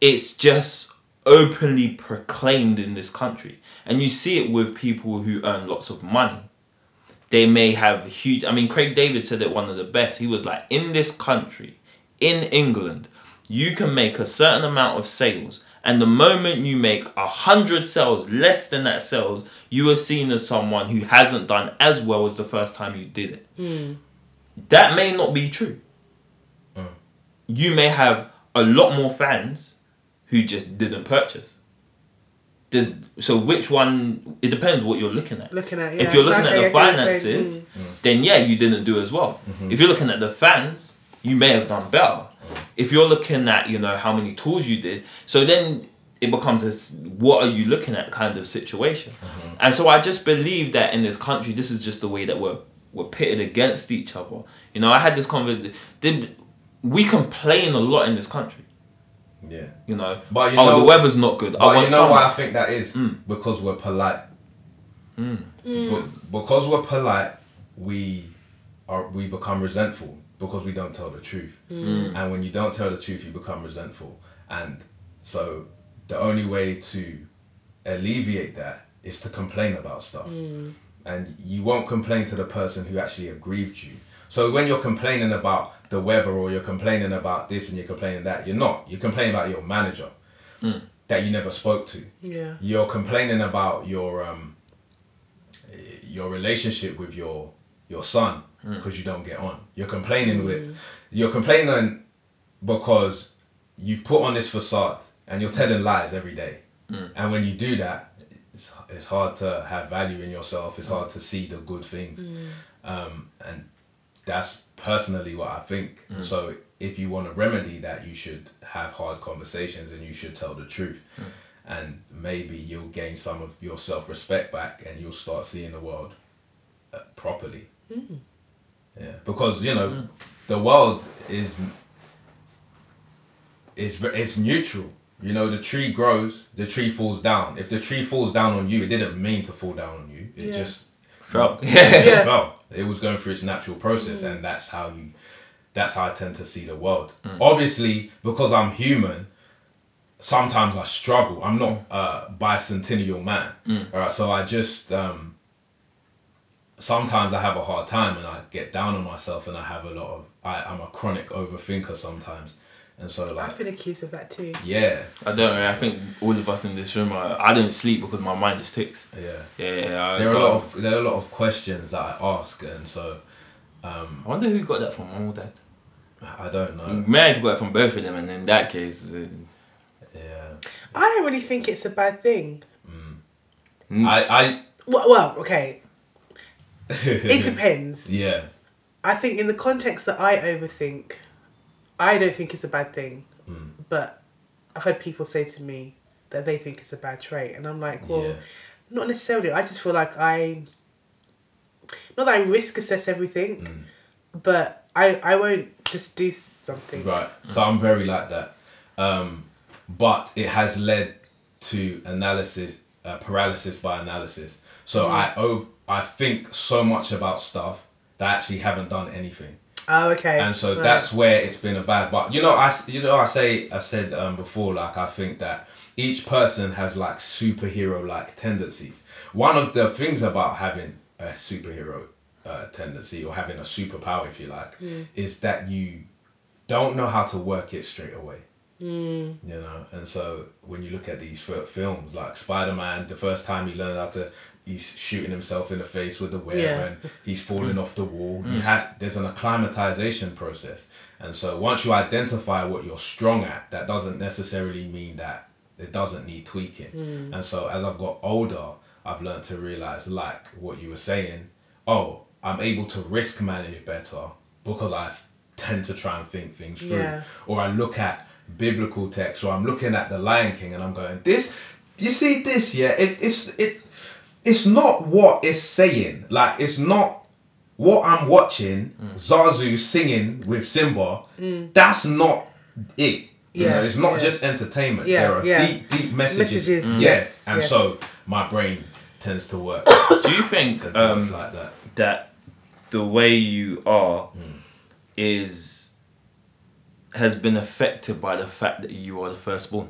it's just openly proclaimed in this country. And you see it with people who earn lots of money. They may have huge. I mean, Craig David said it one of the best. He was like, in this country, in England, you can make a certain amount of sales. And the moment you make a hundred sales, less than that sales, you are seen as someone who hasn't done as well as the first time you did it. Hmm. That may not be true. Hmm. You may have a lot more fans who just didn't purchase. There's, so which one? It depends what you're looking at. Looking at yeah. If you're looking Okay, at the I get what you're finances, hmm. then yeah, you didn't do as well. Mm-hmm. If you're looking at the fans, you may have done better. If you're looking at you know how many tours you did, so then it becomes this what are you looking at kind of situation. Mm-hmm. And so I just believe that in this country, this is just the way that we're we're pitted against each other. You know, I had this conversation. We complain a lot in this country. yeah You know, But you oh know- the weather's not good. I But want you know why I think that is? Mm. Because we're polite. Mm. Be- mm. because we're polite, we are we become resentful because we don't tell the truth. Mm. Mm. And when you don't tell the truth, you become resentful. And so the only way to alleviate that is to complain about stuff. Mm. And you won't complain to the person who actually aggrieved you. So when you're complaining about the weather or you're complaining about this and you're complaining that, you're not. You're complaining about your manager that you never spoke to Yeah. you're complaining about your um your relationship with your your son Mm. because you don't get on. You're complaining with you're complaining because you've put on this facade and you're telling lies every day. Mm. And when you do that it's, it's hard to have value in yourself. It's hard to see the good things. Mm. Um and that's personally what i think. So if you want to remedy that you should have hard conversations and you should tell the truth. And maybe you'll gain some of your self respect back, and you'll start seeing the world uh, properly. Yeah, because you know, the world is is ve- it's neutral. You know, the tree grows, the tree falls down. If the tree falls down on you, it didn't mean to fall down on you. It Yeah. just Felt. it Yeah. just fell. It was going through its natural process, mm. and that's how you. That's how I tend to see the world. Mm. Obviously, because I'm human, sometimes I struggle. I'm not mm. a bicentennial man, all right. So I just um, sometimes I have a hard time, and I get down on myself, and I have a lot of. I, I'm a chronic overthinker sometimes, and so like I've been accused of that too. yeah, I don't know. I think all of us in this room, are, I don't sleep because my mind just ticks. yeah. Yeah, yeah. I, There are a lot of there are a lot of questions that I ask, and so um, I wonder who got that from mum or dad. I don't know. You may have got it from both of them, and in that case, uh, Yeah, I don't really think it's a bad thing. I Well, well okay. It depends. yeah. I think in the context that I overthink, I don't think it's a bad thing. Hmm. But I've had people say to me that they think it's a bad trait, and I'm like, well, Yeah. not necessarily. I just feel like I, not that I risk assess everything, Hmm. but I I won't just do something. Right. So I'm very like that. Um, but it has led to analysis, uh, paralysis by analysis. So I oh, I think so much about stuff that I actually haven't done anything. Oh, okay. and so Right. that's where it's been a bad but you know i you know i say i said um, before like i think that each person has like superhero like tendencies one of the things about having a superhero uh, tendency or having a superpower if you like is that you don't know how to work it straight away you know and so when you look at these fi- films like spider-man the first time he learned how to he's shooting himself in the face with the web Yeah. and he's falling off the wall you mm. had there's an acclimatization process and so once you identify what you're strong at that doesn't necessarily mean that it doesn't need tweaking mm. and so as i've got older i've learned to realize like what you were saying oh i'm able to risk manage better because i tend to try and think things through Yeah. or I look at biblical text, or I'm looking at the Lion King, and I'm going, this. You see this, yeah? It, it's it, it's not what it's saying. Like it's not what I'm watching. Mm. Zazu singing with Simba. Mm. That's not it. You Yeah, know, it's not yeah. just entertainment. Yeah, there are yeah. deep, deep messages. Messages, Yeah, yes, and yes. so my brain tends to work. do you think tends um, like that. that the way you are mm. is has been affected by the fact that you are the firstborn?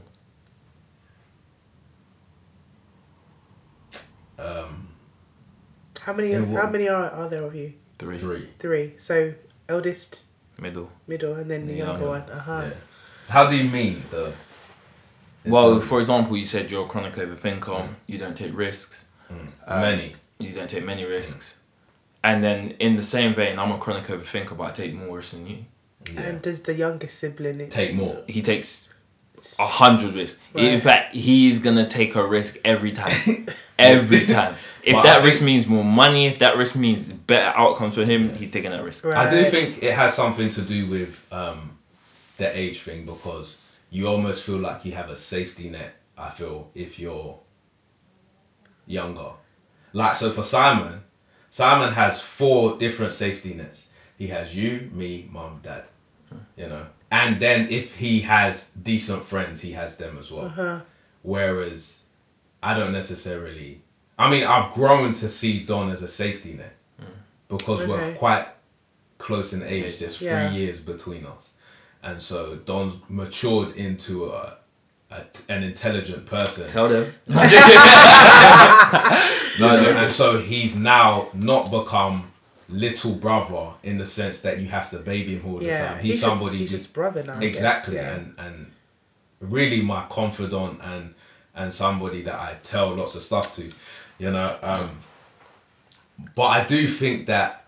How many in what- how many are, are there of you? Three, Three. Three. So eldest, middle. middle, and then the The younger younger. one. Uh huh. Yeah. How do you mean the? in Well, terms- for example, you said you're a chronic overthinker. You don't take risks. um, many. You don't take many risks. And then, in the same vein, I'm a chronic overthinker, but I take more risks than you. Yeah. And does the youngest sibling Take more. He takes a hundred risks. In Right. fact, he's gonna take a risk every time. every time. If that think- risk means more money, if that risk means better outcomes for him, he's taking that risk. Right. I do think it has something to do with um, the age thing because you almost feel like you have a safety net. I feel if you're younger, like so for Simon, Simon has four different safety nets. He has you, me, mom, dad. You know, and then if he has decent friends, he has them as well. Uh-huh. Whereas I don't necessarily. I mean, I've grown to see Don as a safety net because we're quite close in age. There's three Yeah. years between us, and so Don's matured into a, a an intelligent person. Tell them. You know, and so he's now not become little brother in the sense that you have to baby him all the Yeah, time. He's, he's just- somebody he's who- just brother now, Exactly, yeah. and and really my confidant and and somebody that I tell lots of stuff to, you know. Um, but I do think that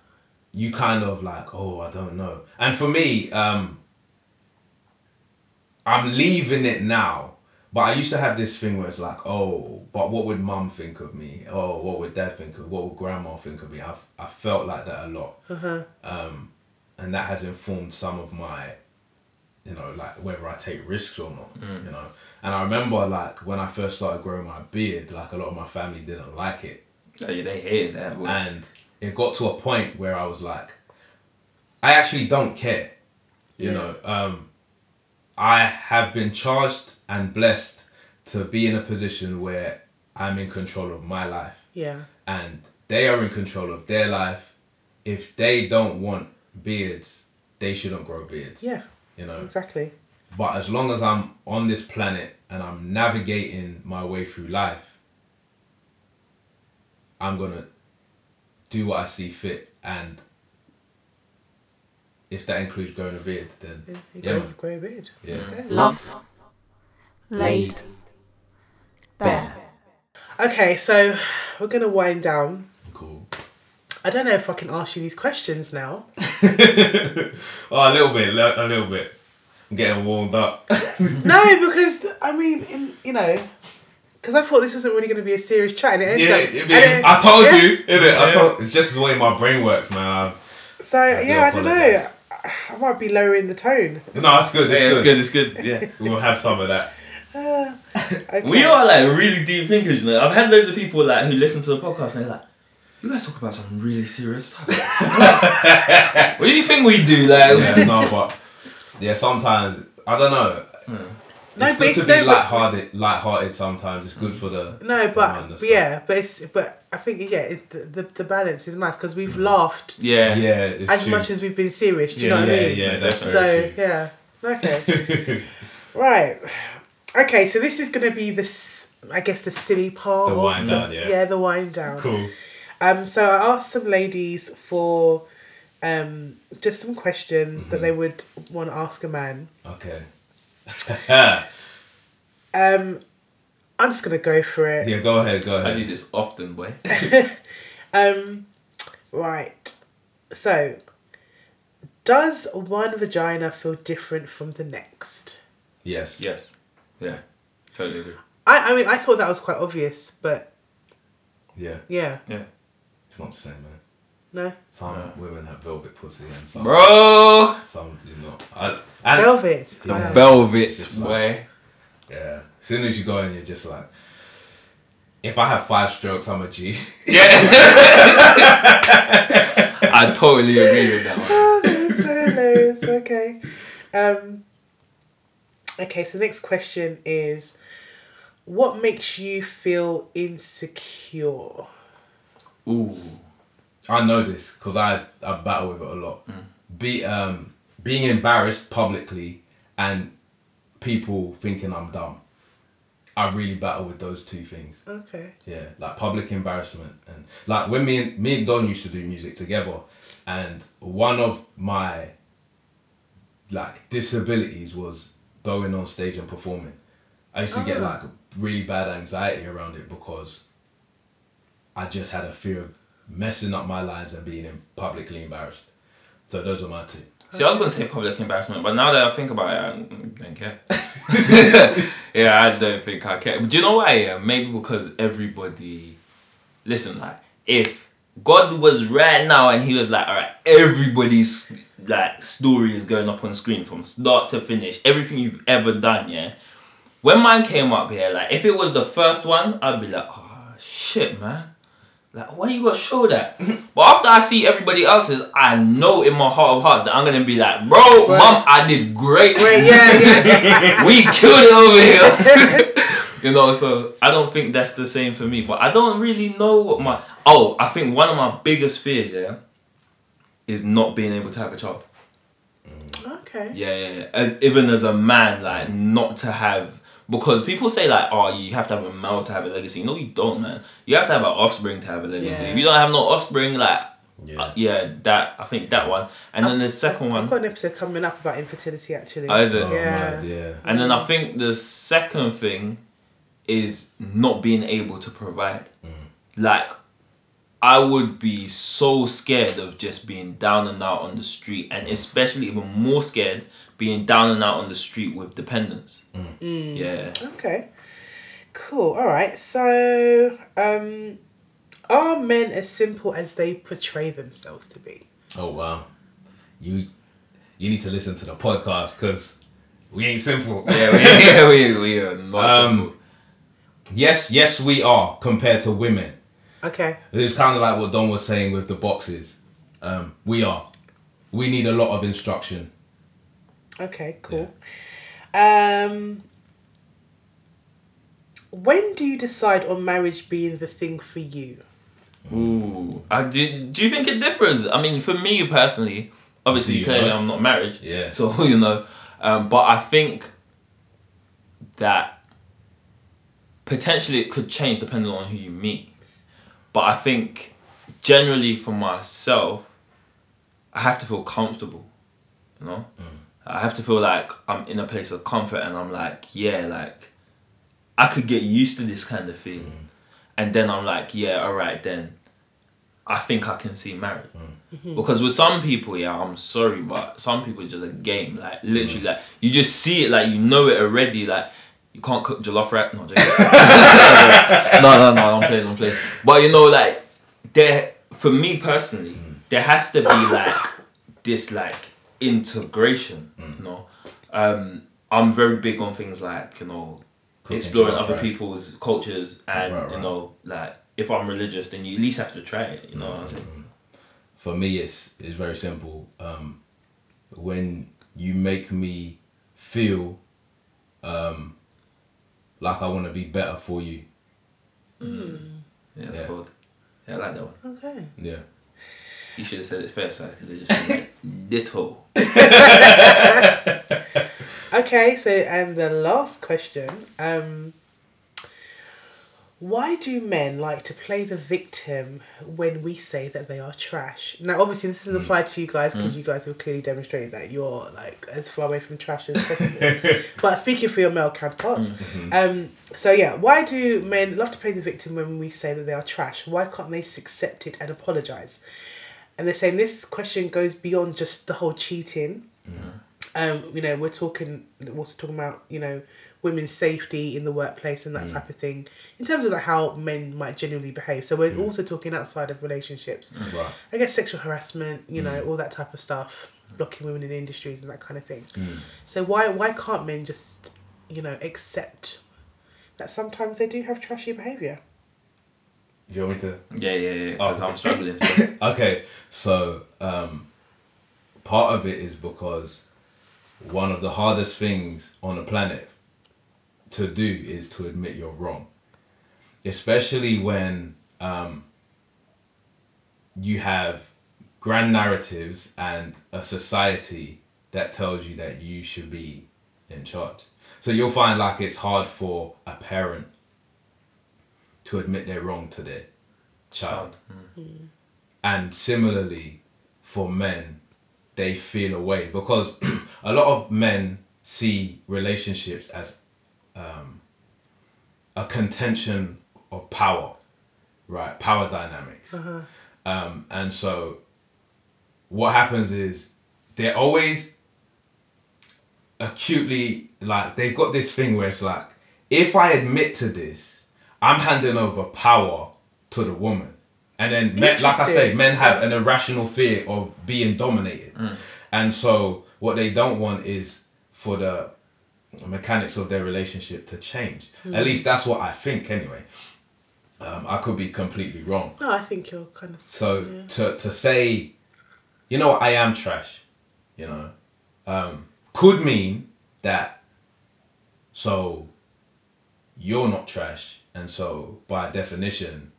you kind of like, oh, I don't know. And for me, um, I'm leaving it now. But I used to have this thing where it's like, oh, but what would mum think of me? Oh, what would dad think of? What would grandma think of me? I've I felt like that a lot, um, and that has informed some of my, you know, like whether I take risks or not. You know, And I remember like when I first started growing my beard, like a lot of my family didn't like it. They, they hated that. boy. And it got to a point where I was like, I actually don't care. You Yeah. know, um, I have been charged and blessed to be in a position where I'm in control of my life Yeah. and they are in control of their life. If they don't want beards, they shouldn't grow beards. Yeah. You know, Exactly. but as long as I'm on this planet and I'm navigating my way through life, I'm gonna do what I see fit, and if that includes growing a beard, then Yeah. You yeah, grow, grow a beard. yeah. Okay. Love. Laid. Bare. Okay, so we're gonna wind down. cool. I don't know if I can ask you these questions now. oh, a little bit, a little bit. I'm getting warmed up. no, because I mean, in, you know, because I thought this wasn't really going to be a serious chat, and it ended yeah, up. it- it- and it- I told yeah. you, innit? I Yeah. told. It's just the way my brain works, man. I, So do yeah, I don't know. I might be lowering the tone. no, it's good. It's yeah, good. it's good. It's good. Yeah. We'll have some of that. Okay. We are like really deep thinkers, you know. I've had loads of people like who listen to the podcast and they're like, "You guys talk about some really serious stuff." what do you think we do? Like, Yeah, no, but yeah, sometimes I don't know. Hmm. No, it's but good it's to be no, light-hearted. Light-hearted sometimes. It's good for the No, but, mind and but stuff. yeah, but it's but I think yeah, it, the, the the balance is nice because we've hmm. laughed yeah, yeah, it's as true. much as we've been serious. Do you yeah, know what yeah, I mean? yeah, that's So very true. yeah, okay, right, okay. So this is gonna be this, I guess, the silly part. The wind down, yeah. Yeah, the wind down. Cool. Um, so I asked some ladies for um, just some questions Mm-hmm. that they would want to ask a man. Okay. Um, I'm just gonna go for it. yeah, go ahead. Go ahead. I ahead. do this often, boy. Um, right. So, does one vagina feel different from the next? Yes. Yes, yeah, totally agree. I, I mean, I thought that was quite obvious, but Yeah. yeah, Yeah, It's not the same, man. no. Some Yeah. women have velvet pussy and some bro, some do not. I, and Velvet. Yeah. Wow. velvet, Just boy. yeah, as soon as you go in, you're just like, if I have five strokes, I'm a G. Yeah, I totally agree with that one. Oh, that's so hilarious. Okay. Um, okay, so the next question is what makes you feel insecure? Ooh, I know this because I I battle with it a lot. Be um being embarrassed publicly and people thinking I'm dumb. I really battle with those two things. Okay. Yeah, like public embarrassment and like when me and me and Don used to do music together, and one of my like disabilities was going on stage and performing. I used to get Ah. like really bad anxiety around it because I just had a fear of messing up my lines and being publicly embarrassed. So those are my two. See, I was gonna say public embarrassment, but now that I think about it, I don't care. yeah, I don't think I care. But do you know why? Yeah, maybe because everybody. Listen, like if God was right now and He was like, all right, everybody's like story is going up on screen from start to finish, everything you've ever done, yeah. When mine came up here, like if it was the first one, I'd be like, oh shit, man. Like, why you gotta show that? but after I see everybody else's, I know in my heart of hearts that I'm gonna be like, bro, Right. mom, I did great. Yeah, yeah. we killed it over here. you know, so I don't think that's the same for me. But I don't really know what my oh, I think one of my biggest fears, yeah, is not being able to have a child. okay. Yeah, yeah, yeah. And even as a man, like not to have because people say like, oh, you have to have a male to have a legacy. No, you don't, man. You have to have an offspring to have a legacy. Yeah. If you don't have no offspring, like, Yeah. uh, yeah, that I think that one, and then the second one. I've got an episode coming up about infertility actually. Oh, is it? Oh, Yeah. yeah. and then I think the second thing is not being able to provide. Like, I would be so scared of just being down and out on the street, and especially even more scared being down and out on the street with dependents. Yeah. Okay. Cool. All right. So, um, are men as simple as they portray themselves to be? Oh wow, you you need to listen to the podcast because We ain't simple. Yeah, we, yeah, we, we are not Um, simple. Yes, yes, we are compared to women. Okay. It's kind of like what Don was saying with the boxes. Um, we are. We need a lot of instruction. Okay, cool. Um, when do you decide on marriage being the thing for you? Ooh, I do. Do you think it differs? I mean, for me personally, obviously, You clearly, know? I'm not married. Yeah. So you know, um, but I think that potentially it could change depending on who you meet. But I think generally for myself, I have to feel comfortable. You know, mm. I have to feel like I'm in a place of comfort, and I'm like, yeah, like I could get used to this kind of thing, mm. and then I'm like, yeah, all right, then I think I can see marriage. Mm. Mm-hmm. Because with some people, yeah, I'm sorry, but some people it's just a game. Like literally, like you just see it, like you know it already. Like you can't cook jollof rice. No, no, no, no. I'm playing. I'm playing. But you know, like there, for me personally, there has to be like this like integration. You know, um, I'm very big on things like you know Cooking exploring other rice. people's cultures and Right, you know like if I'm religious, then you at least have to try it. You know what I'm saying? For me, it's it's very simple. Um, when you make me feel um, like I want to be better for you, Yeah, that's Yeah. cool. Yeah, I like that one. Okay. yeah. You should have said it first, so I could have just said ditto. Okay, so and the last question, um why do men like to play the victim when we say that they are trash? Now, obviously, this doesn't apply to you guys because you guys have clearly demonstrated that you're like as far away from trash as possible. but speaking for your male counterparts, um, so yeah, why do men love to play the victim when we say that they are trash? Why can't they just accept it and apologize? And they're saying this question goes beyond just the whole cheating um, you know, we're talking we're also talking about, you know, women's safety in the workplace and that mm. type of thing. In terms of like how men might genuinely behave. So we're mm. also talking outside of relationships. Mm, right. I guess sexual harassment, you know, all that type of stuff, blocking women in industries and that kind of thing. So why why can't men just, you know, accept that sometimes they do have trashy behaviour? Do you want me to? Yeah, yeah, yeah. Because Oh. I'm struggling. So. Okay, so um, part of it is because one of the hardest things on the planet to do is to admit you're wrong, especially when um, you have grand narratives and a society that tells you that you should be in charge. So you'll find like it's hard for a parent to admit they're wrong to their child. And similarly, for men, they feel away because a lot of men see relationships as um, a contention of power, right? Power dynamics. Um, and so, what happens is they're always acutely like they've got this thing where it's like if I admit to this, I'm handing over power to the woman. And then, men, like I say, men have an irrational fear of being dominated. And so, what they don't want is for the mechanics of their relationship to change. At least that's what I think, anyway. Um, I could be completely wrong. No, I think you're kind of So yeah. to to say, you know, I am trash, you know, um, could mean that. So. You're not trash, and so by definition,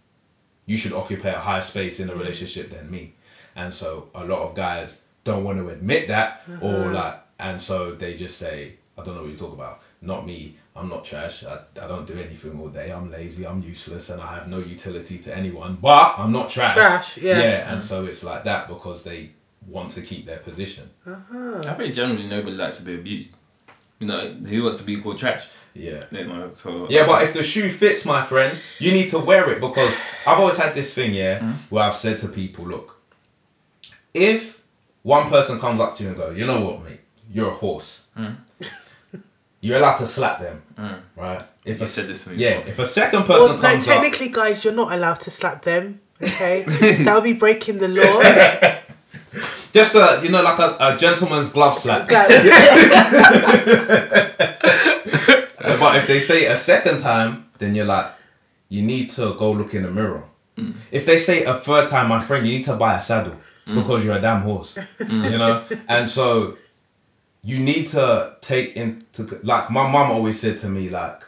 you should occupy a higher space in a relationship than me, and so a lot of guys don't want to admit that, or like, and so they just say, I don't know what you talk about. Not me. I'm not trash. I, I don't do anything all day. I'm lazy. I'm useless, and I have no utility to anyone. But I'm not trash. Trash, yeah. Yeah, and mm-hmm. so it's like that because they want to keep their position. Uh-huh. I think generally nobody likes to be abused. You know, who wants to be called trash? Yeah. You know, so Yeah, but if the shoe fits, my friend, you need to wear it because I've always had this thing, yeah, mm. where I've said to people, look, if one person comes up to you and go, you know what, mate, you're a horse. Mm. You're allowed to slap them, mm. right? If You a, said this to me yeah, before. if a second person Well, no, comes up, technically, guys, you're not allowed to slap them. Okay, that would be breaking the law. Just a you know like a, a gentleman's glove slap. But if they say it a second time, then you're like, you need to go look in the mirror. Mm. If they say it a third time, my friend, you need to buy a saddle mm. because you're a damn horse. You know, and so you need to take into like my mom always said to me like.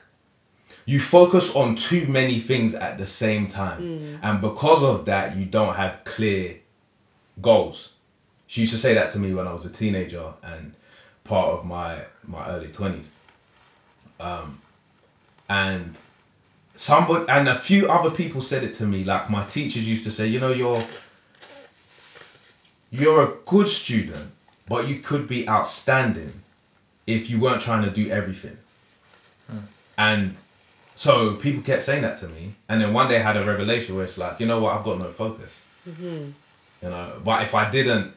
You focus on too many things at the same time, and because of that, you don't have clear goals. She used to say that to me when I was a teenager and part of my my early twenties. Um, and somebody and a few other people said it to me. Like my teachers used to say, you know, you're you're a good student, but you could be outstanding if you weren't trying to do everything. Hmm. And so people kept saying that to me, and then one day I had a revelation where it's like, you know what, I've got no focus. Mm-hmm. You know, but if I didn't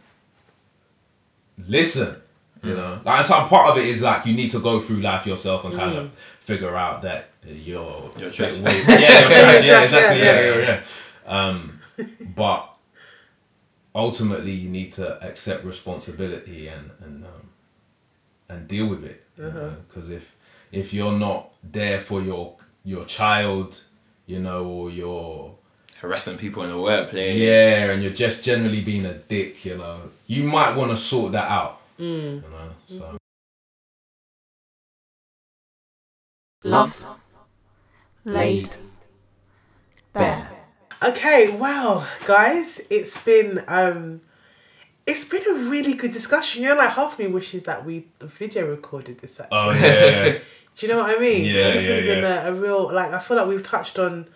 listen, you hmm. know, like and some part of it is like you need to go through life yourself and kind of mm. figure out that you're You're trash. yeah, you're trash. Yeah, exactly. Yeah, Yeah, yeah, yeah, yeah. Um, but ultimately, you need to accept responsibility and and um, and deal with it. Because if if you're not there for your your child, you know, or your Harassing people in the workplace. yeah, and you're just generally being a dick, you know, you might want to sort that out. You know, so Love. Laid. Bare. Okay, wow, guys, it's been um, it's been a really good discussion. You know, like half me wishes that we video recorded this. Actually, oh yeah, do you know what I mean? Yeah, it's yeah, been yeah. a, a real like. I feel like we've touched on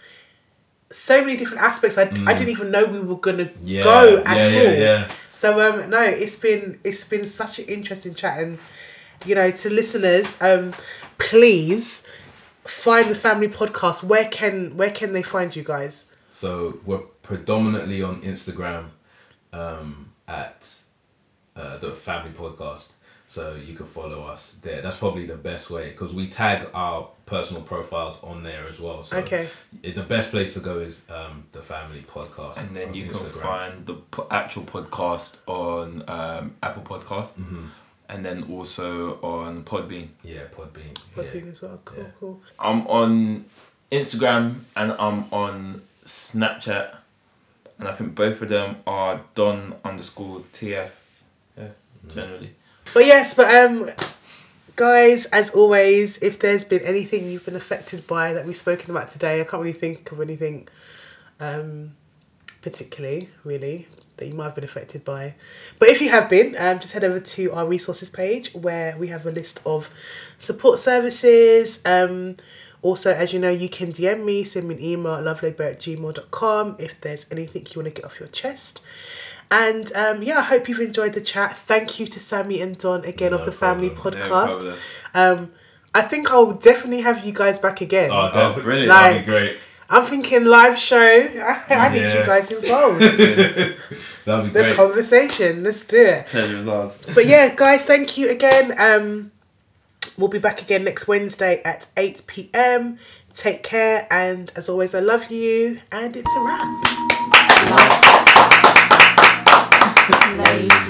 so many different aspects. I, I didn't even know we were gonna Mm. yeah, go at yeah, all. yeah, yeah. So um no, it's been it's been such an interesting chat and you know to listeners um please find the family podcast. Where can where can they find you guys? So we're predominantly on Instagram um, at uh, the Family Podcast. So you can follow us there. That's probably the best way because we tag our personal profiles on there as well. So Okay. it- the best place to go is um, the Family Podcast. And then on you can find the po- actual podcast on um, Apple Podcast, Mm-hmm. and then also on Podbean. Yeah, Podbean. Podbean Yeah. as well. Cool, Yeah. cool. I'm on Instagram and I'm on Snapchat, and I think both of them are Don underscore TF. Yeah, generally. But yes, but um, guys, as always, if there's been anything you've been affected by that we've spoken about today, I can't really think of anything, um, particularly really that you might have been affected by. But if you have been, um, just head over to our resources page where we have a list of support services. Um, also, as you know, you can DM me, send me an email at lovelaidbare at gmail.com if there's anything you want to get off your chest. And um, yeah, I hope you've enjoyed the chat. Thank you to Sammy and Don again of the Family problem. No Podcast. problem. um, I think I'll definitely have you guys back again. Oh, that, brilliant. That'd be great. I'm thinking live show. I, I need you guys involved. That'd be the great. The conversation. Let's do it. Pleasure is ours. But yeah, guys, thank you again. Um, we'll be back again next Wednesday at 8 p.m. Take care, and as always, I love you, and it's a wrap.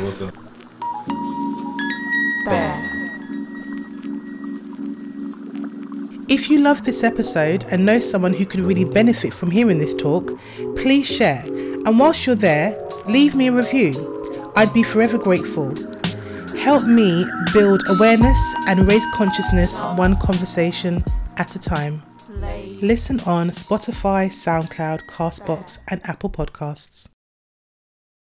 Awesome. Bare. If you love this episode and know someone who could really benefit from hearing this talk, please share. And whilst you're there, leave me a review. I'd be forever grateful. Help me build awareness and raise consciousness one conversation at a time. Listen on Spotify, SoundCloud, Castbox, and Apple Podcasts.